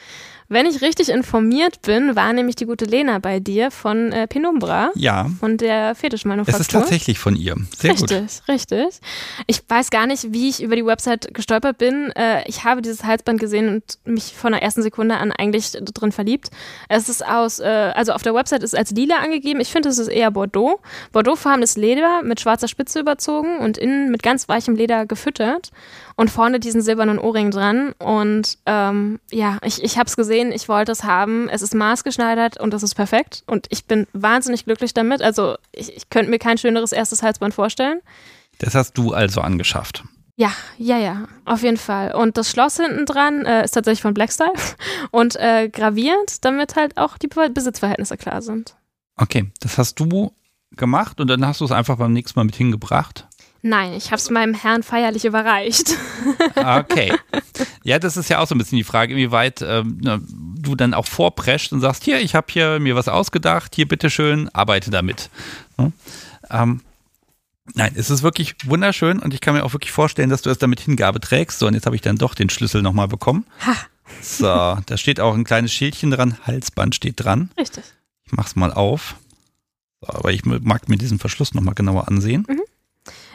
Wenn ich richtig informiert bin, war nämlich die gute Lena bei dir von äh, Penumbra, Ja, von der es Fetischmanufaktur. ist tatsächlich von ihr. Sehr richtig, gut. richtig. Ich weiß gar nicht, wie ich über die Website gestolpert bin. Äh, ich habe dieses Halsband gesehen und mich von der ersten Sekunde an eigentlich drin verliebt. Es ist aus, äh, also auf der Website ist es als lila angegeben. Ich finde, es ist eher Bordeaux. Bordeauxfarbenes Leder mit schwarzer Spitze überzogen und innen mit ganz weichem Leder gefüttert und vorne diesen silbernen Ohrring dran. Und ähm, ja, ich, ich habe es gesehen, ich wollte es haben. Es ist maßgeschneidert und es ist perfekt. Und ich bin wahnsinnig glücklich damit. Also ich, ich könnte mir kein schöneres erstes Halsband vorstellen. Das hast du also angeschafft. Ja, ja, ja, auf jeden Fall. Und das Schloss hinten dran äh, ist tatsächlich von Blackstyle und äh, graviert, damit halt auch die Be- Besitzverhältnisse klar sind. Okay, das hast du gemacht und dann hast du es einfach beim nächsten Mal mit hingebracht. Nein, ich habe es meinem Herrn feierlich überreicht. Okay. Ja, das ist ja auch so ein bisschen die Frage, inwieweit ähm, du dann auch vorpreschst und sagst, hier, ich habe hier mir was ausgedacht, hier bitteschön, arbeite damit. Hm? Ähm, nein, es ist wirklich wunderschön und ich kann mir auch wirklich vorstellen, dass du es damit Hingabe trägst. So, und jetzt habe ich dann doch den Schlüssel nochmal bekommen. Ha. So, da steht auch ein kleines Schildchen dran, Halsband steht dran. Richtig. Ich mach's mal auf. So, aber ich mag mir diesen Verschluss nochmal genauer ansehen.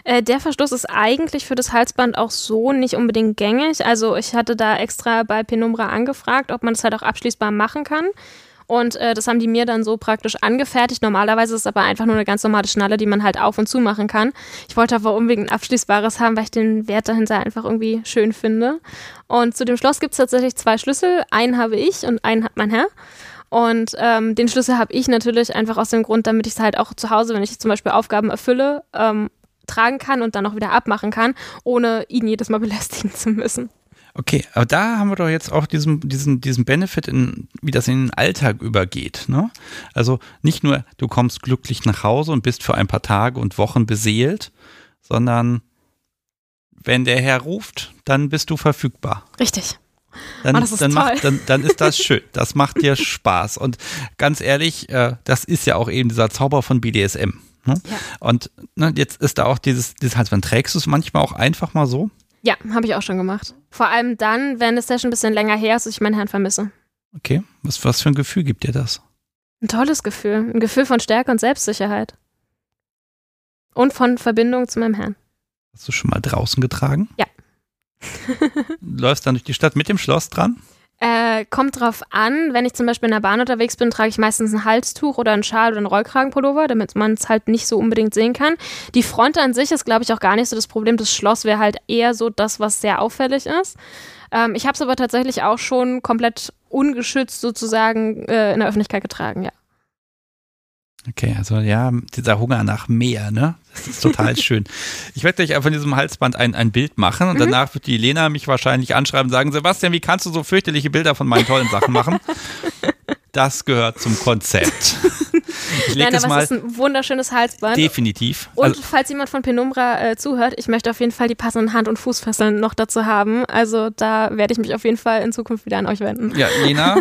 Äh, der Verschluss ist eigentlich für das Halsband auch so nicht unbedingt gängig. Also ich hatte da extra bei Penumbra angefragt, ob man das halt auch abschließbar machen kann. Und äh, das haben die mir dann so praktisch angefertigt. Normalerweise ist es aber einfach nur eine ganz normale Schnalle, die man halt auf und zu machen kann. Ich wollte aber unbedingt ein abschließbares haben, weil ich den Wert dahinter einfach irgendwie schön finde. Und zu dem Schloss gibt es tatsächlich zwei Schlüssel. Einen habe ich und einen hat mein Herr. Und ähm, den Schlüssel habe ich natürlich einfach aus dem Grund, damit ich es halt auch zu Hause, wenn ich zum Beispiel Aufgaben erfülle, ähm, tragen kann und dann auch wieder abmachen kann, ohne ihn jedes Mal belästigen zu müssen. Okay, aber da haben wir doch jetzt auch diesen, diesen, diesen Benefit, in, wie das in den Alltag übergeht. Ne? Also nicht nur, du kommst glücklich nach Hause und bist für ein paar Tage und Wochen beseelt, sondern wenn der Herr ruft, dann bist du verfügbar. Richtig. Dann, Oh, dann, macht, dann, dann ist das schön. Das macht dir Spaß. Und ganz ehrlich, äh, das ist ja auch eben dieser Zauber von BDSM. Ne? Ja. Und ne, jetzt ist da auch dieses, dieses Halsband. Trägst du es manchmal auch einfach mal so? Ja, habe ich auch schon gemacht. Vor allem dann, wenn es ja schon ein bisschen länger her ist, dass ich meinen Herrn vermisse. Okay. Was, was für ein Gefühl gibt dir das? Ein tolles Gefühl. Ein Gefühl von Stärke und Selbstsicherheit. Und von Verbindung zu meinem Herrn. Hast du schon mal draußen getragen? Ja. Läufst dann durch die Stadt mit dem Schloss dran? Äh, kommt drauf an, wenn ich zum Beispiel in der Bahn unterwegs bin, trage ich meistens ein Halstuch oder einen Schal oder einen Rollkragenpullover, damit man es halt nicht so unbedingt sehen kann. Die Front an sich ist, glaube ich, auch gar nicht so das Problem. Das Schloss wäre halt eher so das, was sehr auffällig ist. Ähm, ich habe es aber tatsächlich auch schon komplett ungeschützt sozusagen äh, in der Öffentlichkeit getragen, ja. Okay, also ja, dieser Hunger nach mehr, ne? Das ist total schön. Ich werde gleich von diesem Halsband ein, ein Bild machen und Mhm. danach wird die Lena mich wahrscheinlich anschreiben und sagen, Sebastian, wie kannst du so fürchterliche Bilder von meinen tollen Sachen machen? Das gehört zum Konzept. Ich Nein, aber mal es ist ein wunderschönes Halsband. definitiv. Und Also, falls jemand von Penumbra äh, zuhört, ich möchte auf jeden Fall die passenden Hand- und Fußfesseln noch dazu haben. Also da werde ich mich auf jeden Fall in Zukunft wieder an euch wenden. ja, Lena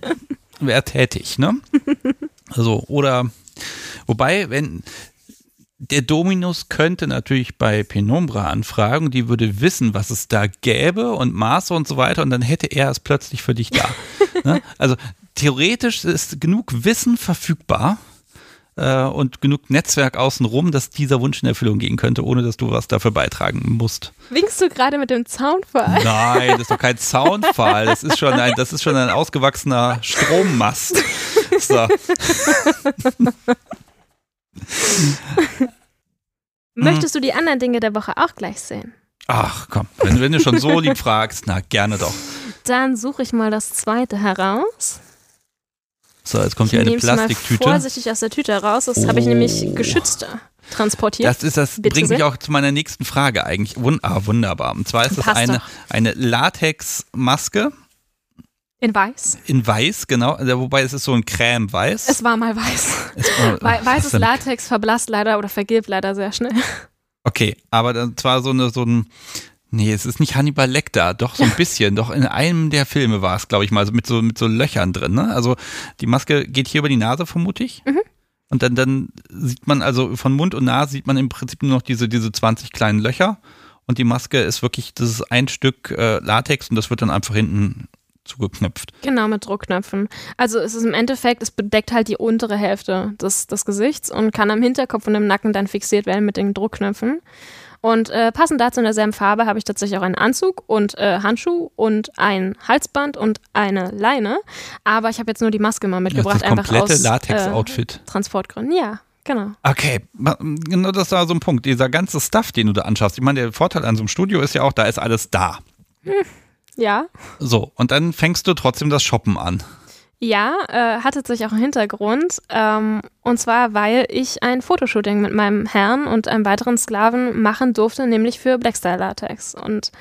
wäre tätig, ne? Also, oder, wobei, wenn, der Dominus könnte natürlich bei Penumbra anfragen, die würde wissen, was es da gäbe und Maße und so weiter und dann hätte er es plötzlich für dich da. ne? Also theoretisch ist genug Wissen verfügbar äh, und genug Netzwerk außenrum, dass dieser Wunsch in Erfüllung gehen könnte, ohne dass du was dafür beitragen musst. Winkst du gerade mit dem Zaunfall? Nein, das ist doch kein Zaunfall. Das ist schon ein, das ist schon ein ausgewachsener Strommast. So. Möchtest du die anderen Dinge der Woche auch gleich sehen? Ach komm, wenn, wenn du schon so lieb fragst, na gerne doch. Dann suche ich mal das zweite heraus. So, jetzt kommt Ich hier eine es mal Plastiktüte. vorsichtig aus der Tüte heraus. Das habe ich Oh. nämlich geschützt transportiert. Das ist das Bitte bringt mich auch zu meiner nächsten Frage eigentlich. Wund ah, wunderbar. Und zwar ist das Passt eine, doch. eine Latex-Maske in weiß. in weiß, genau. Wobei es ist so ein Creme-Weiß. Es war mal weiß. Oh, Wei- Weißes? Latex verblasst leider oder vergilbt leider sehr schnell. Okay, aber dann zwar so eine so ein Nee, es ist nicht Hannibal Lecter, doch so ein bisschen. doch in einem der Filme war es, glaube ich mal, so mit so mit so Löchern drin. Ne? Also die Maske geht hier über die Nase, vermute ich. Mhm. Und dann, dann sieht man, also von Mund und Nase sieht man im Prinzip nur noch diese, diese 20 kleinen Löcher. Und die Maske ist wirklich, das ist ein Stück äh, Latex und das wird dann einfach hinten zugeknüpft. Genau, mit Druckknöpfen. Also es ist im Endeffekt, es bedeckt halt die untere Hälfte des, des Gesichts und kann am Hinterkopf und im Nacken dann fixiert werden mit den Druckknöpfen. Und äh, passend dazu in derselben Farbe habe ich tatsächlich auch einen Anzug und äh, Handschuh und ein Halsband und eine Leine. Aber ich habe jetzt nur die Maske mal mitgebracht, ist das einfach komplette aus äh, Latex-Outfit. Transportgründen. Ja, genau. Okay, genau das war so ein Punkt. Dieser ganze Stuff, den du da anschaffst. Ich meine, der Vorteil an so einem Studio ist ja auch, da ist alles da. Ja, So, und dann fängst du trotzdem das Shoppen an. Ja, äh, hat tatsächlich auch einen Hintergrund. Ähm, und zwar, weil ich ein Fotoshooting mit meinem Herrn und einem weiteren Sklaven machen durfte, nämlich für Blackstyle Latex. Und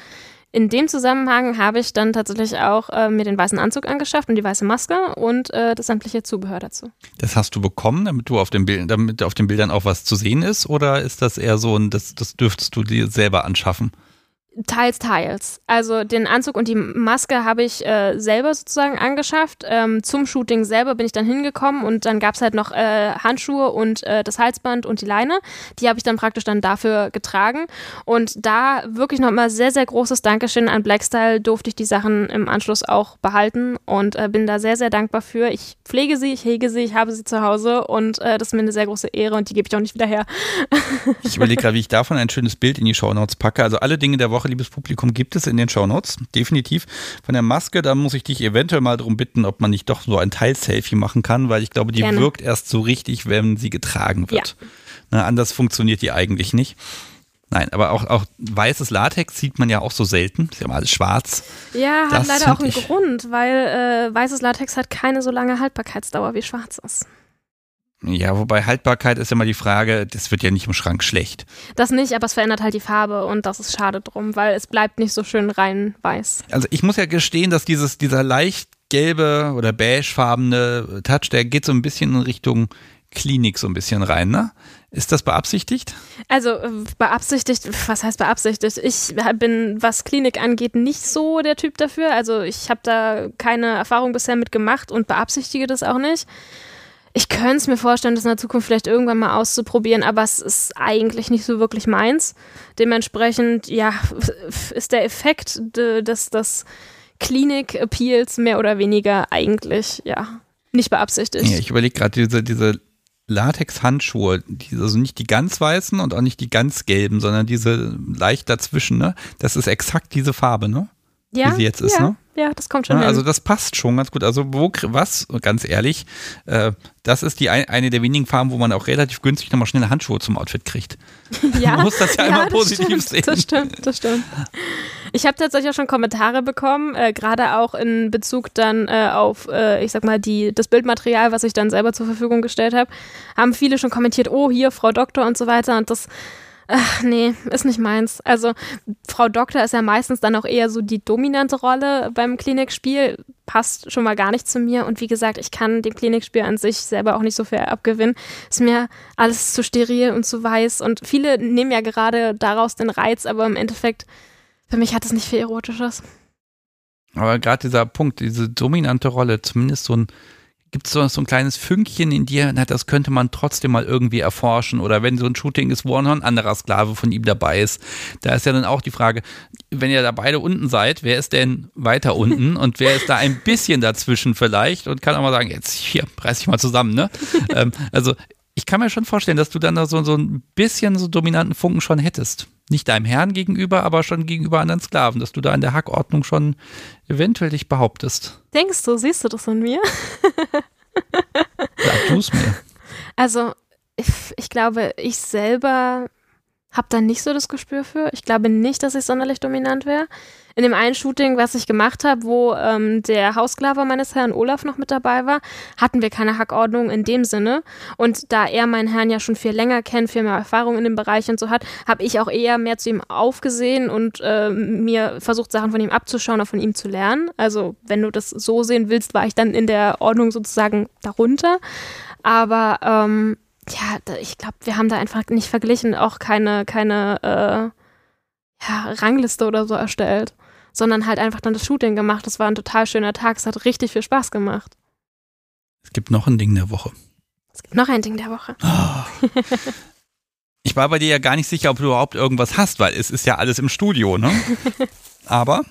in dem Zusammenhang habe ich dann tatsächlich auch äh, mir den weißen Anzug angeschafft und die weiße Maske und äh, das sämtliche Zubehör dazu. Das hast du bekommen, damit du auf den Bildern, damit auf den Bildern auch was zu sehen ist, oder ist das eher so ein, das, das dürftest du dir selber anschaffen? Teils, teils. Also den Anzug und die Maske habe ich äh, selber sozusagen angeschafft. Ähm, zum Shooting selber bin ich dann hingekommen und dann gab es halt noch äh, Handschuhe und äh, das Halsband und die Leine. Die habe ich dann praktisch dann dafür getragen. Und da wirklich nochmal sehr, sehr großes Dankeschön an Blackstyle durfte ich die Sachen im Anschluss auch behalten und äh, bin da sehr, sehr dankbar für. Ich pflege sie, ich hege sie, ich habe sie zu Hause und äh, das ist mir eine sehr große Ehre und die gebe ich auch nicht wieder her. Ich überlege gerade, wie ich davon ein schönes Bild in die Shownotes packe. Also alle Dinge der Woche, liebes Publikum, gibt es in den Shownotes. Definitiv. Von der Maske, da muss ich dich eventuell mal darum bitten, ob man nicht doch so ein Teil-Selfie machen kann, weil ich glaube, die Gerne. wirkt erst so richtig, wenn sie getragen wird. Na, anders funktioniert die eigentlich nicht. Nein, aber auch, auch weißes Latex sieht man ja auch so selten. Ist ja mal alles schwarz. Ja, hat Das leider auch einen Grund, weil äh, weißes Latex hat keine so lange Haltbarkeitsdauer wie schwarzes. Ja, wobei Haltbarkeit ist immer die Frage, das wird ja nicht im Schrank schlecht. Das nicht, aber es verändert halt die Farbe und das ist schade drum, weil es bleibt nicht so schön rein weiß. Also ich muss ja gestehen, dass dieses, dieser leicht gelbe oder beigefarbene Touch, der geht so ein bisschen in Richtung Klinik so ein bisschen rein, ne? Ist das beabsichtigt? Also äh, beabsichtigt, was heißt beabsichtigt? Ich bin, was Klinik angeht, nicht so der Typ dafür. Also ich habe da keine Erfahrung bisher mit gemacht und beabsichtige das auch nicht. Ich könnte es mir vorstellen, das in der Zukunft vielleicht irgendwann mal auszuprobieren, aber es ist eigentlich nicht so wirklich meins. Dementsprechend, ja, ist der Effekt des, des Klinik-Appeals mehr oder weniger eigentlich, ja, nicht beabsichtigt. Ja, ich überlege gerade diese, diese Latex-Handschuhe, also nicht die ganz weißen und auch nicht die ganz gelben, sondern diese leicht dazwischen, ne? Das ist exakt diese Farbe, ne? Ja, Wie sie jetzt ist, ja, ne? Ja, das kommt schon Ja, also das passt schon ganz gut. Also wo, was, ganz ehrlich, äh, das ist die ein, eine der wenigen Farben, wo man auch relativ günstig nochmal schnelle Handschuhe zum Outfit kriegt. ja, Man muss das ja, immer positiv stimmt, sehen. Das stimmt, das stimmt. Ich habe tatsächlich auch schon Kommentare bekommen, äh, gerade auch in Bezug dann äh, auf, äh, ich sag mal, die, das Bildmaterial, was ich dann selber zur Verfügung gestellt habe, haben viele schon kommentiert, oh, hier, Frau Doktor und so weiter. Und das, ach, nee, ist nicht meins. Also, Frau Doktor ist ja meistens dann auch eher so die dominante Rolle beim Klinikspiel, passt schon mal gar nicht zu mir. Und wie gesagt, ich kann dem Klinikspiel an sich selber auch nicht so viel abgewinnen. Ist mir alles zu steril und zu weiß. Und viele nehmen ja gerade daraus den Reiz, aber im Endeffekt, für mich hat es nicht viel Erotisches. Aber gerade dieser Punkt, diese dominante Rolle, zumindest so ein, gibt es so, so ein kleines Fünkchen in dir, na, das könnte man trotzdem mal irgendwie erforschen. Oder wenn so ein Shooting ist, wo auch noch ein anderer Sklave von ihm dabei ist, da ist ja dann auch die Frage, wenn ihr da beide unten seid, wer ist denn weiter unten und wer ist da ein bisschen dazwischen vielleicht und kann auch mal sagen, jetzt hier, reiß dich mal zusammen, ne? ähm, also ich kann mir schon vorstellen, dass du dann da so, so ein bisschen so dominanten Funken schon hättest. Nicht deinem Herrn gegenüber, aber schon gegenüber anderen Sklaven, dass du da in der Hackordnung schon eventuell dich behauptest. Denkst du, siehst du das in mir? Sag du es mir. Also, ich, ich glaube, ich selber habe da nicht so das Gespür für. Ich glaube nicht, dass ich sonderlich dominant wäre. In dem einen Shooting, was ich gemacht habe, wo ähm, der Haussklave meines Herrn Olaf noch mit dabei war, hatten wir keine Hackordnung in dem Sinne. Und da er meinen Herrn ja schon viel länger kennt, viel mehr Erfahrung in dem Bereich und so hat, habe ich auch eher mehr zu ihm aufgesehen und äh, mir versucht, Sachen von ihm abzuschauen, auch von ihm zu lernen. Also, wenn du das so sehen willst, war ich dann in der Ordnung sozusagen darunter. Aber ähm, ja, ich glaube, wir haben da einfach nicht verglichen, auch keine, keine äh, ja, Rangliste oder so erstellt, sondern halt einfach dann das Shooting gemacht. Das war ein total schöner Tag. Es hat richtig viel Spaß gemacht. Es gibt noch ein Ding der Woche. Es gibt noch ein Ding der Woche. Ich war bei dir ja gar nicht sicher, ob du überhaupt irgendwas hast, weil es ist ja alles im Studio, ne? Aber.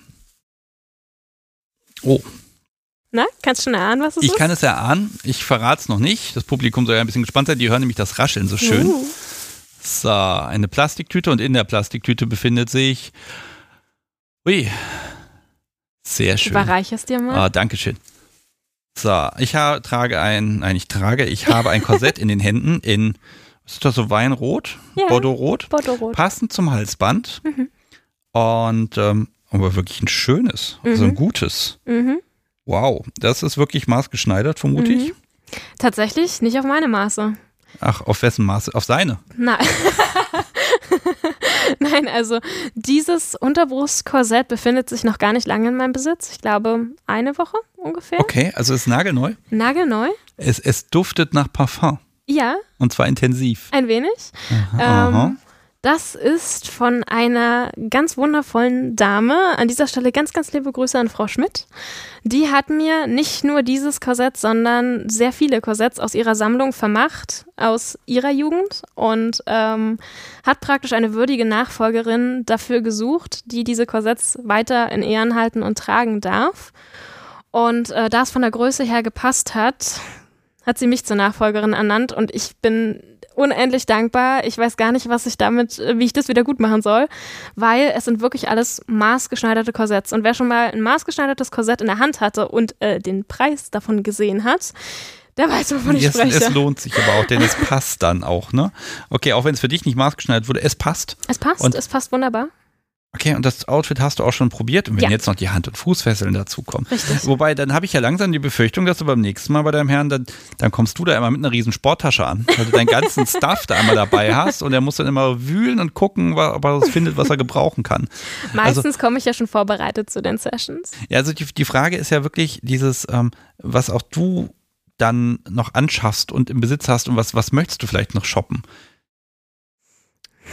Oh, Na, kannst du schon erahnen, was es ich ist? kann es erahnen. Ich verrate es noch nicht. Das Publikum soll ja ein bisschen gespannt sein. Die hören nämlich das Rascheln so schön. Uh, So, eine Plastiktüte und in der Plastiktüte befindet sich. Ui. Sehr schön. überreich es dir mal. Ah, Dankeschön. So, ich ha trage ein, nein, ich trage, ich habe ein Korsett in den Händen in, was ist das so, Weinrot? Ja. Bordeaux-Rot? Bordeaux-Rot. Passend zum Halsband. Mhm. Und, ähm, aber wirklich ein schönes, also ein Mhm. gutes. Mhm. Wow, das ist wirklich maßgeschneidert, vermute Mhm. ich. Tatsächlich nicht auf meine Maße. Ach, auf wessen Maße? Auf seine. Nein. Nein, also dieses Unterbrustkorsett befindet sich noch gar nicht lange in meinem Besitz. Ich glaube, eine Woche ungefähr. Okay, also es ist nagelneu. Nagelneu. Es, es duftet nach Parfum. Ja, Und zwar intensiv. ein wenig. Aha. Ähm, das ist von einer ganz wundervollen Dame. An dieser Stelle ganz, ganz liebe Grüße an Frau Schmidt. Die hat mir nicht nur dieses Korsett, sondern sehr viele Korsetts aus ihrer Sammlung vermacht, aus ihrer Jugend und ähm, hat praktisch eine würdige Nachfolgerin dafür gesucht, die diese Korsetts weiter in Ehren halten und tragen darf. Und äh, da es von der Größe her gepasst hat, hat sie mich zur Nachfolgerin ernannt und ich bin unendlich dankbar. Ich weiß gar nicht, was ich damit, äh, wie ich das wieder gut machen soll, weil es sind wirklich alles maßgeschneiderte Korsetts. Und wer schon mal ein maßgeschneidertes Korsett in der Hand hatte und äh, den Preis davon gesehen hat, der weiß, wovon ich Es, spreche. es lohnt sich aber auch, denn es passt dann auch, ne? Okay, auch wenn es für dich nicht maßgeschneidert wurde, es passt. Es passt, Und- es passt wunderbar. Okay, und das Outfit hast du auch schon probiert. Und wenn Ja. jetzt noch die Hand- und Fußfesseln dazukommen. Richtig. Wobei, dann habe ich ja langsam die Befürchtung, dass du beim nächsten Mal bei deinem Herrn, dann, dann kommst du da immer mit einer riesen Sporttasche an, weil du deinen ganzen Stuff da einmal dabei hast und er muss dann immer wühlen und gucken, ob er was findet, was er gebrauchen kann. Meistens komme ich ja schon vorbereitet zu den Sessions. Ja, also die, die Frage ist ja wirklich dieses, ähm, was auch du dann noch anschaffst und im Besitz hast und was, was möchtest du vielleicht noch shoppen?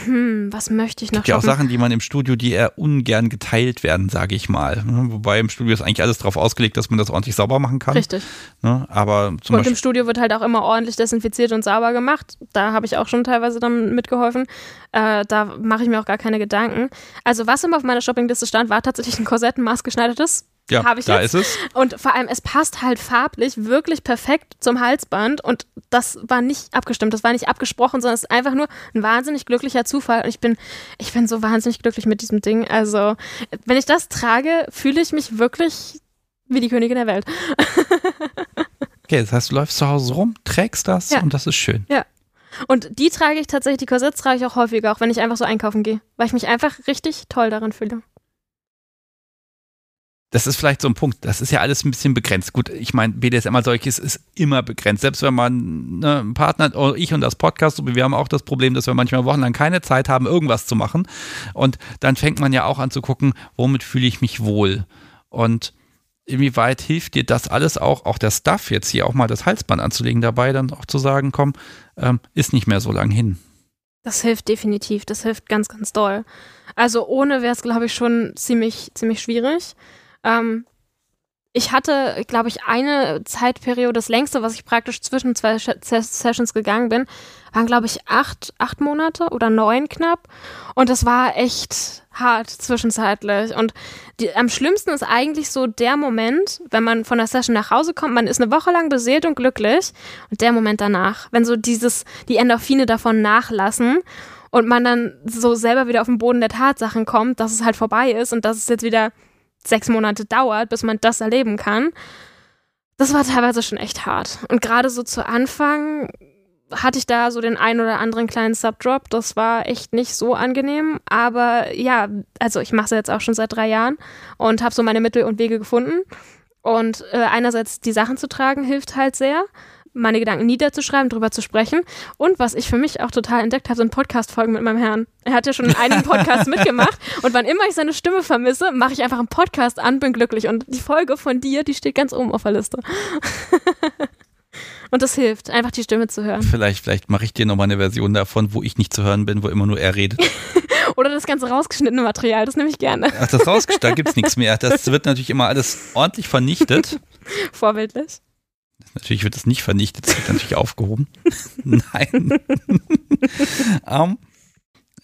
Hm, was möchte ich noch gibt ja auch? Sachen, die man im Studio, die eher ungern geteilt werden, sage ich mal. Ne? Wobei im Studio ist eigentlich alles darauf ausgelegt, dass man das ordentlich sauber machen kann. Richtig. Ne? Aber zum Und Beispiel, im Studio wird halt auch immer ordentlich desinfiziert und sauber gemacht. Da habe ich auch schon teilweise dann mitgeholfen. Äh, da mache ich mir auch gar keine Gedanken. Also was immer auf meiner Shoppingliste stand, war tatsächlich ein Korsett, ein maßgeschneidertes. Ja, hab ich da jetzt. ist es. Und vor allem, es passt halt farblich wirklich perfekt zum Halsband. Und das war nicht abgestimmt, das war nicht abgesprochen, sondern es ist einfach nur ein wahnsinnig glücklicher Zufall. Und ich bin, ich bin so wahnsinnig glücklich mit diesem Ding. Also, wenn ich das trage, fühle ich mich wirklich wie die Königin der Welt. Okay, das heißt, du läufst zu Hause rum, trägst das Ja. und das ist schön. Und die trage ich tatsächlich, die Korsetts trage ich auch häufiger, auch wenn ich einfach so einkaufen gehe, weil ich mich einfach richtig toll daran fühle. Das ist vielleicht so ein Punkt. Das ist ja alles ein bisschen begrenzt. Gut, ich meine, BDSM als solches ist immer begrenzt. Selbst wenn man ne, einen Partner hat, ich und das Podcast, wir haben auch das Problem, dass wir manchmal wochenlang keine Zeit haben, irgendwas zu machen. Und dann fängt man ja auch an zu gucken, womit fühle ich mich wohl. Und inwieweit hilft dir das alles auch, auch der Stuff jetzt hier auch mal das Halsband anzulegen, dabei dann auch zu sagen, komm, ähm, ist nicht mehr so lang hin. Das hilft definitiv, das hilft ganz, ganz doll. Also ohne wäre es, glaube ich, schon ziemlich, ziemlich schwierig. Ähm, ich hatte, glaube ich, eine Zeitperiode, das längste, was ich praktisch zwischen zwei Sessions gegangen bin, waren, glaube ich, acht, acht Monate oder neun knapp. Und das war echt hart zwischenzeitlich. Und die, am schlimmsten ist eigentlich so der Moment, wenn man von der Session nach Hause kommt, man ist eine Woche lang beseelt und glücklich. Und der Moment danach, wenn so dieses, die Endorphine davon nachlassen und man dann so selber wieder auf den Boden der Tatsachen kommt, dass es halt vorbei ist und dass es jetzt wieder sechs Monate dauert, bis man das erleben kann. Das war teilweise schon echt hart. Und gerade so zu Anfang hatte ich da so den einen oder anderen kleinen Subdrop. Das war echt nicht so angenehm. Aber ja, also ich mache es jetzt auch schon seit drei Jahren und habe so meine Mittel und Wege gefunden. Und äh, einerseits die Sachen zu tragen hilft halt sehr, meine Gedanken niederzuschreiben, drüber zu sprechen. Und was ich für mich auch total entdeckt habe, sind Podcast-Folgen mit meinem Herrn. Er hat ja schon in einigen Podcasts mitgemacht. Und wann immer ich seine Stimme vermisse, mache ich einfach einen Podcast an, bin glücklich. Und die Folge von dir, die steht ganz oben auf der Liste. Und das hilft, einfach die Stimme zu hören. Vielleicht, vielleicht mache ich dir nochmal eine Version davon, wo ich nicht zu hören bin, wo immer nur er redet. Oder das ganze rausgeschnittene Material, das nehme ich gerne. Ach, das rausgestellt, da gibt's nichts mehr. Das wird natürlich immer alles ordentlich vernichtet. Vorbildlich. Natürlich wird es nicht vernichtet, es wird natürlich aufgehoben. Nein. ähm,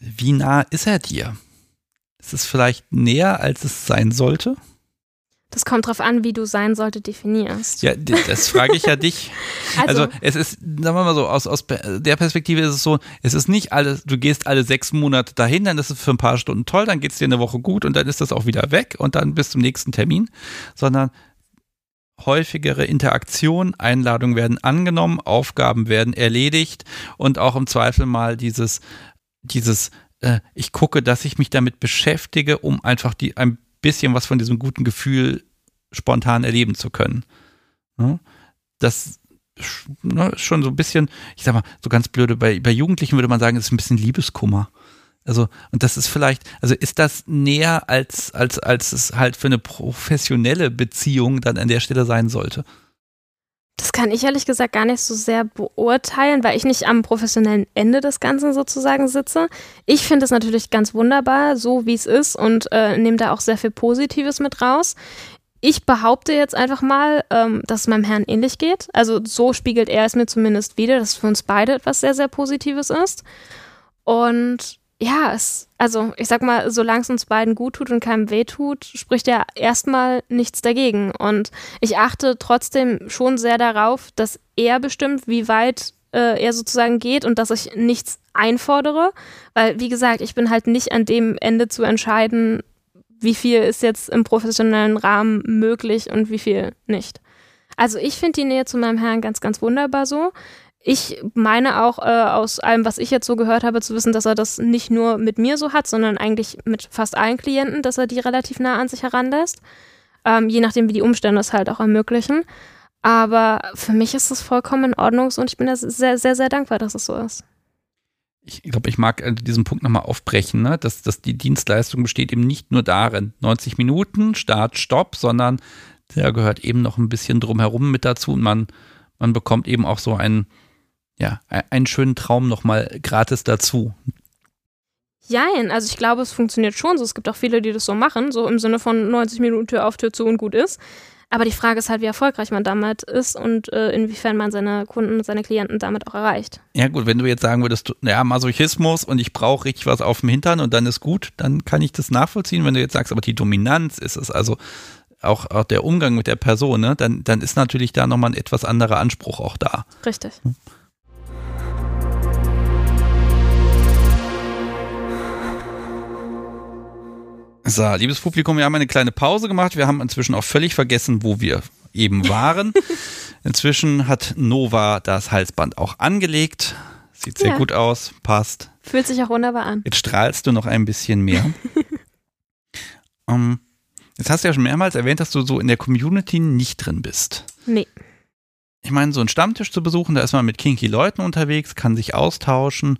wie nah ist er dir? Ist es vielleicht näher, als es sein sollte? Das kommt drauf an, wie du sein sollte definierst. Ja, das frage ich ja dich. Also, es ist, sagen wir mal so, aus, aus der Perspektive ist es so, es ist nicht alles, du gehst alle sechs Monate dahin, dann ist es für ein paar Stunden toll, dann geht es dir eine Woche gut und dann ist das auch wieder weg und dann bis zum nächsten Termin, sondern häufigere Interaktion, Einladungen werden angenommen, Aufgaben werden erledigt und auch im Zweifel mal dieses, dieses, äh, ich gucke, dass ich mich damit beschäftige, um einfach die, ein bisschen was von diesem guten Gefühl spontan erleben zu können. Ne? Das ne, ist schon so ein bisschen, ich sag mal, so ganz blöde, bei, bei Jugendlichen würde man sagen, ist ein bisschen Liebeskummer. Also, und das ist vielleicht, also ist das näher als, als, als es halt für eine professionelle Beziehung dann an der Stelle sein sollte? Das kann ich ehrlich gesagt gar nicht so sehr beurteilen, weil ich nicht am professionellen Ende des Ganzen sozusagen sitze. Ich finde es natürlich ganz wunderbar, so wie es ist und äh, nehme da auch sehr viel Positives mit raus. Ich behaupte jetzt einfach mal, ähm, dass es meinem Herrn ähnlich geht. Also so spiegelt er es mir zumindest wieder, dass es für uns beide etwas sehr, sehr Positives ist. Und ja, es, also ich sag mal, solange es uns beiden gut tut und keinem weh tut, spricht ja erstmal nichts dagegen. Und ich achte trotzdem schon sehr darauf, dass er bestimmt, wie weit äh, er sozusagen geht und dass ich nichts einfordere. Weil, wie gesagt, ich bin halt nicht an dem Ende zu entscheiden, wie viel ist jetzt im professionellen Rahmen möglich und wie viel nicht. Also ich finde die Nähe zu meinem Herrn ganz, ganz wunderbar so. Ich meine auch äh, aus allem, was ich jetzt so gehört habe, zu wissen, dass er das nicht nur mit mir so hat, sondern eigentlich mit fast allen Klienten, dass er die relativ nah an sich heranlässt. Ähm, je nachdem, wie die Umstände es halt auch ermöglichen. Aber für mich ist es vollkommen in Ordnung und ich bin da sehr, sehr, sehr dankbar, dass es so ist. Ich glaube, ich mag äh, diesen Punkt nochmal aufbrechen, ne? dass, dass die Dienstleistung besteht eben nicht nur darin, 90 Minuten, Start, Stopp, sondern da gehört eben noch ein bisschen drumherum mit dazu und man, man bekommt eben auch so einen ja, einen schönen Traum nochmal gratis dazu. Jein, also ich glaube, es funktioniert schon so. Es gibt auch viele, die das so machen, so im Sinne von 90 Minuten Tür auf, Tür zu und gut ist. Aber die Frage ist halt, wie erfolgreich man damit ist und äh, inwiefern man seine Kunden, seine Klienten damit auch erreicht. Ja gut, wenn du jetzt sagen würdest, ja, Masochismus und ich brauche richtig was auf dem Hintern und dann ist gut, dann kann ich das nachvollziehen. Wenn du jetzt sagst, aber die Dominanz ist es, also auch, auch der Umgang mit der Person, ne, dann, dann ist natürlich da nochmal ein etwas anderer Anspruch auch da. Richtig. Hm. So, liebes Publikum, wir haben eine kleine Pause gemacht. Wir haben inzwischen auch völlig vergessen, wo wir eben waren. inzwischen hat Nova das Halsband auch angelegt. Sieht sehr ja. gut aus, passt. Fühlt sich auch wunderbar an. Jetzt strahlst du noch ein bisschen mehr. um, jetzt hast du ja schon mehrmals erwähnt, dass du so in der Community nicht drin bist. Nee. Ich meine, so einen Stammtisch zu besuchen, da ist man mit kinky Leuten unterwegs, kann sich austauschen.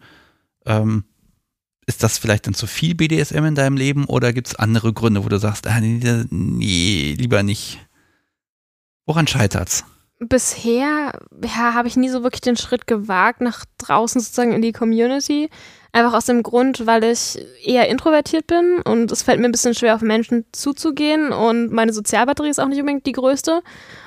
Ähm, ist das vielleicht dann zu viel BDSM in deinem Leben oder gibt es andere Gründe, wo du sagst, ah, nee, nee, lieber nicht? Woran scheitert's? Bisher ja, habe ich nie so wirklich den Schritt gewagt, nach draußen sozusagen in die Community. Einfach aus dem Grund, weil ich eher introvertiert bin und es fällt mir ein bisschen schwer, auf Menschen zuzugehen und meine Sozialbatterie ist auch nicht unbedingt die größte.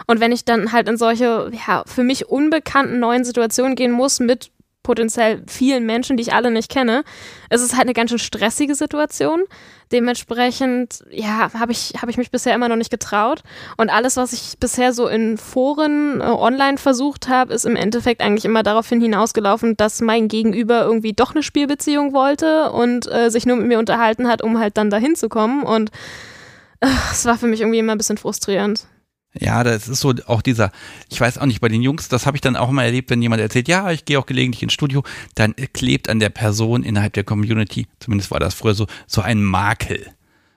Und wenn ich dann halt in solche, ja, für mich unbekannten neuen Situationen gehen muss mit potenziell vielen Menschen, die ich alle nicht kenne. Es ist halt eine ganz schön stressige Situation. Dementsprechend, ja, habe ich, hab ich mich bisher immer noch nicht getraut. Und alles, was ich bisher so in Foren äh, online versucht habe, ist im Endeffekt eigentlich immer daraufhin hinausgelaufen, dass mein Gegenüber irgendwie doch eine Spielbeziehung wollte und äh, sich nur mit mir unterhalten hat, um halt dann dahin zu kommen. Und äh, es war für mich irgendwie immer ein bisschen frustrierend. Ja, das ist so auch dieser, ich weiß auch nicht, bei den Jungs, das habe ich dann auch immer erlebt, wenn jemand erzählt, ja, ich gehe auch gelegentlich ins Studio, dann klebt an der Person innerhalb der Community, zumindest war das früher so, so ein Makel.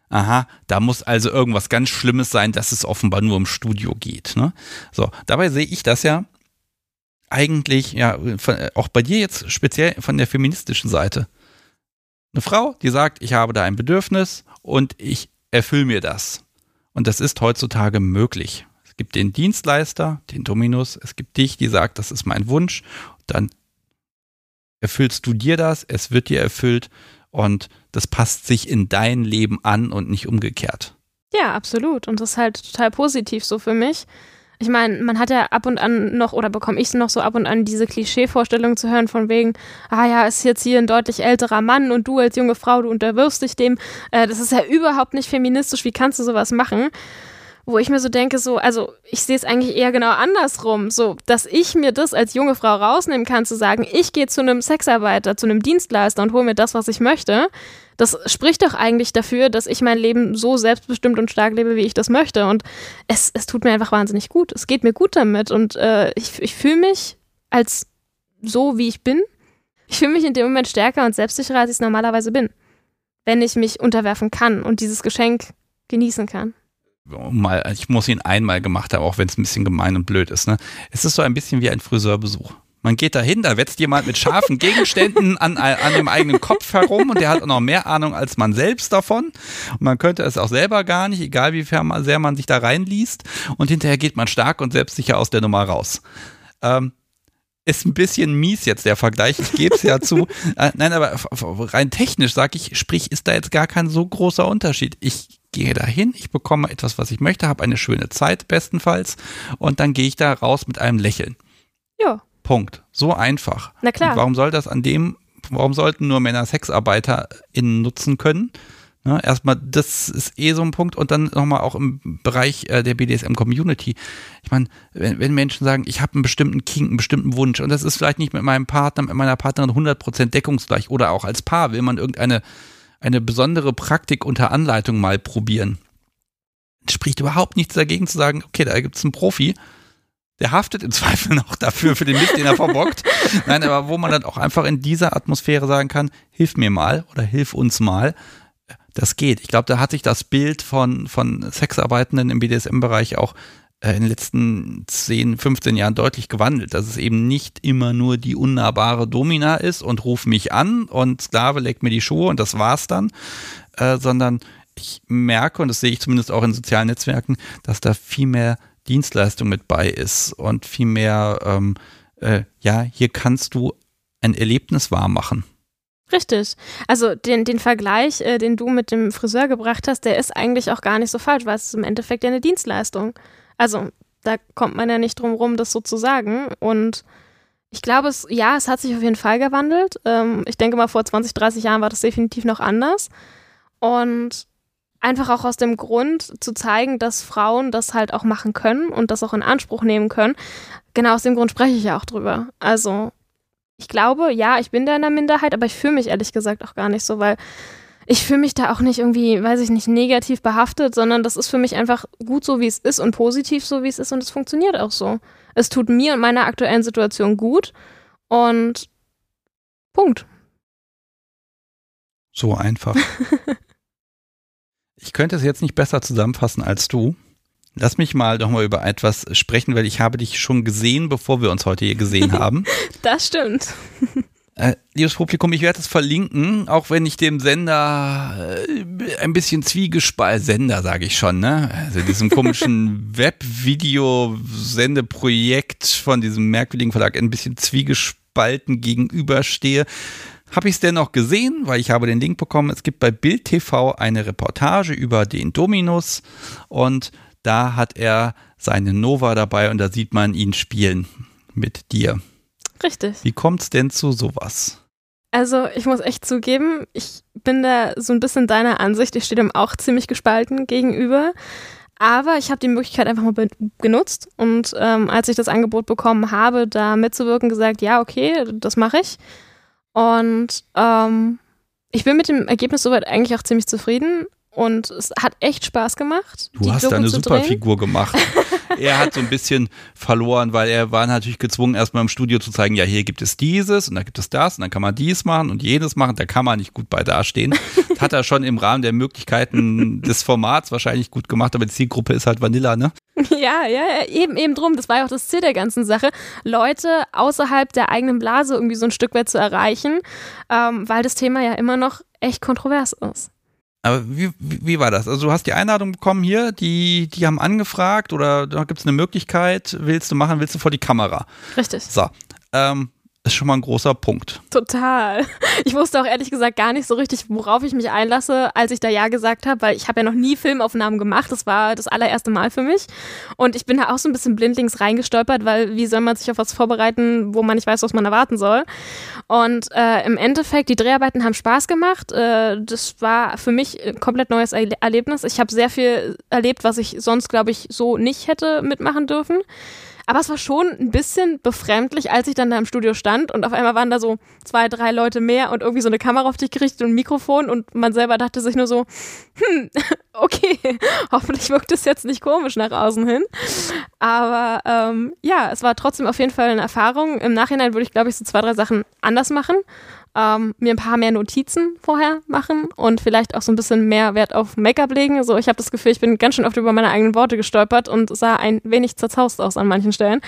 Aha, da muss also irgendwas ganz Schlimmes sein, dass es offenbar nur im Studio geht. Ne? So, dabei sehe ich das ja eigentlich, ja, von, auch bei dir jetzt speziell von der feministischen Seite. Eine Frau, die sagt, ich habe da ein Bedürfnis und ich erfülle mir das. Und das ist heutzutage möglich. Es gibt den Dienstleister, den Dominus, es gibt dich, die sagt, das ist mein Wunsch. Dann erfüllst du dir das, es wird dir erfüllt und das passt sich in dein Leben an und nicht umgekehrt. Ja, absolut. Und das ist halt total positiv so für mich. Ich meine, man hat ja ab und an noch, oder bekomme ich noch so ab und an diese Klischeevorstellung zu hören von wegen, ah ja, ist jetzt hier ein deutlich älterer Mann und du als junge Frau, du unterwirfst dich dem. Äh, das ist ja überhaupt nicht feministisch, wie kannst du sowas machen? Wo ich mir so denke, so, also ich sehe es eigentlich eher genau andersrum, so, dass ich mir das als junge Frau rausnehmen kann, zu sagen, ich gehe zu einem Sexarbeiter, zu einem Dienstleister und hole mir das, was ich möchte das spricht doch eigentlich dafür, dass ich mein Leben so selbstbestimmt und stark lebe, wie ich das möchte. Und es, es tut mir einfach wahnsinnig gut. Es geht mir gut damit. Und äh, ich, ich fühle mich als so, wie ich bin. Ich fühle mich in dem Moment stärker und selbstsicherer, als ich es normalerweise bin. Wenn ich mich unterwerfen kann und dieses Geschenk genießen kann. Mal, ich muss ihn einmal gemacht haben, auch wenn es ein bisschen gemein und blöd ist. Ne? Es ist so ein bisschen wie ein Friseurbesuch. Man geht dahin, da wetzt jemand mit scharfen Gegenständen an, an dem eigenen Kopf herum und der hat auch noch mehr Ahnung als man selbst davon. Und man könnte es auch selber gar nicht, egal wie sehr man sich da reinliest. Und hinterher geht man stark und selbstsicher aus der Nummer raus. Ähm, ist ein bisschen mies jetzt der Vergleich, ich gebe es ja zu. Äh, nein, aber rein technisch sage ich, sprich, ist da jetzt gar kein so großer Unterschied. Ich gehe dahin, ich bekomme etwas, was ich möchte, habe eine schöne Zeit bestenfalls und dann gehe ich da raus mit einem Lächeln. Ja. Punkt. So einfach. Na klar. Und warum soll das an dem, warum sollten nur Männer SexarbeiterInnen nutzen können? Ne, erstmal, das ist eh so ein Punkt und dann nochmal auch im Bereich äh, der BDSM-Community. Ich meine, wenn, wenn, Menschen sagen, ich habe einen bestimmten Kink, einen bestimmten Wunsch und das ist vielleicht nicht mit meinem Partner, mit meiner Partnerin 100% deckungsgleich oder auch als Paar will man irgendeine eine besondere Praktik unter Anleitung mal probieren. Spricht überhaupt nichts dagegen zu sagen, okay, da gibt es einen Profi, der haftet im Zweifel noch dafür, für den Mist, den er verbockt. Nein, aber wo man dann auch einfach in dieser Atmosphäre sagen kann, hilf mir mal oder hilf uns mal. Das geht. Ich glaube, da hat sich das Bild von, von Sexarbeitenden im BDSM-Bereich auch in den letzten 10, 15 Jahren deutlich gewandelt, dass es eben nicht immer nur die unnahbare Domina ist und ruf mich an und Sklave legt mir die Schuhe und das war's dann, äh, sondern ich merke, und das sehe ich zumindest auch in sozialen Netzwerken, dass da viel mehr Dienstleistung mit bei ist und viel mehr, ähm, äh, ja, hier kannst du ein Erlebnis wahr machen. Richtig. Also den, den Vergleich, äh, den du mit dem Friseur gebracht hast, der ist eigentlich auch gar nicht so falsch, weil es ist im Endeffekt ja eine Dienstleistung. Also da kommt man ja nicht drum rum, das so zu sagen. Und ich glaube, es, ja, es hat sich auf jeden Fall gewandelt. Ähm, ich denke mal, vor 20, 30 Jahren war das definitiv noch anders. Und einfach auch aus dem Grund zu zeigen, dass Frauen das halt auch machen können und das auch in Anspruch nehmen können. Genau aus dem Grund spreche ich ja auch drüber. Also ich glaube, ja, ich bin da in der Minderheit, aber ich fühle mich ehrlich gesagt auch gar nicht so, weil ich fühle mich da auch nicht irgendwie, weiß ich nicht, negativ behaftet, sondern das ist für mich einfach gut so, wie es ist und positiv so, wie es ist und es funktioniert auch so. Es tut mir und meiner aktuellen Situation gut und Punkt. So einfach. Ich könnte es jetzt nicht besser zusammenfassen als du. Lass mich mal doch mal über etwas sprechen, weil ich habe dich schon gesehen, bevor wir uns heute hier gesehen haben. das stimmt. Äh, liebes Publikum, ich werde es verlinken, auch wenn ich dem Sender äh, ein bisschen zwiegespalten, Sender sage ich schon, ne? Also diesem komischen Webvideo-Sendeprojekt von diesem merkwürdigen Verlag ein bisschen zwiegespalten gegenüberstehe habe ich es dennoch gesehen, weil ich habe den Link bekommen. Es gibt bei Bild TV eine Reportage über den Dominus und da hat er seine Nova dabei und da sieht man ihn spielen mit dir. Richtig. Wie kommt es denn zu sowas? Also ich muss echt zugeben, ich bin da so ein bisschen deiner Ansicht. Ich stehe dem auch ziemlich gespalten gegenüber. Aber ich habe die Möglichkeit einfach mal genutzt und ähm, als ich das Angebot bekommen habe, da mitzuwirken, gesagt, ja, okay, das mache ich. Und ähm, ich bin mit dem Ergebnis soweit eigentlich auch ziemlich zufrieden. Und es hat echt Spaß gemacht. Du hast da eine super Figur gemacht. er hat so ein bisschen verloren, weil er war natürlich gezwungen, erstmal im Studio zu zeigen, ja, hier gibt es dieses und da gibt es das und dann kann man dies machen und jenes machen. Da kann man nicht gut bei dastehen. Das hat er schon im Rahmen der Möglichkeiten des Formats wahrscheinlich gut gemacht, aber die Zielgruppe ist halt Vanilla, ne? Ja, ja, eben, eben drum. Das war ja auch das Ziel der ganzen Sache, Leute außerhalb der eigenen Blase irgendwie so ein Stück weit zu erreichen, ähm, weil das Thema ja immer noch echt kontrovers ist. Aber wie, wie, war das? Also du hast die Einladung bekommen hier, die, die haben angefragt oder da gibt es eine Möglichkeit, willst du machen, willst du vor die Kamera? Richtig. So, ähm, ist schon mal ein großer Punkt. Total. Ich wusste auch ehrlich gesagt gar nicht so richtig, worauf ich mich einlasse, als ich da Ja gesagt habe, weil ich habe ja noch nie Filmaufnahmen gemacht. Das war das allererste Mal für mich. Und ich bin da auch so ein bisschen blindlings reingestolpert, weil wie soll man sich auf was vorbereiten, wo man nicht weiß, was man erwarten soll. Und äh, im Endeffekt, die Dreharbeiten haben Spaß gemacht. Äh, das war für mich ein komplett neues Erlebnis. Ich habe sehr viel erlebt, was ich sonst, glaube ich, so nicht hätte mitmachen dürfen. Aber es war schon ein bisschen befremdlich, als ich dann da im Studio stand und auf einmal waren da so zwei, drei Leute mehr und irgendwie so eine Kamera auf dich gerichtet und ein Mikrofon und man selber dachte sich nur so, hm, okay, hoffentlich wirkt es jetzt nicht komisch nach außen hin. Aber ähm, ja, es war trotzdem auf jeden Fall eine Erfahrung. Im Nachhinein würde ich, glaube ich, so zwei, drei Sachen anders machen ähm, mir ein paar mehr Notizen vorher machen und vielleicht auch so ein bisschen mehr Wert auf Make-up legen. Also ich habe das Gefühl, ich bin ganz schön oft über meine eigenen Worte gestolpert und sah ein wenig zerzaust aus an manchen Stellen.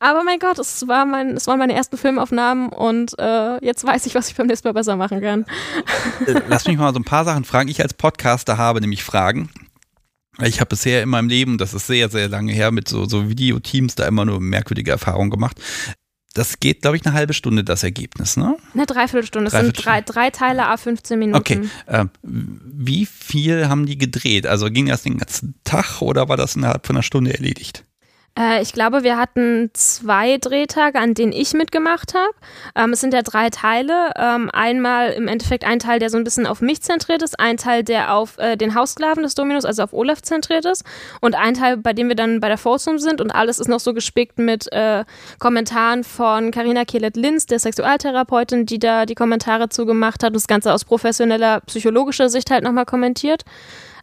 Aber mein Gott, es, war mein, es waren meine ersten Filmaufnahmen und äh, jetzt weiß ich, was ich beim nächsten Mal besser machen kann. Äh, lass mich mal so ein paar Sachen fragen. Ich als Podcaster habe nämlich Fragen. Ich habe bisher in meinem Leben, das ist sehr, sehr lange her, mit so, so Videoteams da immer nur merkwürdige Erfahrungen gemacht das geht, glaube ich, eine halbe Stunde, das Ergebnis, ne? Eine Dreiviertelstunde. Es sind drei, drei Teile, a 15 Minuten. Okay. Äh, wie viel haben die gedreht? Also ging das den ganzen Tag oder war das innerhalb von einer Stunde erledigt? Äh, ich glaube, wir hatten zwei Drehtage, an denen ich mitgemacht habe. Ähm, es sind ja drei Teile. Ähm, einmal im Endeffekt ein Teil, der so ein bisschen auf mich zentriert ist, ein Teil, der auf äh, den Haussklaven des Dominus, also auf Olaf zentriert ist und ein Teil, bei dem wir dann bei der Foursome sind und alles ist noch so gespickt mit äh, Kommentaren von Karina Kielet-Linz, der Sexualtherapeutin, die da die Kommentare zugemacht hat und das Ganze aus professioneller psychologischer Sicht halt nochmal kommentiert.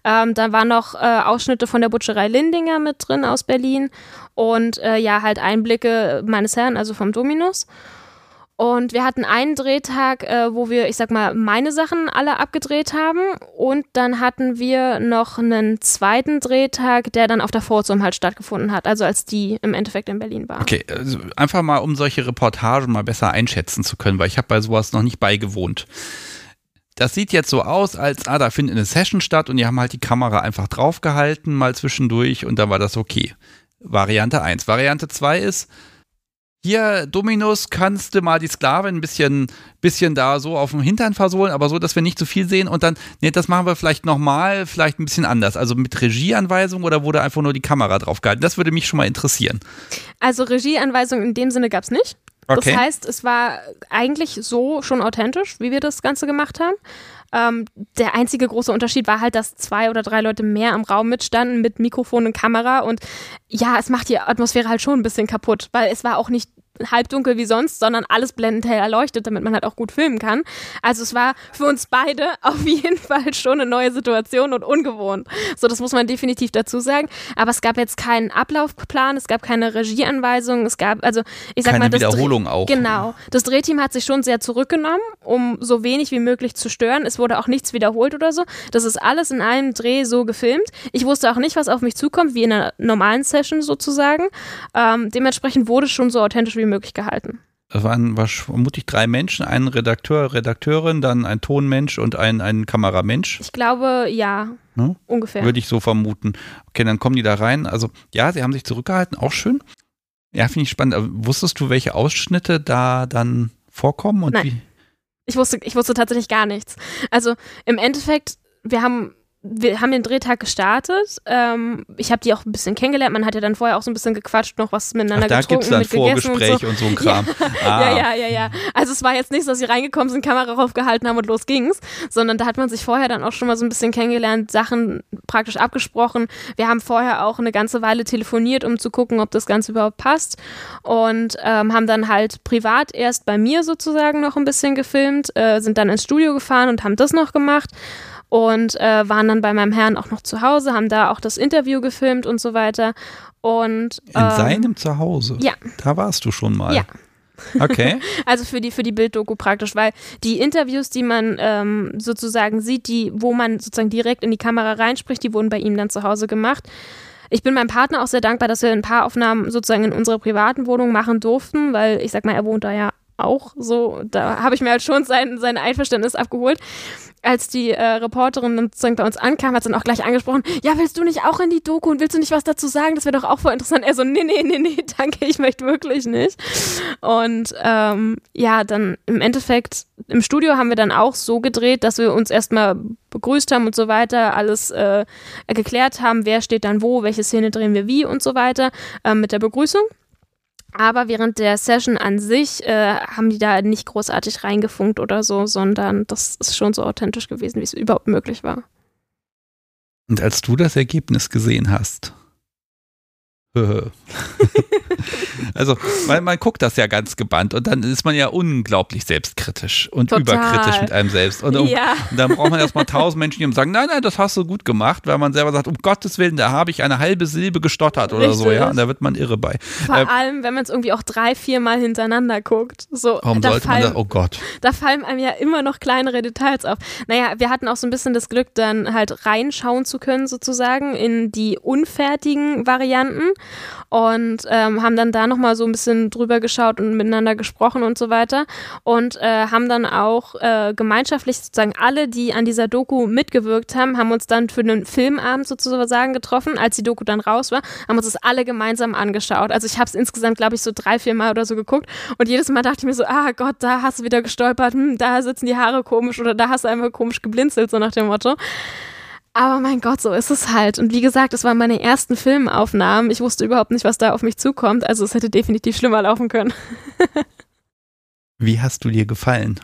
Ähm, da waren noch äh, Ausschnitte von der Butcherei Lindinger mit drin aus Berlin und äh, ja, halt Einblicke meines Herrn, also vom Dominus. Und wir hatten einen Drehtag, äh, wo wir, ich sag mal, meine Sachen alle abgedreht haben. Und dann hatten wir noch einen zweiten Drehtag, der dann auf der Forzum halt stattgefunden hat. Also als die im Endeffekt in Berlin waren. Okay, also einfach mal, um solche Reportagen mal besser einschätzen zu können, weil ich habe bei sowas noch nicht beigewohnt. Das sieht jetzt so aus, als, ah, da findet eine Session statt und die haben halt die Kamera einfach draufgehalten, mal zwischendurch und dann war das okay. Variante 1. Variante 2 ist, hier, Dominus, kannst du mal die Sklavin ein bisschen, bisschen da so auf dem Hintern versohlen, aber so, dass wir nicht zu viel sehen und dann, nee, das machen wir vielleicht nochmal, vielleicht ein bisschen anders. Also mit Regieanweisung oder wurde einfach nur die Kamera drauf gehalten? Das würde mich schon mal interessieren. Also Regieanweisung in dem Sinne gab es nicht. Okay. Das heißt, es war eigentlich so schon authentisch, wie wir das Ganze gemacht haben. Ähm, der einzige große Unterschied war halt, dass zwei oder drei Leute mehr im Raum mitstanden mit Mikrofon und Kamera. Und ja, es macht die Atmosphäre halt schon ein bisschen kaputt, weil es war auch nicht halbdunkel wie sonst, sondern alles blendend hell erleuchtet, damit man halt auch gut filmen kann. Also es war für uns beide auf jeden Fall schon eine neue Situation und ungewohnt. So, das muss man definitiv dazu sagen. Aber es gab jetzt keinen Ablaufplan, es gab keine Regieanweisung, es gab, also ich sag keine mal, das Wiederholung Dreh auch. Genau. Das Drehteam hat sich schon sehr zurückgenommen, um so wenig wie möglich zu stören. Es wurde auch nichts wiederholt oder so. Das ist alles in einem Dreh so gefilmt. Ich wusste auch nicht, was auf mich zukommt, wie in einer normalen Session sozusagen. Ähm, dementsprechend wurde es schon so authentisch wie wie möglich gehalten. Das waren vermutlich drei Menschen, ein Redakteur, Redakteurin, dann ein Tonmensch und ein, ein Kameramensch. Ich glaube, ja, ne? ungefähr. Würde ich so vermuten. Okay, dann kommen die da rein. Also ja, sie haben sich zurückgehalten, auch schön. Ja, finde ich spannend. Aber wusstest du, welche Ausschnitte da dann vorkommen und Nein. wie? Ich wusste, ich wusste tatsächlich gar nichts. Also im Endeffekt, wir haben wir haben den Drehtag gestartet. Ähm, ich habe die auch ein bisschen kennengelernt. Man hat ja dann vorher auch so ein bisschen gequatscht, noch was miteinander Ach, da getrunken, gibt's dann Vorgespräch und so. und so ein Kram. Ja. Ah. ja, ja, ja, ja. Also es war jetzt nicht, dass sie reingekommen sind, Kamera raufgehalten haben und los ging's, sondern da hat man sich vorher dann auch schon mal so ein bisschen kennengelernt, Sachen praktisch abgesprochen. Wir haben vorher auch eine ganze Weile telefoniert, um zu gucken, ob das Ganze überhaupt passt und ähm, haben dann halt privat erst bei mir sozusagen noch ein bisschen gefilmt, äh, sind dann ins Studio gefahren und haben das noch gemacht und äh, waren dann bei meinem Herrn auch noch zu Hause, haben da auch das Interview gefilmt und so weiter. Und, In ähm, seinem Zuhause? Ja. Da warst du schon mal? Ja. Okay. also für die, für die Bilddoku praktisch, weil die Interviews, die man ähm, sozusagen sieht, die, wo man sozusagen direkt in die Kamera reinspricht, die wurden bei ihm dann zu Hause gemacht. Ich bin meinem Partner auch sehr dankbar, dass wir ein paar Aufnahmen sozusagen in unserer privaten Wohnung machen durften, weil ich sag mal, er wohnt da ja auch so, da habe ich mir halt schon sein, sein Einverständnis abgeholt als die äh, Reporterin dann sozusagen bei uns ankam, hat sie dann auch gleich angesprochen, ja, willst du nicht auch in die Doku und willst du nicht was dazu sagen? Das wäre doch auch voll interessant. Er so, nee, nee, nee, nee, danke, ich möchte wirklich nicht. Und ähm, ja, dann im Endeffekt, im Studio haben wir dann auch so gedreht, dass wir uns erstmal begrüßt haben und so weiter, alles äh, geklärt haben, wer steht dann wo, welche Szene drehen wir wie und so weiter, äh, mit der Begrüßung. Aber während der Session an sich äh, haben die da nicht großartig reingefunkt oder so, sondern das ist schon so authentisch gewesen, wie es überhaupt möglich war. Und als du das Ergebnis gesehen hast, also, weil man guckt das ja ganz gebannt und dann ist man ja unglaublich selbstkritisch und Total. überkritisch mit einem selbst. Und, um, ja. und dann braucht man erstmal tausend Menschen, die sagen, nein, nein, das hast du gut gemacht, weil man selber sagt, um Gottes Willen, da habe ich eine halbe Silbe gestottert oder Richtig. so, ja. Und da wird man irre bei. Vor äh, allem, wenn man es irgendwie auch drei, vier Mal hintereinander guckt. So, warum da sollte fallen, man das? Oh Gott. Da fallen einem ja immer noch kleinere Details auf. Naja, wir hatten auch so ein bisschen das Glück, dann halt reinschauen zu können, sozusagen, in die unfertigen Varianten und ähm, haben dann da nochmal so ein bisschen drüber geschaut und miteinander gesprochen und so weiter und äh, haben dann auch äh, gemeinschaftlich sozusagen alle, die an dieser Doku mitgewirkt haben, haben uns dann für einen Filmabend sozusagen getroffen, als die Doku dann raus war, haben uns das alle gemeinsam angeschaut. Also ich habe es insgesamt, glaube ich, so drei, vier Mal oder so geguckt und jedes Mal dachte ich mir so, ah Gott, da hast du wieder gestolpert, hm, da sitzen die Haare komisch oder da hast du einfach komisch geblinzelt, so nach dem Motto. Aber mein Gott, so ist es halt. Und wie gesagt, es waren meine ersten Filmaufnahmen. Ich wusste überhaupt nicht, was da auf mich zukommt. Also es hätte definitiv schlimmer laufen können. wie hast du dir gefallen?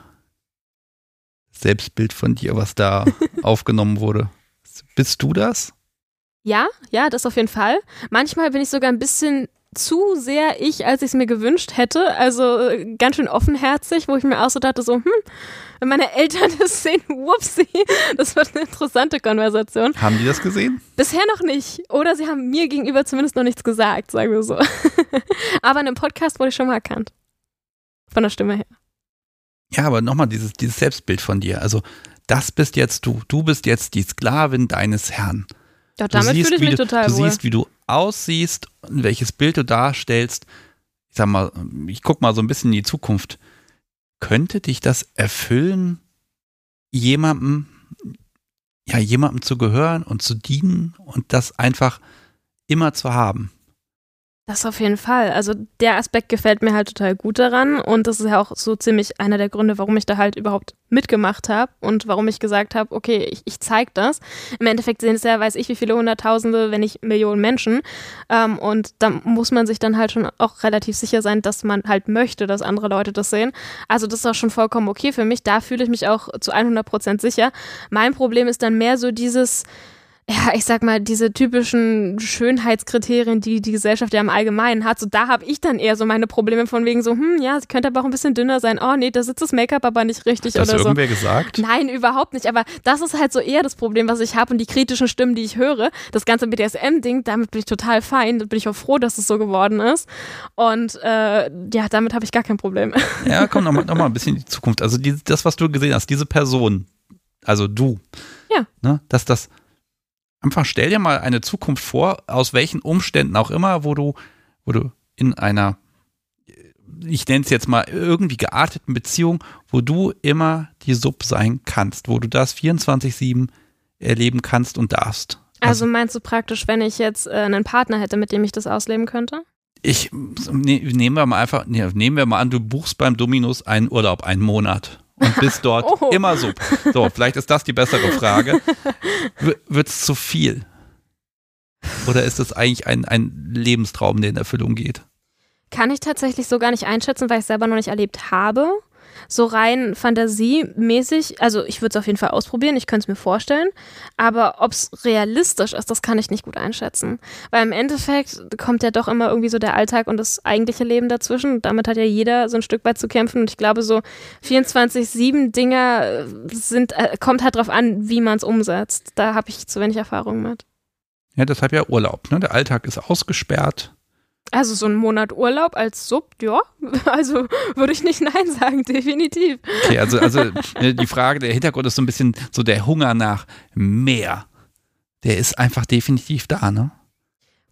Selbstbild von dir, was da aufgenommen wurde. Bist du das? Ja, ja, das auf jeden Fall. Manchmal bin ich sogar ein bisschen zu sehr ich, als ich es mir gewünscht hätte. Also äh, ganz schön offenherzig, wo ich mir auch so dachte, so, hm, Wenn meine Eltern das sehen, whoopsie, das wird eine interessante Konversation. Haben die das gesehen? Bisher noch nicht. Oder sie haben mir gegenüber zumindest noch nichts gesagt, sagen wir so. aber in einem Podcast wurde ich schon mal erkannt. Von der Stimme her. Ja, aber nochmal dieses, dieses Selbstbild von dir. Also, das bist jetzt du. Du bist jetzt die Sklavin deines Herrn. Ja, damit fühle ich mich du, total Du wohl. siehst, wie du aussiehst, welches Bild du darstellst. Ich sag mal, ich guck mal so ein bisschen in die Zukunft. Könnte dich das erfüllen, jemandem, ja, jemandem zu gehören und zu dienen und das einfach immer zu haben? Das auf jeden Fall. Also der Aspekt gefällt mir halt total gut daran und das ist ja auch so ziemlich einer der Gründe, warum ich da halt überhaupt mitgemacht habe und warum ich gesagt habe, okay, ich, ich zeige das. Im Endeffekt sind es ja, weiß ich, wie viele Hunderttausende, wenn nicht Millionen Menschen ähm, und da muss man sich dann halt schon auch relativ sicher sein, dass man halt möchte, dass andere Leute das sehen. Also das ist auch schon vollkommen okay für mich. Da fühle ich mich auch zu 100 Prozent sicher. Mein Problem ist dann mehr so dieses ja, ich sag mal, diese typischen Schönheitskriterien, die die Gesellschaft ja im Allgemeinen hat, so da habe ich dann eher so meine Probleme von wegen so, hm, ja, sie könnte aber auch ein bisschen dünner sein. Oh nee, da sitzt das Make-up aber nicht richtig Hat das oder so. irgendwer gesagt? Nein, überhaupt nicht. Aber das ist halt so eher das Problem, was ich habe und die kritischen Stimmen, die ich höre. Das ganze BDSM-Ding, damit bin ich total fein. Da bin ich auch froh, dass es so geworden ist. Und äh, ja, damit habe ich gar kein Problem. Ja, komm noch mal, noch mal ein bisschen in die Zukunft. Also die, das, was du gesehen hast, diese Person, also du. Ja. Ne, dass das einfach stell dir mal eine Zukunft vor, aus welchen Umständen auch immer, wo du, wo du in einer, ich nenne es jetzt mal irgendwie gearteten Beziehung, wo du immer die Sub sein kannst, wo du das 24-7 erleben kannst und darfst. Also meinst du praktisch, wenn ich jetzt äh, einen Partner hätte, mit dem ich das ausleben könnte? Ich ne, nehmen wir mal einfach, ne, nehmen wir mal an, du buchst beim Dominus einen Urlaub, einen Monat und bist dort Oh. immer Sub. So, vielleicht ist das die bessere Frage. Wird es zu viel? Oder ist es eigentlich ein, ein Lebenstraum, der in Erfüllung geht? Kann ich tatsächlich so gar nicht einschätzen, weil ich es selber noch nicht erlebt habe. So rein fantasiemäßig, also ich würde es auf jeden Fall ausprobieren, ich könnte es mir vorstellen, aber ob es realistisch ist, das kann ich nicht gut einschätzen. Weil im Endeffekt kommt ja doch immer irgendwie so der Alltag und das eigentliche Leben dazwischen. Damit hat ja jeder so ein Stück weit zu kämpfen und ich glaube, so 24-7 Dinger äh, sind, äh, kommt halt drauf an, wie man es umsetzt. Da habe ich zu wenig Erfahrung mit. Ja, deshalb ja Urlaub. Ne? Der Alltag ist ausgesperrt. Also so ein Monat Urlaub als Sub, ja, also würde ich nicht Nein sagen, definitiv. Okay, also, also ne, die Frage, der Hintergrund ist so ein bisschen so der Hunger nach mehr. Der ist einfach definitiv da, ne?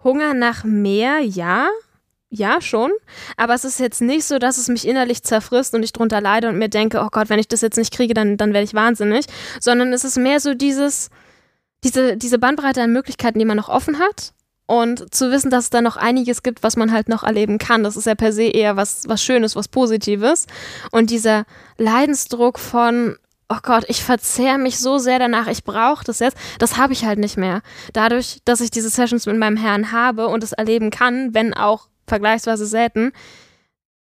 Hunger nach mehr, ja. Ja, schon. Aber es ist jetzt nicht so, dass es mich innerlich zerfrisst und ich drunter leide und mir denke, oh Gott, wenn ich das jetzt nicht kriege, dann, dann werde ich wahnsinnig. Sondern es ist mehr so dieses, diese, diese Bandbreite an Möglichkeiten, die man noch offen hat. Und zu wissen, dass es da noch einiges gibt, was man halt noch erleben kann. Das ist ja per se eher was, was Schönes, was Positives. Und dieser Leidensdruck von, oh Gott, ich verzehr mich so sehr danach, ich brauche das jetzt, das habe ich halt nicht mehr. Dadurch, dass ich diese Sessions mit meinem Herrn habe und es erleben kann, wenn auch vergleichsweise selten,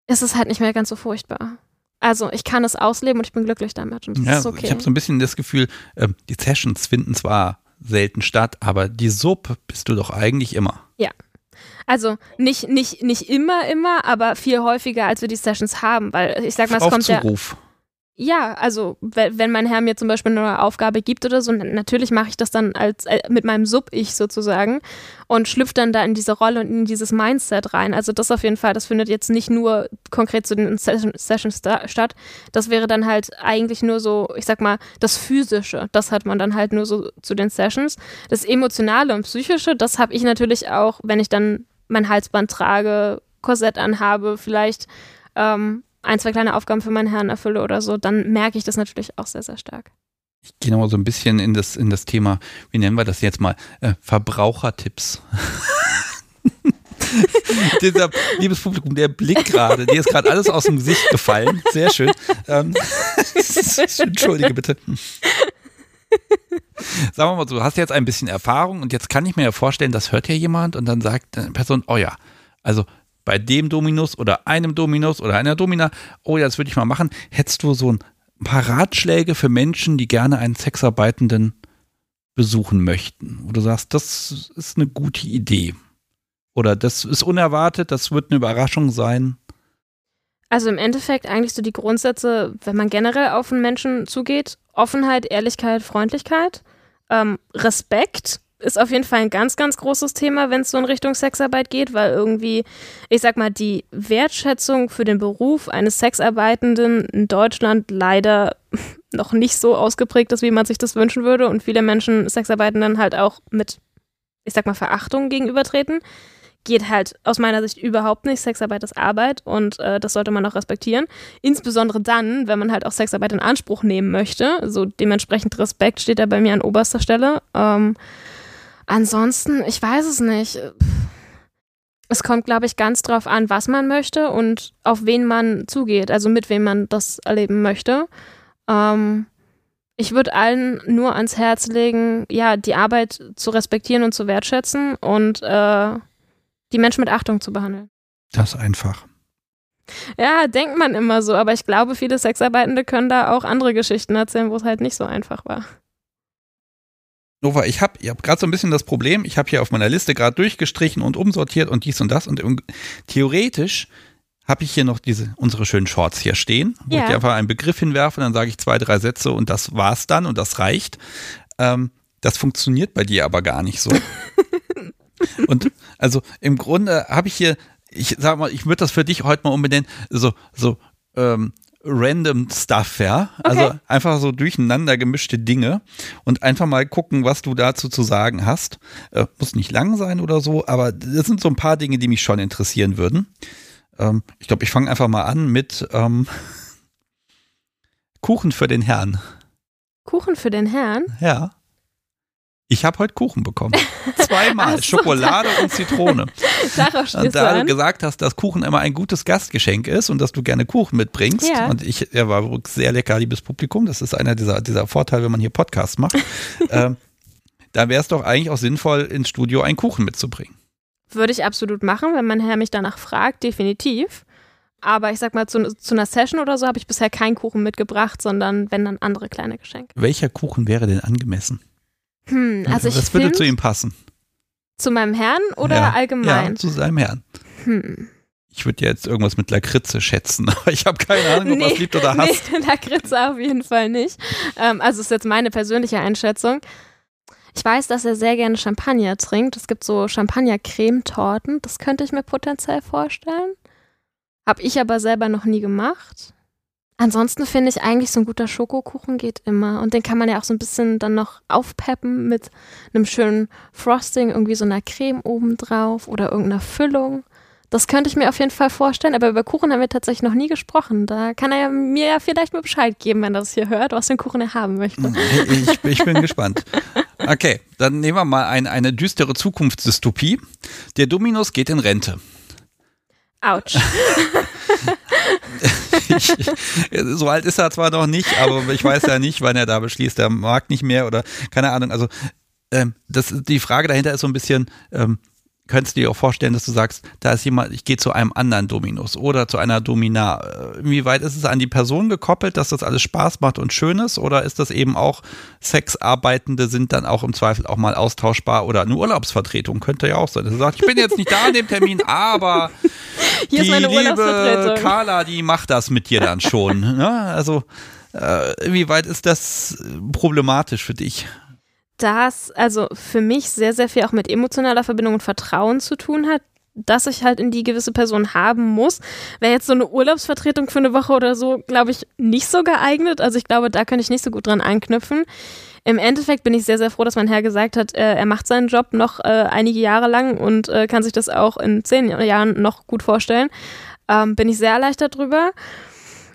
ist es halt nicht mehr ganz so furchtbar. Also ich kann es ausleben und ich bin glücklich damit und das Ja, ist okay. ich habe so ein bisschen das Gefühl, ähm, die Sessions finden zwar selten statt, aber die Sub bist du doch eigentlich immer. Also nicht, nicht, nicht immer, immer, aber viel häufiger, als wir die Sessions haben, weil ich sag mal, es Auf kommt ja. Zuruf. Ja, also wenn, mein Herr mir zum Beispiel eine Aufgabe gibt oder so, natürlich mache ich das dann als äh, mit meinem Sub-Ich sozusagen und schlüpfe dann da in diese Rolle und in dieses Mindset rein. Also das auf jeden Fall, das findet jetzt nicht nur konkret zu den Session, Sessions sta statt. Das wäre dann halt eigentlich nur so, ich sag mal, das Physische. Das hat man dann halt nur so zu den Sessions. Das Emotionale und Psychische, das habe ich natürlich auch, wenn ich dann mein Halsband trage, Korsett anhabe, vielleicht ähm, ein, zwei kleine Aufgaben für meinen Herrn erfülle oder so, dann merke ich das natürlich auch sehr, sehr stark. Ich gehe nochmal so ein bisschen in das, in das Thema, wie nennen wir das jetzt mal, äh, Verbrauchertipps. Dieser, liebes Publikum, der Blick gerade, dir ist gerade alles aus dem Gesicht gefallen. Sehr schön. Ähm, Entschuldige bitte. Sagen wir mal so, du hast jetzt ein bisschen Erfahrung und jetzt kann ich mir ja vorstellen, das hört ja jemand und dann sagt eine Person, oh ja, also bei dem Dominus oder einem Dominus oder einer Domina, oh ja, das würde ich mal machen. Hättest du so ein paar Ratschläge für Menschen, die gerne einen Sexarbeitenden besuchen möchten, wo du sagst, das ist eine gute Idee. Oder das ist unerwartet, das wird eine Überraschung sein. Also im Endeffekt eigentlich so die Grundsätze, wenn man generell auf einen Menschen zugeht, Offenheit, Ehrlichkeit, Freundlichkeit, ähm, Respekt ist auf jeden Fall ein ganz, ganz großes Thema, wenn es so in Richtung Sexarbeit geht, weil irgendwie, ich sag mal, die Wertschätzung für den Beruf eines Sexarbeitenden in Deutschland leider noch nicht so ausgeprägt ist, wie man sich das wünschen würde und viele Menschen Sexarbeitenden halt auch mit, ich sag mal, Verachtung gegenübertreten. Geht halt aus meiner Sicht überhaupt nicht. Sexarbeit ist Arbeit und äh, das sollte man auch respektieren. Insbesondere dann, wenn man halt auch Sexarbeit in Anspruch nehmen möchte. So dementsprechend Respekt steht da bei mir an oberster Stelle. Ähm, Ansonsten, ich weiß es nicht. Es kommt, glaube ich, ganz drauf an, was man möchte und auf wen man zugeht, also mit wem man das erleben möchte. Ähm, ich würde allen nur ans Herz legen, ja, die Arbeit zu respektieren und zu wertschätzen und äh, die Menschen mit Achtung zu behandeln. Das einfach. Ja, denkt man immer so, aber ich glaube, viele Sexarbeitende können da auch andere Geschichten erzählen, wo es halt nicht so einfach war. Nova, ich habe ich hab gerade so ein bisschen das Problem, ich habe hier auf meiner Liste gerade durchgestrichen und umsortiert und dies und das und theoretisch habe ich hier noch diese unsere schönen Shorts hier stehen, wo ja. ich einfach einen Begriff hinwerfe, dann sage ich zwei, drei Sätze und das war's dann und das reicht. Ähm, das funktioniert bei dir aber gar nicht so. und also im Grunde habe ich hier, ich sag mal, ich würde das für dich heute mal umbenennen, so, so ähm, random Stuff, ja. Also okay. einfach so durcheinander gemischte Dinge und einfach mal gucken, was du dazu zu sagen hast. Äh, muss nicht lang sein oder so, aber das sind so ein paar Dinge, die mich schon interessieren würden. Ähm, ich glaube, ich fange einfach mal an mit ähm, Kuchen für den Herrn. Kuchen für den Herrn? Ja. Ich habe heute Kuchen bekommen. Zweimal. so, Schokolade und Zitrone. Darauf und da du gesagt hast, dass Kuchen immer ein gutes Gastgeschenk ist und dass du gerne Kuchen mitbringst. Ja. Und ich, er war sehr lecker, liebes Publikum. Das ist einer dieser, dieser Vorteile, wenn man hier Podcasts macht. ähm, da wäre es doch eigentlich auch sinnvoll, ins Studio einen Kuchen mitzubringen. Würde ich absolut machen, wenn mein Herr mich danach fragt, definitiv. Aber ich sag mal, zu, zu einer Session oder so habe ich bisher keinen Kuchen mitgebracht, sondern wenn dann andere kleine Geschenke. Welcher Kuchen wäre denn angemessen? Hm, also ich Was würde zu ihm passen? Zu meinem Herrn oder ja, allgemein? Ja, zu seinem Herrn. Hm. Ich würde jetzt irgendwas mit Lakritze schätzen, aber ich habe keine Ahnung, ob nee, was liebt oder hasst. Nee, Lakritze auf jeden Fall nicht. Ähm, also ist jetzt meine persönliche Einschätzung. Ich weiß, dass er sehr gerne Champagner trinkt. Es gibt so Champagner-Cremetorten. Das könnte ich mir potenziell vorstellen. Habe ich aber selber noch nie gemacht. Ansonsten finde ich eigentlich so ein guter Schokokuchen geht immer. Und den kann man ja auch so ein bisschen dann noch aufpeppen mit einem schönen Frosting, irgendwie so einer Creme obendrauf oder irgendeiner Füllung. Das könnte ich mir auf jeden Fall vorstellen, aber über Kuchen haben wir tatsächlich noch nie gesprochen. Da kann er mir ja vielleicht mal Bescheid geben, wenn er das hier hört, was für einen Kuchen er haben möchte. Ich, ich bin gespannt. Okay, dann nehmen wir mal ein, eine düstere Zukunftsdystopie. Der Dominus geht in Rente. Autsch. ich, so alt ist er zwar noch nicht, aber ich weiß ja nicht, wann er da beschließt, er mag nicht mehr oder keine Ahnung. Also ähm, das, die Frage dahinter ist so ein bisschen, ähm, könntest du dir auch vorstellen, dass du sagst, da ist jemand, ich gehe zu einem anderen Dominus oder zu einer Domina. Äh, inwieweit ist es an die Person gekoppelt, dass das alles Spaß macht und schön ist? Oder ist das eben auch, Sexarbeitende sind dann auch im Zweifel auch mal austauschbar oder eine Urlaubsvertretung könnte ja auch sein. Dass du sagst, ich bin jetzt nicht da an dem Termin, aber Hier die liebe Carla, die macht das mit dir dann schon. Ne? Also, äh, inwieweit ist das problematisch für dich? Das also für mich sehr, sehr viel auch mit emotionaler Verbindung und Vertrauen zu tun hat, dass ich halt in die gewisse Person haben muss. Wäre jetzt so eine Urlaubsvertretung für eine Woche oder so, glaube ich, nicht so geeignet. Also ich glaube, da könnte ich nicht so gut dran anknüpfen. Im Endeffekt bin ich sehr, sehr froh, dass mein Herr gesagt hat, äh, er macht seinen Job noch äh, einige Jahre lang und äh, kann sich das auch in zehn Jahren noch gut vorstellen. Ähm, bin ich sehr erleichtert drüber.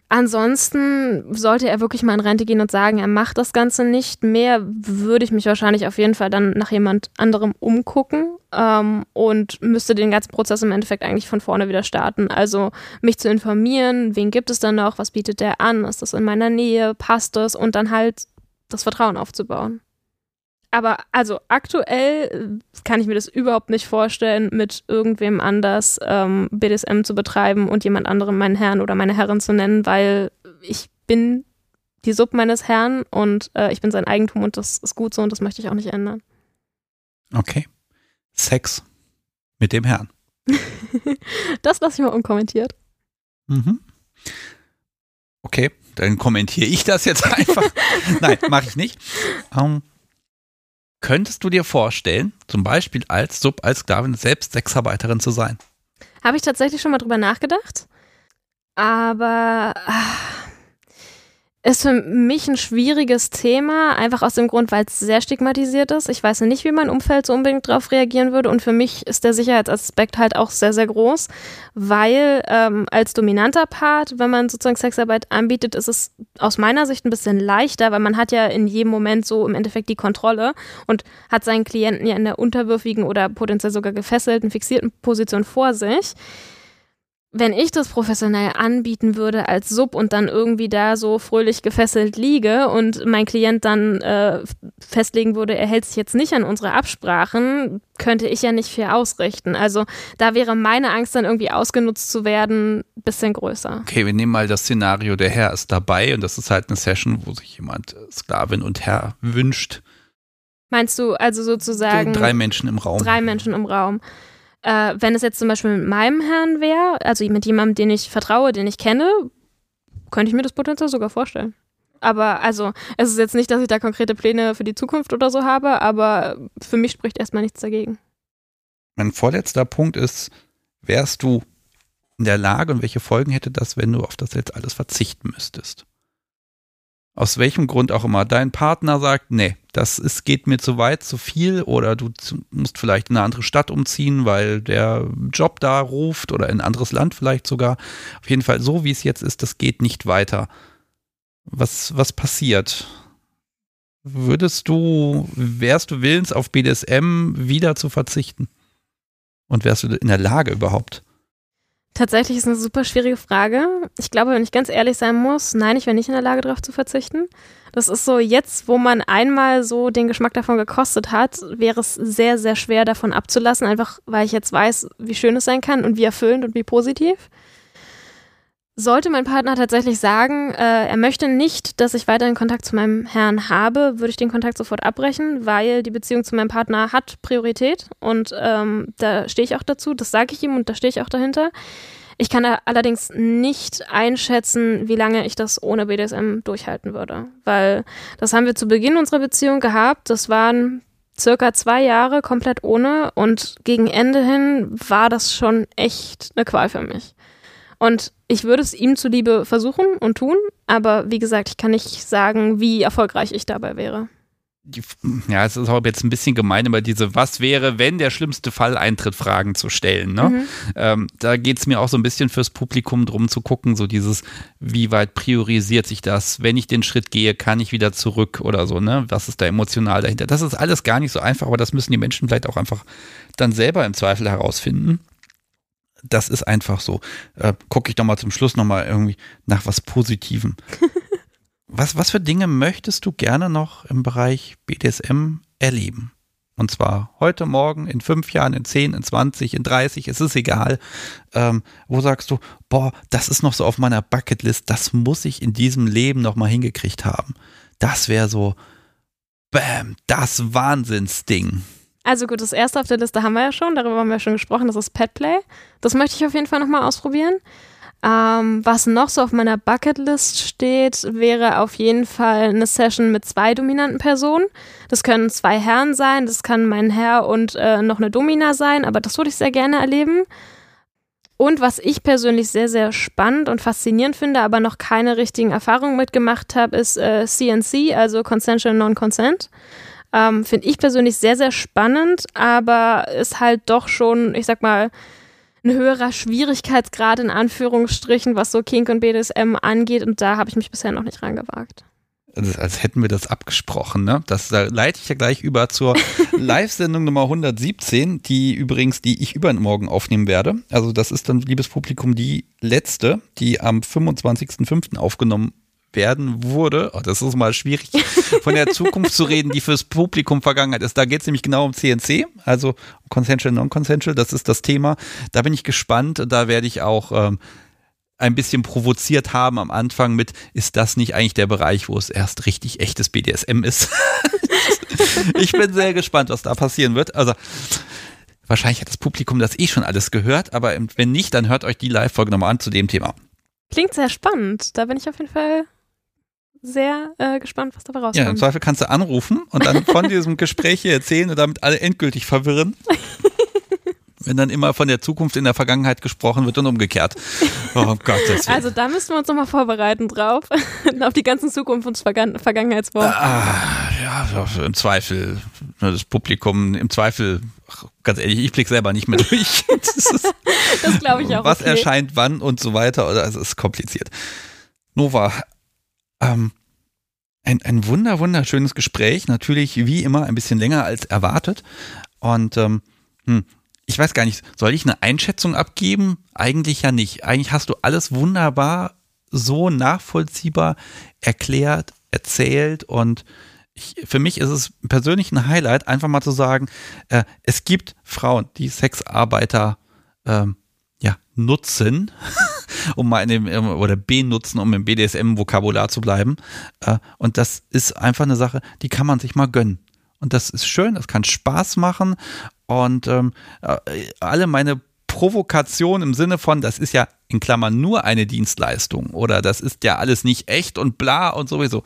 Ansonsten sollte er wirklich mal in Rente gehen und sagen, er macht das Ganze nicht mehr, würde ich mich wahrscheinlich auf jeden Fall dann nach jemand anderem umgucken ähm, und müsste den ganzen Prozess im Endeffekt eigentlich von vorne wieder starten. Also mich zu informieren, wen gibt es dann noch, was bietet der an, ist das in meiner Nähe, passt das und dann halt das Vertrauen aufzubauen. Aber also aktuell äh, kann ich mir das überhaupt nicht vorstellen, mit irgendwem anders ähm, BDSM zu betreiben und jemand anderem meinen Herrn oder meine Herrin zu nennen, weil ich bin die Sub meines Herrn und äh, ich bin sein Eigentum und das ist gut so und das möchte ich auch nicht ändern. Okay. Sex mit dem Herrn. das lasse ich mal unkommentiert. Mhm. Okay, dann kommentiere ich das jetzt einfach. Nein, mache ich nicht. Ähm, könntest du dir vorstellen, zum Beispiel als Sub, als Sklavin selbst Sexarbeiterin zu sein? Habe ich tatsächlich schon mal drüber nachgedacht. Aber ach, ist für mich ein schwieriges Thema, einfach aus dem Grund, weil es sehr stigmatisiert ist. Ich weiß nicht, wie mein Umfeld so unbedingt darauf reagieren würde. Und für mich ist der Sicherheitsaspekt halt auch sehr, sehr groß, weil ähm, als dominanter Part, wenn man sozusagen Sexarbeit anbietet, ist es aus meiner Sicht ein bisschen leichter, weil man hat ja in jedem Moment so im Endeffekt die Kontrolle und hat seinen Klienten ja in der unterwürfigen oder potenziell sogar gefesselten, fixierten Position vor sich wenn ich das professionell anbieten würde als Sub und dann irgendwie da so fröhlich gefesselt liege und mein Klient dann äh, festlegen würde, er hält sich jetzt nicht an unsere Absprachen, könnte ich ja nicht viel ausrichten. Also da wäre meine Angst dann irgendwie ausgenutzt zu werden, bisschen größer. Okay, wir nehmen mal das Szenario, der Herr ist dabei und das ist halt eine Session, wo sich jemand Sklavin und Herr wünscht. Meinst du also sozusagen drei Menschen im Raum? Drei Menschen im Raum. Äh, wenn es jetzt zum Beispiel mit meinem Herrn wäre, also mit jemandem, den ich vertraue, den ich kenne, könnte ich mir das potenziell sogar vorstellen. Aber also, es ist jetzt nicht, dass ich da konkrete Pläne für die Zukunft oder so habe, aber für mich spricht erstmal nichts dagegen. Mein vorletzter Punkt ist, wärst du in der Lage und welche Folgen hätte das, wenn du auf das jetzt alles verzichten müsstest? Aus welchem Grund auch immer, dein Partner sagt, nee, das ist, geht mir zu weit, zu viel oder du musst vielleicht in eine andere Stadt umziehen, weil der Job da ruft oder in ein anderes Land vielleicht sogar. Auf jeden Fall, so wie es jetzt ist, das geht nicht weiter. Was, was passiert? Würdest du, wärst du willens, auf BDSM wieder zu verzichten? Und wärst du in der Lage überhaupt? Tatsächlich ist eine super schwierige Frage. Ich glaube, wenn ich ganz ehrlich sein muss, nein, ich wäre nicht in der Lage, darauf zu verzichten. Das ist so, jetzt, wo man einmal so den Geschmack davon gekostet hat, wäre es sehr, sehr schwer davon abzulassen, einfach weil ich jetzt weiß, wie schön es sein kann und wie erfüllend und wie positiv. Sollte mein Partner tatsächlich sagen, äh, er möchte nicht, dass ich weiterhin Kontakt zu meinem Herrn habe, würde ich den Kontakt sofort abbrechen, weil die Beziehung zu meinem Partner hat Priorität und ähm, da stehe ich auch dazu, das sage ich ihm und da stehe ich auch dahinter. Ich kann allerdings nicht einschätzen, wie lange ich das ohne BDSM durchhalten würde, weil das haben wir zu Beginn unserer Beziehung gehabt. Das waren circa zwei Jahre komplett ohne und gegen Ende hin war das schon echt eine Qual für mich. Und ich würde es ihm zuliebe versuchen und tun, aber wie gesagt, ich kann nicht sagen, wie erfolgreich ich dabei wäre. Ja, es ist auch jetzt ein bisschen gemein, aber diese Was wäre, wenn der schlimmste Fall eintritt, Fragen zu stellen. Ne? Mhm. Ähm, da geht es mir auch so ein bisschen fürs Publikum drum zu gucken, so dieses, wie weit priorisiert sich das? Wenn ich den Schritt gehe, kann ich wieder zurück oder so, ne? Was ist da emotional dahinter? Das ist alles gar nicht so einfach, aber das müssen die Menschen vielleicht auch einfach dann selber im Zweifel herausfinden das ist einfach so. Äh, Gucke ich doch mal zum Schluss nochmal irgendwie nach was Positivem. was, was für Dinge möchtest du gerne noch im Bereich BDSM erleben? Und zwar heute, morgen, in fünf Jahren, in zehn, in zwanzig, in dreißig, es ist egal. Ähm, wo sagst du, boah, das ist noch so auf meiner Bucketlist, das muss ich in diesem Leben nochmal hingekriegt haben. Das wäre so, bam, das Wahnsinnsding. Also gut, das erste auf der Liste haben wir ja schon, darüber haben wir schon gesprochen, das ist Petplay. Das möchte ich auf jeden Fall nochmal ausprobieren. Ähm, was noch so auf meiner Bucketlist steht, wäre auf jeden Fall eine Session mit zwei dominanten Personen. Das können zwei Herren sein, das kann mein Herr und äh, noch eine Domina sein, aber das würde ich sehr gerne erleben. Und was ich persönlich sehr, sehr spannend und faszinierend finde, aber noch keine richtigen Erfahrungen mitgemacht habe, ist äh, CNC, also Consensual Non-Consent. Ähm, Finde ich persönlich sehr, sehr spannend, aber ist halt doch schon, ich sag mal, ein höherer Schwierigkeitsgrad in Anführungsstrichen, was so Kink und BDSM angeht. Und da habe ich mich bisher noch nicht rangewagt. Also, als hätten wir das abgesprochen, ne? Das da leite ich ja gleich über zur Live-Sendung Nummer 117, die übrigens, die ich übermorgen aufnehmen werde. Also, das ist dann, liebes Publikum, die letzte, die am 25.05. aufgenommen werden wurde, oh, das ist mal schwierig, von der Zukunft zu reden, die fürs Publikum Vergangenheit ist. Da geht es nämlich genau um CNC, also Consensual, Non-Consensual, das ist das Thema. Da bin ich gespannt, da werde ich auch ähm, ein bisschen provoziert haben am Anfang mit, ist das nicht eigentlich der Bereich, wo es erst richtig echtes BDSM ist? ich bin sehr gespannt, was da passieren wird. Also wahrscheinlich hat das Publikum das eh schon alles gehört, aber wenn nicht, dann hört euch die Live-Folge nochmal an zu dem Thema. Klingt sehr spannend. Da bin ich auf jeden Fall sehr äh, gespannt, was dabei rauskommt. Ja, im Zweifel kannst du anrufen und dann von diesem Gespräch hier erzählen und damit alle endgültig verwirren. Wenn dann immer von der Zukunft in der Vergangenheit gesprochen wird und umgekehrt. Oh Gott, das Also da müssten wir uns nochmal vorbereiten drauf. auf die ganzen Zukunft und Vergangen Vergangenheitswochen. Ah, ja, im Zweifel, ne, das Publikum, im Zweifel, ganz ehrlich, ich blick selber nicht mehr durch. Das, das glaube ich auch. Was okay. erscheint wann und so weiter. Also es ist kompliziert. Nova, ähm, ein, ein wunder, wunderschönes Gespräch. Natürlich wie immer ein bisschen länger als erwartet. Und ähm, hm, ich weiß gar nicht, soll ich eine Einschätzung abgeben? Eigentlich ja nicht. Eigentlich hast du alles wunderbar so nachvollziehbar erklärt, erzählt und ich, für mich ist es persönlich ein Highlight, einfach mal zu sagen, äh, es gibt Frauen, die Sexarbeiter ähm, ja, nutzen, um mal in dem, oder benutzen, um im BDSM-Vokabular zu bleiben. Äh, und das ist einfach eine Sache, die kann man sich mal gönnen. Und das ist schön, das kann Spaß machen. Und ähm, äh, alle meine Provokation im Sinne von, das ist ja in Klammern nur eine Dienstleistung oder das ist ja alles nicht echt und bla und sowieso.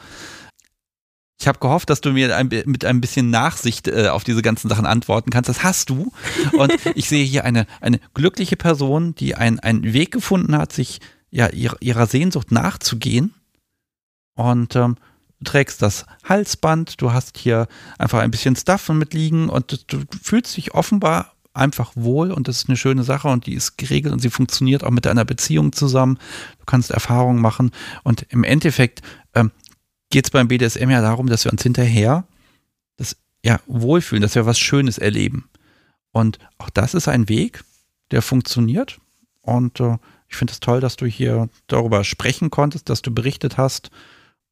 Ich habe gehofft, dass du mir ein, mit ein bisschen Nachsicht äh, auf diese ganzen Sachen antworten kannst. Das hast du. Und ich sehe hier eine, eine glückliche Person, die ein, einen Weg gefunden hat, sich ja ihrer, ihrer Sehnsucht nachzugehen. Und ähm, du trägst das Halsband, du hast hier einfach ein bisschen Stuff mitliegen und du fühlst dich offenbar einfach wohl und das ist eine schöne Sache und die ist geregelt und sie funktioniert auch mit deiner Beziehung zusammen. Du kannst Erfahrungen machen und im Endeffekt ähm, geht es beim BDSM ja darum, dass wir uns hinterher das ja wohlfühlen, dass wir was Schönes erleben. Und auch das ist ein Weg, der funktioniert. Und äh, ich finde es toll, dass du hier darüber sprechen konntest, dass du berichtet hast.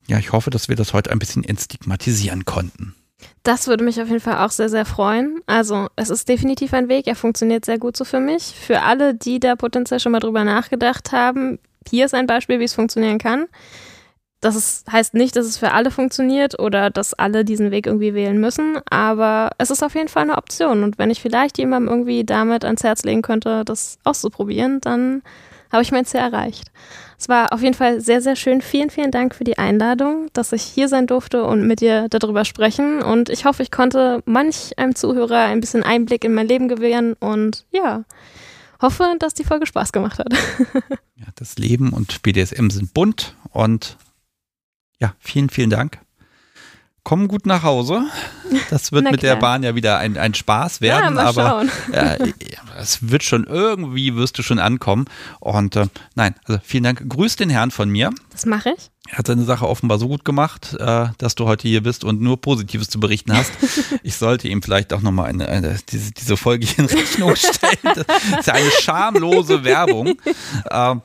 Ja, ich hoffe, dass wir das heute ein bisschen entstigmatisieren konnten. Das würde mich auf jeden Fall auch sehr, sehr freuen. Also es ist definitiv ein Weg, er funktioniert sehr gut so für mich. Für alle, die da potenziell schon mal drüber nachgedacht haben, hier ist ein Beispiel, wie es funktionieren kann das ist, heißt nicht, dass es für alle funktioniert oder dass alle diesen Weg irgendwie wählen müssen, aber es ist auf jeden Fall eine Option. Und wenn ich vielleicht jemandem irgendwie damit ans Herz legen könnte, das auszuprobieren, dann habe ich mein Ziel erreicht. Es war auf jeden Fall sehr, sehr schön. Vielen, vielen Dank für die Einladung, dass ich hier sein durfte und mit dir darüber sprechen. Und ich hoffe, ich konnte manch einem Zuhörer ein bisschen Einblick in mein Leben gewähren und ja, hoffe, dass die Folge Spaß gemacht hat. ja, das Leben und BDSM sind bunt und ja, vielen, vielen Dank. Komm gut nach Hause. Das wird mit der Bahn ja wieder ein, ein Spaß werden, ja, aber äh, es wird schon irgendwie, wirst du schon ankommen. Und äh, nein, also vielen Dank. Grüß den Herrn von mir. Das mache ich. Er hat seine Sache offenbar so gut gemacht, äh, dass du heute hier bist und nur Positives zu berichten hast. ich sollte ihm vielleicht auch nochmal eine, eine, diese, diese Folge in Rechnung stellen. Das ist ja eine schamlose Werbung. Äh,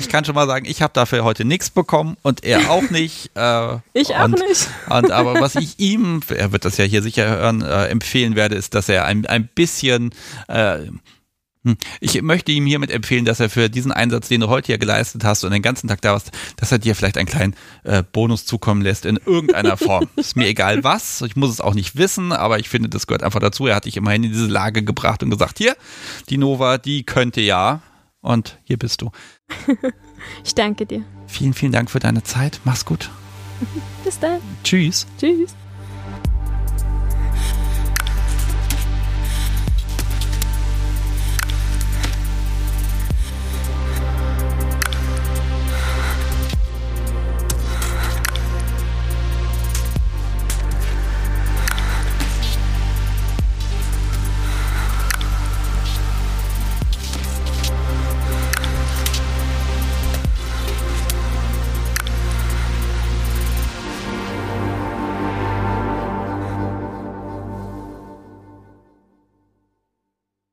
ich kann schon mal sagen, ich habe dafür heute nichts bekommen und er auch nicht. Äh, ich auch und, nicht. Und aber was ich ihm, er wird das ja hier sicher hören, äh, empfehlen werde, ist, dass er ein, ein bisschen äh. Ich möchte ihm hiermit empfehlen, dass er für diesen Einsatz, den du heute hier geleistet hast und den ganzen Tag da warst, dass er dir vielleicht einen kleinen äh, Bonus zukommen lässt in irgendeiner Form. ist mir egal was, ich muss es auch nicht wissen, aber ich finde, das gehört einfach dazu. Er hat dich immerhin in diese Lage gebracht und gesagt, hier, die Nova, die könnte ja und hier bist du. ich danke dir. Vielen, vielen Dank für deine Zeit. Mach's gut. Bis dann. Tschüss. Tschüss.